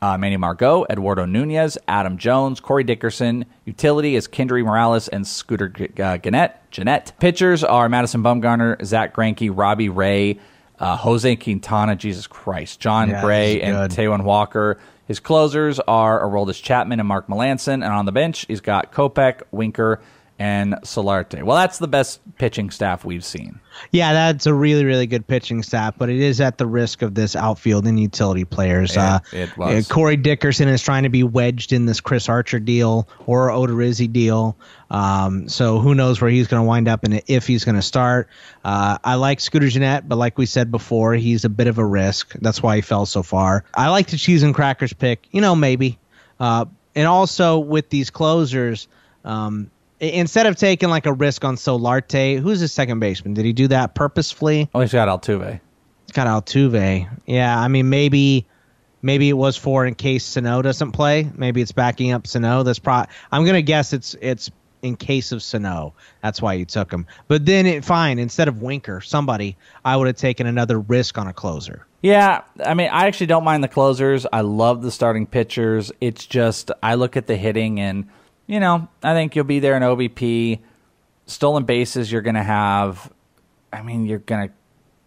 Uh, Manny Margot, Eduardo Nunez, Adam Jones, Corey Dickerson. Utility is Kendry Morales and Scooter G- uh, Gennett. Gennett. Pitchers are Madison Bumgarner, Zack Greinke, Robbie Ray, uh, Jose Quintana, Jesus Christ, John
Yeah,
Gray, and
good.
Taijuan Walker. His closers are Aroldis Chapman and Mark Melancon, and on the bench he's got Kopech, Winker, and Solarte. Well, that's the best pitching staff we've seen.
Yeah, that's a really, really good pitching staff, but it is at the risk of this outfield and utility players.
It-
uh,
it was.
uh, Corey Dickerson is trying to be wedged in this Chris Archer deal or Odorizzi deal. Um, so who knows where he's going to wind up and if he's going to start. Uh, I like Scooter Gennett, but like we said before, he's a bit of a risk. That's why he fell so far. I like the cheese and crackers pick. You know, maybe. Uh, and also with these closers, um, instead of taking like a risk on Solarte, who's his second baseman? Did he do that purposefully?
Oh, he's got Altuve.
He's got Altuve. Yeah, I mean maybe maybe it was for in case Sano doesn't play. Maybe it's backing up Sano. That's pro. I'm gonna guess it's it's in case of Sano. That's why you took him. But then it fine instead of Winker, somebody I would have taken another risk on a closer.
Yeah, I mean, I actually don't mind the closers. I love the starting pitchers. It's just I look at the hitting, and you know, I think you'll be there in OBP. Stolen bases, you're going to have. I mean, you're going to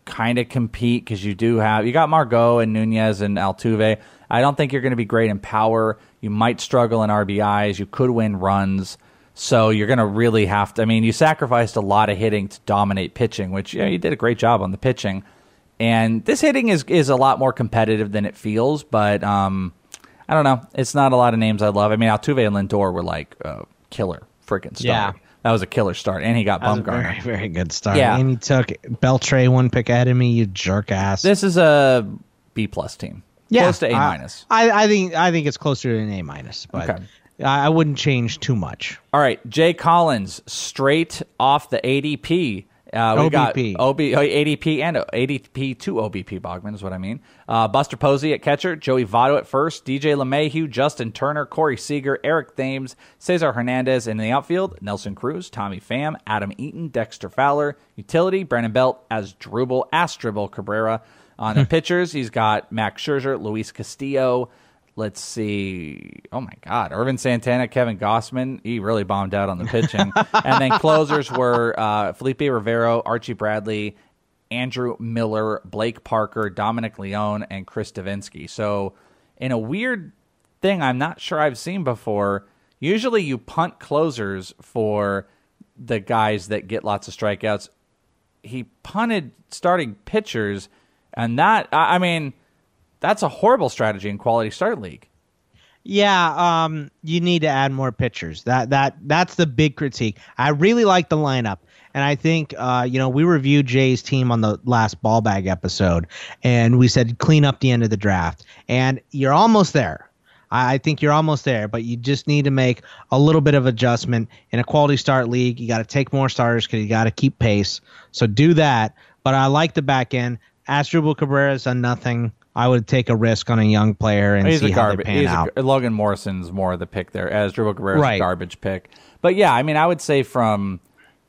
kind of compete because you do have you got Margot and Nunez and Altuve. I don't think you're going to be great in power. You might struggle in RBIs. You could win runs. So you're going to really have to. I mean, you sacrificed a lot of hitting to dominate pitching, which yeah, you did a great job on the pitching. And this hitting is is a lot more competitive than it feels, but um, I don't know. It's not a lot of names I love. I mean, Altuve and Lindor were like uh, killer freaking start.
Yeah.
that was a killer start, and he got Bumgarner.
very very good start.
Yeah.
and he took Beltre one pick ahead of me. You jerk ass.
This is a B plus team,
yeah,
close to A minus.
I, I think I think it's closer to an A minus, but
Okay.
I, I wouldn't change too much.
All right, Jay Collins, straight off the ADP. Uh, we got
OBP.
OB, uh, ADP and ADP to OBP Bogman is what I mean. Uh, Buster Posey at catcher, Joey Votto at first, DJ LeMahieu, Justin Turner, Corey Seager, Eric Thames, Cesar Hernandez in the outfield, Nelson Cruz, Tommy Pham, Adam Eaton, Dexter Fowler, utility, Brandon Belt as Dribble, Asdrubal Cabrera. On the *laughs* pitchers, he's got Max Scherzer, Luis Castillo, Let's see. Oh my God, Ervin Santana, Kevin Gausman. He really bombed out on the pitching. *laughs* and then closers were uh, Felipe Rivero, Archie Bradley, Andrew Miller, Blake Parker, Dominic Leone, and Chris Devenski. So, in a weird thing I'm not sure I've seen before, usually you punt closers for the guys that get lots of strikeouts. He punted starting pitchers, and that, I I mean, that's a horrible strategy in quality start league.
Yeah, um, you need to add more pitchers. That that that's the big critique. I really like the lineup, and I think uh, you know we reviewed Jay's team on the last ball bag episode, and we said clean up the end of the draft, and you're almost there. I think you're almost there, but you just need to make a little bit of adjustment in a quality start league. You got to take more starters because you got to keep pace. So do that. But I like the back end. Asdrubal Cabrera's done nothing. I would take a risk on a young player and
he's
see
a
how
garbage.
they pan out.
a, Logan Morrison's more of the pick there, Asdrubal Cabrera's
Right.
a garbage pick. But yeah, I mean, I would say from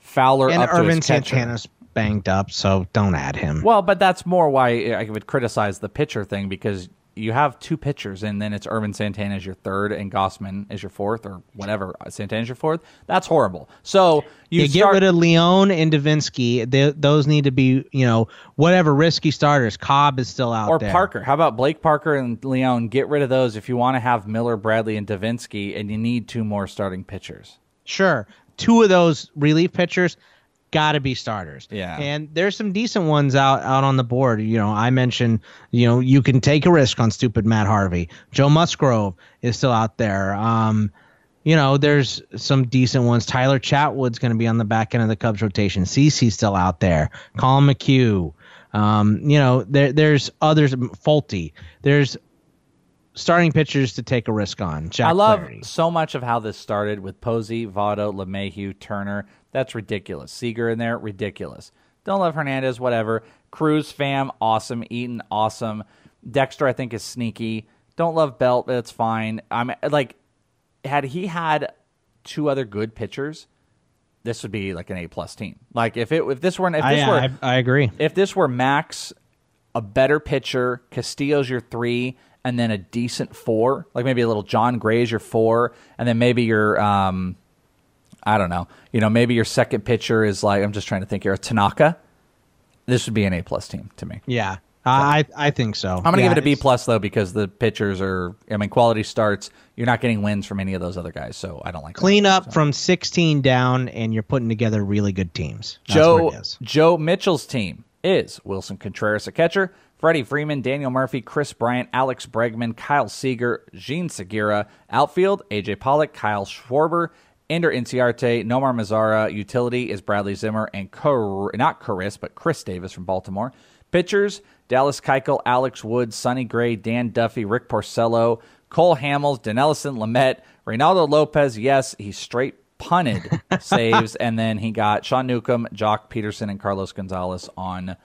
Fowler
and
up to Ervin catcher.
Santana's banged up, so don't add him.
Well, but that's more why I would criticize the pitcher thing because you have two pitchers, and then it's Ervin Santana as your third, and Gausman as your fourth, or whatever Santana's your fourth. That's horrible. So you
You get rid of Leone and Devenski. They, those need to be, you know, whatever risky starters. Cobb is still out
or
there.
Parker. How about Blake Parker and Leone? Get rid of those if you want to have Miller, Bradley, and Devenski, and you need two more starting pitchers.
Sure, two of those relief pitchers got to be starters.
Yeah.
and there's some decent ones out out on the board. You know, I mentioned, you know, you can take a risk on stupid Matt Harvey. Joe Musgrove is still out there. Um, you know, there's some decent ones. Tyler Chatwood's going to be on the back end of the Cubs rotation. CC's still out there. Collin McHugh. Um, you know, there there's others. Faulty. There's starting pitchers to take a risk on. Jack
I love
Flaherty.
so much of how this started with Posey, Votto, LeMahieu, Turner. That's ridiculous. Seager in there, ridiculous. Don't love Hernandez, whatever. Cruz, Pham, awesome. Eaton, awesome. Dexter, I think, is sneaky. Don't love Belt, but it's fine. I'm like, had he had two other good pitchers, this would be like an A plus team. Like if it if this were if this
I,
were
I, I agree.
if this were Max, a better pitcher, Castillo's your three, and then a decent four, like maybe a little Jon Gray's your four, and then maybe your um, I don't know, you know, maybe your second pitcher is like I'm just trying to think here, a Tanaka. This would be an A plus team to me.
Yeah, I I think so.
I'm gonna
Yeah,
give it a B plus though because the pitchers are, I mean, quality starts. You're not getting wins from any of those other guys, so I don't like that.
Clean up from 16 down, and you're putting together really good teams. That's
Joe
what it is.
Joe Mitchell's team is Willson Contreras, a catcher, Freddie Freeman, Daniel Murphy, Kris Bryant, Alex Bregman, Kyle Seager, Jean Segura, outfield AJ Pollock, Kyle Schwarber, Ender Inciarte, Nomar Mazara, utility is Bradley Zimmer and Cor- not Chris but Chris Davis from Baltimore. Pitchers Dallas Keuchel, Alex Wood, Sonny Gray, Dan Duffy, Rick Porcello, Cole Hamels, Dinelson Lamet, Reynaldo Lopez. Yes, he straight punted *laughs* saves, and then he got Sean Newcomb, Joc Pederson, and Carlos Gonzalez on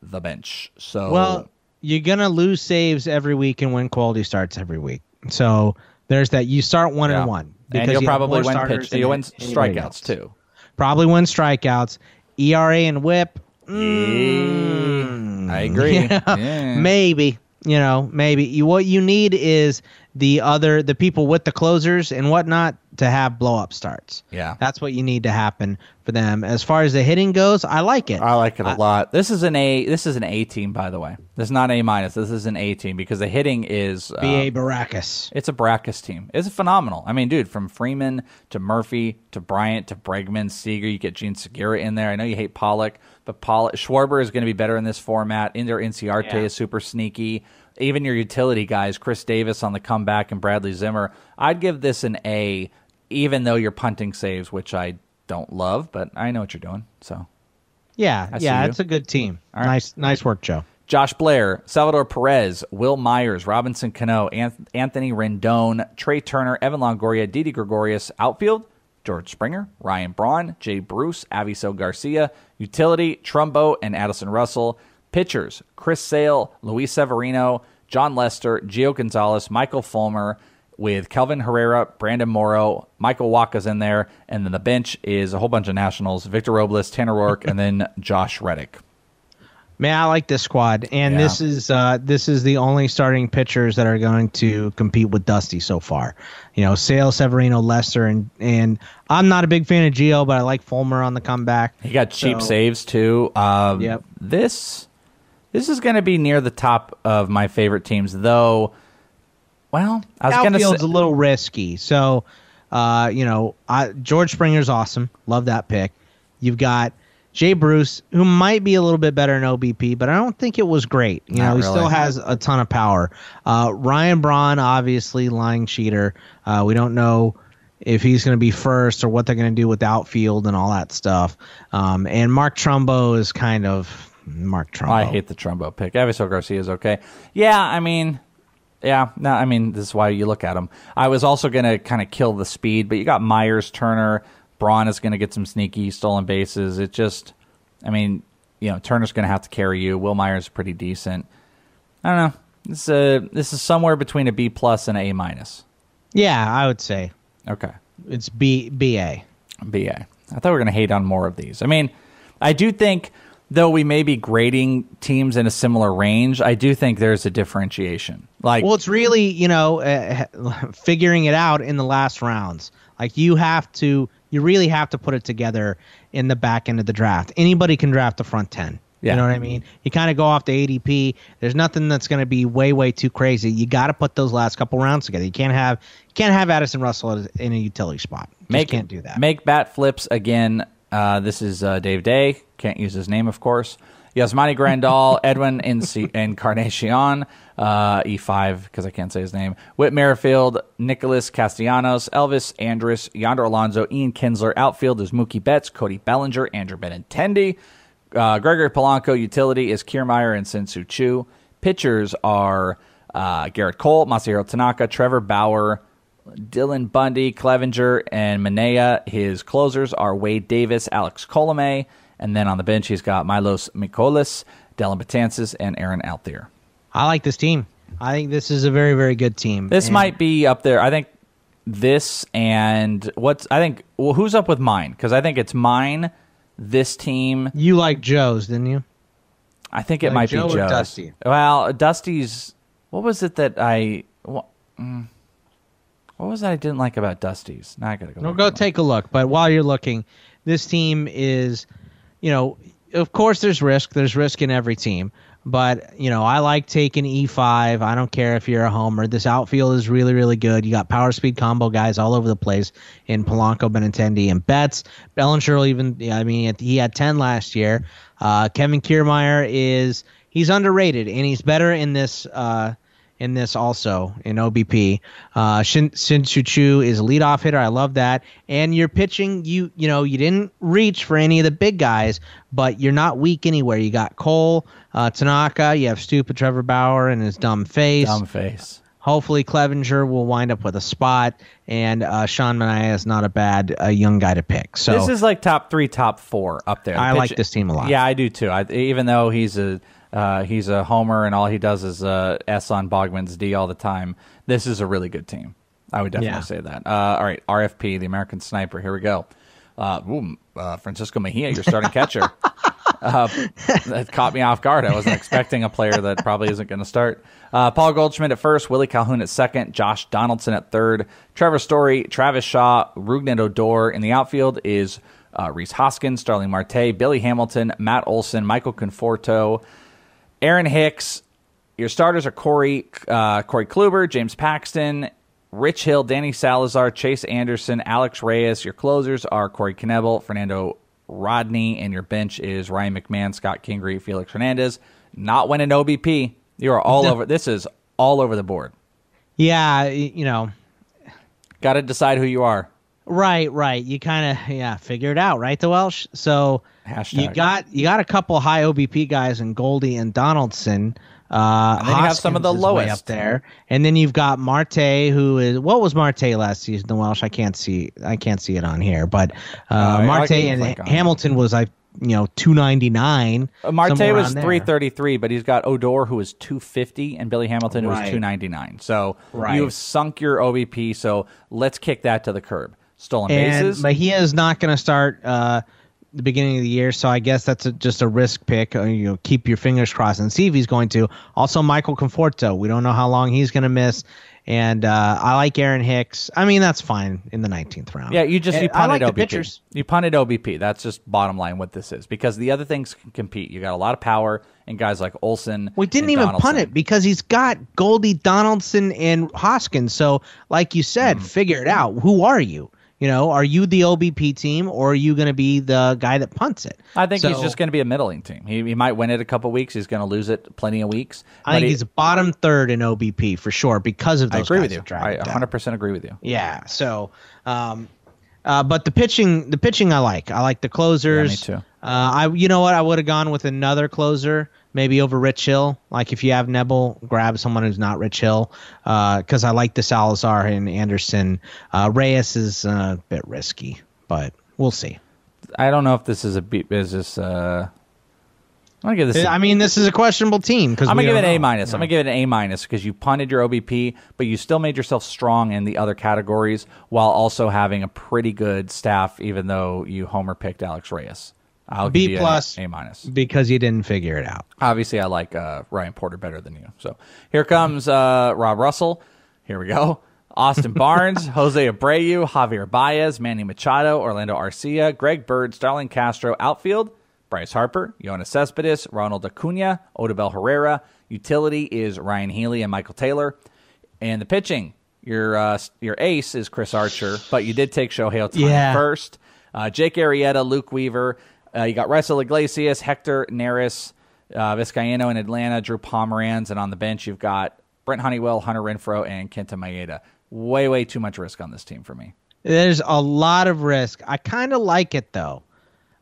the bench. So
Well, you're gonna lose saves every week and win quality starts every week. So there's that. You start one
Yeah.
and one,
and
because
you'll probably win
starters
pitch.
than
You'll win strikeouts
else.
too.
Probably win strikeouts. ERA and WHIP. Mm. Mm.
I agree.
Yeah,
Yeah.
Maybe. You know, maybe you what you need is the other the people with the closers and whatnot to have blow up starts.
Yeah.
That's what you need to happen for them. As far as the hitting goes, I like it.
I like it a lot. This is an A. This is an A team, by the way. This is not A minus. This is an A team because the hitting is uh,
B.A. Baracus.
It's a Brackus team. It's phenomenal. I mean, dude, from Freeman to Murphy to Bryant to Bregman, Seager, you get Jean Segura in there. I know you hate Pollock, but Pollock, Schwarber is going to be better in this format. Ender Inciarte
Yeah.
is super sneaky. Even your utility guys, Chris Davis on the comeback and Bradley Zimmer. I'd give this an A, even though you're punting saves, which I don't love, but I know what you're doing. So
Yeah,
I
yeah, it's a good team.
Right.
Nice, nice work, Joe.
Josh Blair, Salvador Perez, Wil Myers, Robinson Cano, Anthony Rendon, Trea Turner, Evan Longoria, Didi Gregorius, outfield, George Springer, Ryan Braun, Jay Bruce, Avisail Garcia, utility, Trumbo, and Addison Russell. Pitchers, Chris Sale, Luis Severino, Jon Lester, Gio Gonzalez, Michael Fulmer, with Kelvin Herrera, Brandon Morrow, Michael Wacha's in there, and then the bench is a whole bunch of nationals, Victor Robles, Tanner Roark, and then *laughs* Josh Reddick.
Man, I like this squad, and
Yeah.
this is uh, this is the only starting pitchers that are going to compete with Dusty so far. You know, Sale, Severino, Lester, and and I'm not a big fan of Gio, but I like Fulmer on the comeback.
He got cheap
So-
saves too. Um,
Yep.
This this is going to be near the top of my favorite teams, though. Well, I was going to
Outfield's
say
a little risky, so uh, you know, I, George Springer's awesome. Love that pick. You've got Jay Bruce, who might be a little bit better in OBP, but I don't think it was great. You
Not
know, he
really.
still has a ton of power. Uh, Ryan Braun, obviously, lying cheater. Uh, we don't know if he's going to be first or what they're going to do with outfield and all that stuff. Um, and Mark Trumbo is kind of Mark Trumbo.
I hate the Trumbo pick. Avisail Garcia is okay. Yeah, I mean, yeah, no, I mean this is why you look at him. I was also going to kind of kill the speed, but you got Myers, Turner, Braun is going to get some sneaky stolen bases. It just, I mean, you know, Turner's going to have to carry you. Wil Myers is pretty decent. I don't know. This uh, this is somewhere between a B plus and a A minus.
Yeah, I would say
Okay.
it's B B A.
BA. I thought we were going to hate on more of these. I mean, I do think though we may be grading teams in a similar range, I do think there's a differentiation. Like,
well, it's really you know uh, *laughs* figuring it out in the last rounds. Like you have to, you really have to put it together in the back end of the draft. Anybody can draft the front ten.
Yeah.
You know what I mean? You kind of go off the ADP. There's nothing that's going to be way, way too crazy. You got to put those last couple rounds together. You can't have you can't have Addison Russell in a utility spot.
Make
can't do that.
Make bat flips again. Uh, this is uh, Dave Day. Can't use his name, of course. Yasmani Grandal, *laughs* Edwin Inc- Encarnacion, uh, E5 because I can't say his name. Whit Merrifield, Nicholas Castellanos, Elvis Andrus, Yonder Alonso, Ian Kinsler. Outfield is Mookie Betts, Cody Bellinger, Andrew Benintendi. Uh, Gregory Polanco. Utility is Kiermaier and Shin-Soo Choo. Pitchers are uh, Gerrit Cole, Masahiro Tanaka, Trevor Bauer, Dylan Bundy, Clevinger, and Manea. His closers are Wade Davis, Alex Colome, and then on the bench he's got Miles Mikolas, Dellin Betances, and Aaron Altherr.
I like this team. I think this is a very, very good team.
This
And-
might be up there. I think this and what's I think well who's up with mine because I think it's mine. This team.
You like Joe's, didn't you?
I think it
Like
might
Joe
be Joe's.
Dusty?
Well, Dusty's. What was it that I? What, mm, what was that I didn't like about Dusty's? Now I gotta go.
No, go take a look. But while you're looking, this team is, you know, of course there's risk. There's risk in every team. But, you know, I like taking E5. I don't care if you're a homer. This outfield is really, really good. You got power speed combo guys all over the place in Polanco, Benintendi, and Betts. Bellinger will even, I mean, he had 10 last year. Uh, Kevin Kiermaier is, he's underrated, and he's better in this, uh, in this also in OBP. Uh, Shin, Shin-Soo Choo is a leadoff hitter. I love that. And you're pitching. You you know you didn't reach for any of the big guys, but you're not weak anywhere. You got Cole, uh, Tanaka. You have stupid Trevor Bauer and his dumb face.
Dumb face.
Hopefully Clevinger will wind up with a spot, and uh, Sean Manaea is not a bad uh, young guy to pick. So
this is like top three, top four up there. The
I like this team a lot.
Yeah, I do too. I, even though he's a uh, he's a homer and all he does is uh, S on Bogman's D all the time. This is a really good team. I would definitely
Yeah.
say that. Uh, all right, RFP, the American Sniper. Here we go. Uh, ooh, uh, Francisco Mejia, your starting *laughs* catcher. Uh, that caught me off guard. I wasn't expecting a player that probably isn't going to start. Uh, Paul Goldschmidt at first, Willie Calhoun at second, Josh Donaldson at third, Trevor Story, Travis Shaw, Rougned Odor. In the outfield is uh, Rhys Hoskins, Starling Marte, Billy Hamilton, Matt Olson, Michael Conforto, Aaron Hicks. Your starters are Corey uh, Corey Kluber, James Paxton, Rich Hill, Danny Salazar, Chase Anderson, Alex Reyes. Your closers are Corey Knebel, Fernando Rodney, and your bench is Ryan McMahon, Scott Kingery, Felix Hernandez. Not winning OBP. You are all *laughs* over. This is all over the board.
yeah, you know,
Got to decide who you are.
Right, right. You kind of yeah figure it out, right? The Welsh. So
Hashtag.
you got you got a couple high OBP guys in Goldie and Donaldson. Uh,
And then you have some of the
Hoskins is way
lowest.
up there, and then you've got Marte, who is what was Marte last season? The Welsh. I can't see. I can't see it on here, but uh,
I
Marte and
click on it.
Hamilton was I you know two ninety nine.
Uh, Marte was 333, but he's got Odor, who is 250, and Billy Hamilton,
Right.
299. So
Right.
you have sunk your OBP. So let's kick that to the curb. Stolen
and
bases.
Mejia is not going to start uh, the beginning of the year, so I guess that's a, just a risk pick. Uh, you know, keep your fingers crossed and see if he's going to. Also, Michael Conforto, we don't know how long he's going to miss, and uh, I like Aaron Hicks. I mean, that's fine in the 19th round.
Yeah, you just you
And I
punted
like the
OBP.
pitchers.
You punted OBP. That's just bottom line what this is because the other things can compete. You got a lot of power and guys like Olson.
We didn't
and
even
Donaldson.
punt it because he's got Goldie Donaldson and Hoskins. So, like you said,
Hmm.
figure it out. Who are you? You know, are you the OBP team or are you going to be the guy that punts it?
I think he's just going to be a middling team. He, he might win it a couple weeks. He's going to lose it plenty of weeks.
I think
he-
he's bottom third in OBP for sure because of those.
I
agree
with you. I 100% agree with you.
Yeah. So, um, uh, but the pitching, the pitching, I like. I like the closers.
Yeah, me too.
Uh, I, you know what? I would have gone with another closer, maybe over Rich Hill. Like if you have Knebel, grab someone who's not Rich Hill, because I like the Salazar and Anderson. Uh, Reyes is uh, a bit risky, but we'll see.
I don't know if this is a beat. Is this? Uh, I'm gonna give this. a-
I mean, this is a questionable team because
I'm gonna give it an A minus. I'm gonna give it an A minus because you punted your OBP, but you still made yourself strong in the other categories while also having a pretty good staff. Even though you homer picked Alex Reyes, I'll
B
give you
plus.
A minus.
because you didn't figure it out.
Obviously, I like uh, Ryan Porter better than you. So here comes uh, Rob Russell. Here we go. Austin *laughs* Barnes, Jose Abreu, Javier Baez, Manny Machado, Orlando Arcia, Greg Bird, Starlin Castro, outfield, Bryce Harper, Yoenis Cespedes, Ronald Acuna, Odubel Herrera. Utility is Ryan Healy and Michael Taylor. And the pitching, your uh, your ace is Chris Archer, but you did take Shohei Ohtani
Yeah.
first. Uh, Jake Arrieta, Luke Weaver. Uh, you got Raisel Iglesias, Hector Neris, uh, Vizcaino in Atlanta, Drew Pomeranz, and on the bench you've got Brent Honeywell, Hunter Renfroe, and Kenta Maeda. Way, way too much risk on this team for me.
There's a lot of risk. I kind of like it though,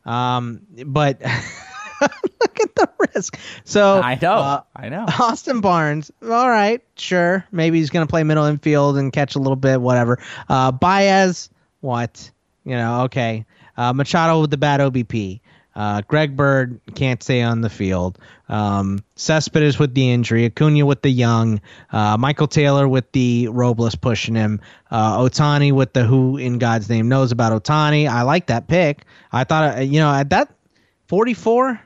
um, but *laughs* look at the risk. So
I know,
uh,
I know. *laughs*
Austin Barnes. All right, sure. Maybe he's going to play middle infield and catch a little bit, whatever. Uh, Baez, what? You know, okay. Uh, Machado with the bad OBP. Uh, Greg Bird can't stay on the field. Um, Cespedes with the injury. Acuna with the young. Uh, Michael Taylor with the Robles pushing him. Uh, Ohtani with the who in God's name knows about Ohtani. I like that pick. I thought, uh, you know, at that 44,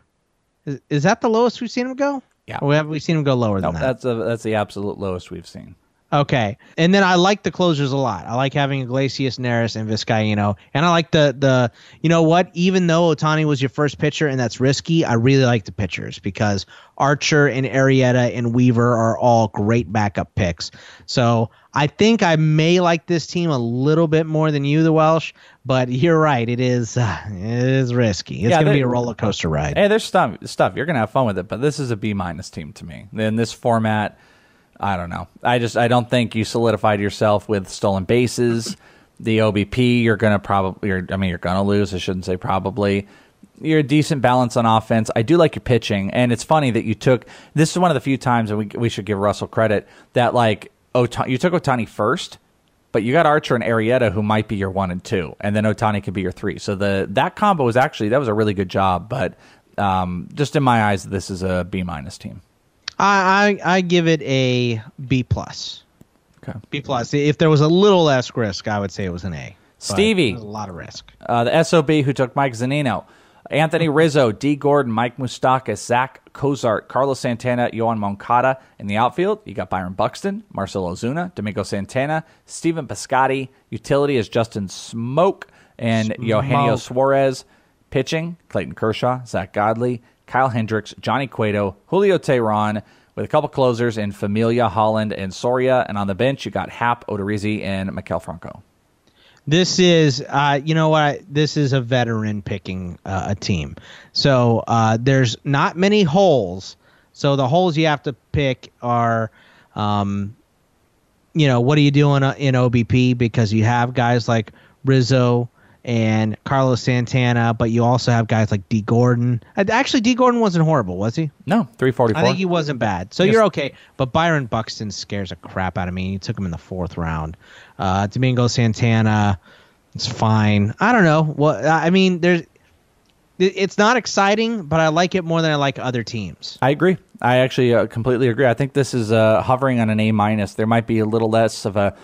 is, is that the lowest we've seen him go?
Yeah.
Or have we seen him go lower
No,
than that?
that's a, that's the absolute lowest we've seen.
Okay. And then I like the closers a lot. I like having Iglesias, Neris, and Vizcaino. And I like the the you know what? Even though Ohtani was your first pitcher and that's risky, I really like the pitchers because Archer and Arrieta and Weaver are all great backup picks. So I think I may like this team a little bit more than you, the Welsh. But you're right. It is uh, it is risky. It's
Yeah,
going to be a roller coaster ride.
Hey, there's stuff stuff you're gonna have fun with it, but this is a B minus team to me. In this format, I don't know. I just I don't think you solidified yourself with stolen bases. The OBP, you're gonna probably. You're, I mean, you're gonna lose. I shouldn't say probably. You're a decent balance on offense. I do like your pitching, and it's funny that you took. This is one of the few times, and we we should give Russell credit that like Ota- you took Ohtani first, but you got Archer and Arrieta, who might be your one and two, and then Ohtani could be your three. So the that combo was actually that was a really good job. But um, just in my eyes, this is a B minus team.
I, I I give it a B plus.
Okay.
B plus. If there was a little less risk, I would say it was an A.
Stevie.
a lot of risk.
Uh, the SOB who took Mike Zunino, Anthony Rizzo, D. Gordon, Mike Moustakas, Zack Cozart, Carlos Santana, Yoan Moncada. In the outfield, you got Byron Buxton, Marcell Ozuna, Domingo Santana, Stephen Piscotty. Utility is Justin Smoak and Eugenio Suarez. Pitching, Clayton Kershaw, Zack Godley, Kyle Hendricks, Johnny Cueto, Julio Teheran, with a couple closers in Familia, Holland, and Soria. And on the bench, you got Happ, Odorizzi, and Maikel Franco.
This is, uh, you know what? This is a veteran picking uh, a team. So uh, there's not many holes. So the holes you have to pick are, um, you know, what are you doing uh, in OBP? Because you have guys like Rizzo and Carlos Santana, but you also have guys like D. Gordon. Uh, Actually, D. Gordon wasn't horrible, was he?
No, 344.
I think he wasn't bad. So
Yes.
you're okay. But Byron Buxton scares a crap out of me. You took him in the fourth round. Uh, Domingo Santana, it's fine. I don't know. Well, I mean, there's. It- It's not exciting, but I like it more than I like other teams.
I agree. I actually uh, completely agree. I think this is uh, hovering on an A minus. There might be a little less of a.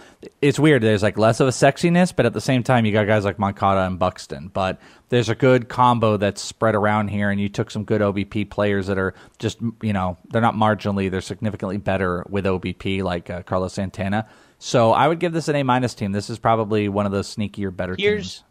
It's weird. There's like less of a sexiness, but at the same time, you got guys like Moncada and Buxton. But there's a good combo that's spread around here, and you took some good OBP players that are just you know they're not marginally, they're significantly better with OBP, like uh, Carlos Santana. So I would give this an A minus team. This is probably one of the sneakier, better
Here's
teams.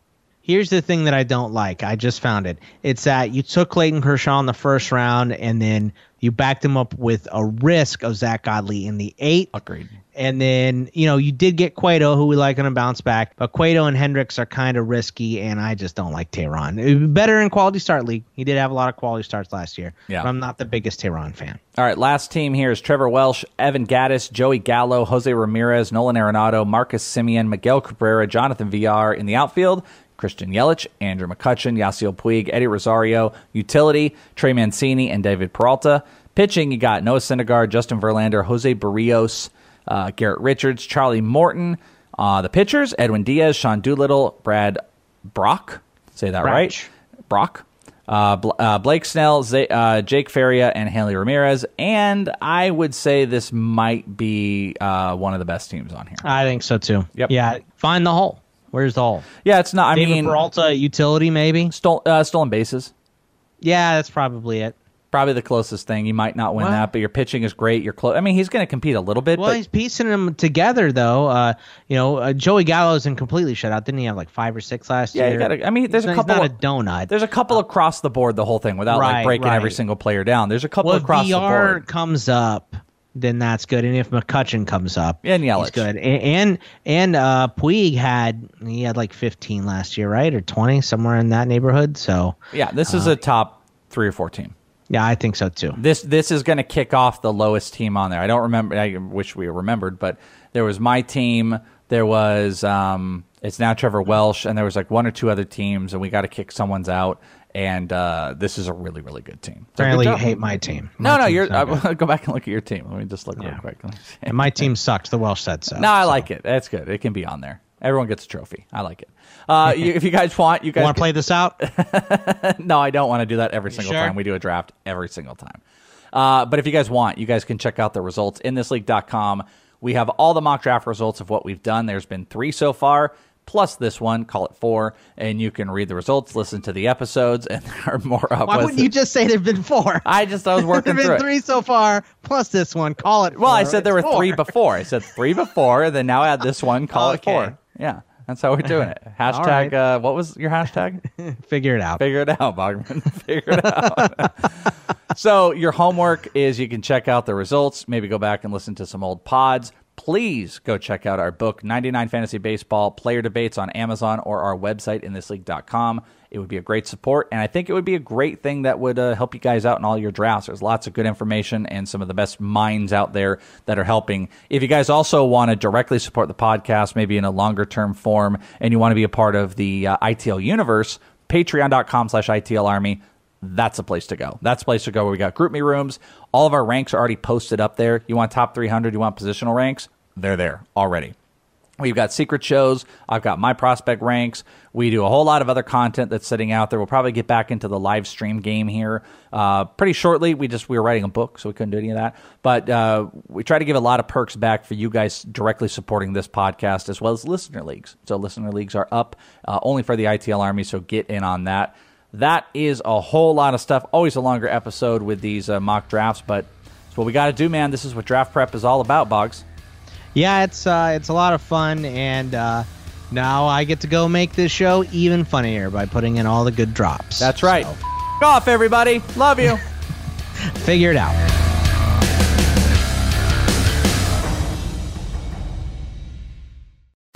Here's the thing that I don't like. I just found it. It's that you took Clayton Kershaw in the first round, and then you backed him up with a risk of Zack Godley in the eighth.
Agreed.
And then you know you did get Cueto, who we like on a bounce back, but Cueto and Hendricks are kind of risky, and I just don't like Teheran. Uh, better in quality start league. He did have a lot of quality starts last year.
Yeah.
but I'm not the biggest Teheran fan.
All right, last team here is Trevor Welsh, Evan Gattis, Joey Gallo, Jose Ramirez, Nolan Arenado, Marcus Semien, Miguel Cabrera, Jonathan Villar in the outfield. Christian Yelich, Andrew McCutchen, Yasiel Puig, Eddie Rosario, utility, Trey Mancini, and David Peralta. Pitching, you got Noah Syndergaard, Justin Verlander, Jose Berrios, uh, Garrett Richards, Charlie Morton. Uh, the pitchers, Edwin Diaz, Sean Doolittle, Brad Brach. Say that right? Brock. Uh, Bl- uh, Blake Snell, Z- uh, Jake Faria, and Hanley Ramirez. And I would say this might be uh, one of the best teams on here.
I think so too.
Yep.
Yeah, find the hole. Where's the hole?
Yeah, it's not. I
David
mean,
Peralta utility maybe.
stole, uh, stolen bases.
Yeah, that's probably it.
Probably the closest thing. You might not win
Well-
that, but your pitching is great. You're close. I mean, he's going to compete a little bit,
Well,
but
he's piecing them together though. Uh, you know, uh, Joey Gallo isn't completely shut out. Didn't he have like five or six last
Yeah,
year?
you gotta. I mean, there's
He's
a couple.
He's not a donut.
There's a couple across the board. The whole thing without like
Right,
breaking every single player down. There's a couple
Well, if
across the
VR
board.
comes up, then that's good. And if McCutchen comes up,
And Yelich.
he's good. And and, and uh, Puig had he had like 15 last year, right, or 20 somewhere in that neighborhood. So
Yeah, this is a top three or four team.
yeah, I think so too.
This this is going to kick off the lowest team on there. I don't remember. I wish we remembered, but there was my team. There was um, it's now Trevor Welsh, and there was like one or two other teams, and we got to kick someone's out. And uh, this is a really really good team. So
Apparently,
good
you hate my team.
No,
My
no,
team's
you're. I, *laughs* go back and look at your team. Let me just look real quick. Let me see.
and my team sucked. The Welsh said so.
No, I like it. That's good. It can be on there. Everyone gets a trophy. I like it. Uh, *laughs* you, if you guys want, you guys
Want to play this out? *laughs*
no, I don't want to do that every single
sure?
time. We do a draft every single time. Uh, but if you guys want, you guys can check out the results in thisleague.com. We have all the mock draft results of what we've done. There's been three so far, plus this one, call it four, and you can read the results, listen to the episodes, and there *laughs* are more up.
Why wouldn't you just say there've been four?
I just I was working
there've been
it.
three so far, plus this one. Call it.
Well, I said there were
four.
three before. I said three before, and then now add this one, call it four. Yeah, that's how we're doing it. *laughs* Hashtag.
right.
Uh, what was your hashtag? *laughs*
Figure it out.
Figure it out, Bogman. Figure it out. so your homework is you can check out the results, maybe go back and listen to some old pods. Please go check out our book, 99 Fantasy Baseball Player Debates on Amazon or our website, inthisleague.com. It would be a great support, and I think it would be a great thing that would uh, help you guys out in all your drafts. There's lots of good information and some of the best minds out there that are helping. If you guys also want to directly support the podcast, maybe in a longer term form, and you want to be a part of the uh, ITL universe, patreon.com slash ITL Army. That's a place to go. That's a place to go where we got GroupMe rooms. All of our ranks are already posted up there. You want top 300, you want positional ranks? They're there already. We've got secret shows. I've got my prospect ranks. We do a whole lot of other content that's sitting out there. We'll probably get back into the live stream game here uh, pretty shortly. We just we were writing a book, so we couldn't do any of that. But uh, we try to give a lot of perks back for you guys directly supporting this podcast as well as listener leagues. So listener leagues are up uh, only for the ITL Army. So get in on that. That is a whole lot of stuff. Always a longer episode with these uh, mock drafts, but it's what we got to do, man. This is what draft prep is all about, Boggs.
Yeah, it's uh, it's a lot of fun, and uh, now I get to go make this show even funnier by putting in all the good drops.
That's right. F- off, everybody. Love you. *laughs*
Figure it out.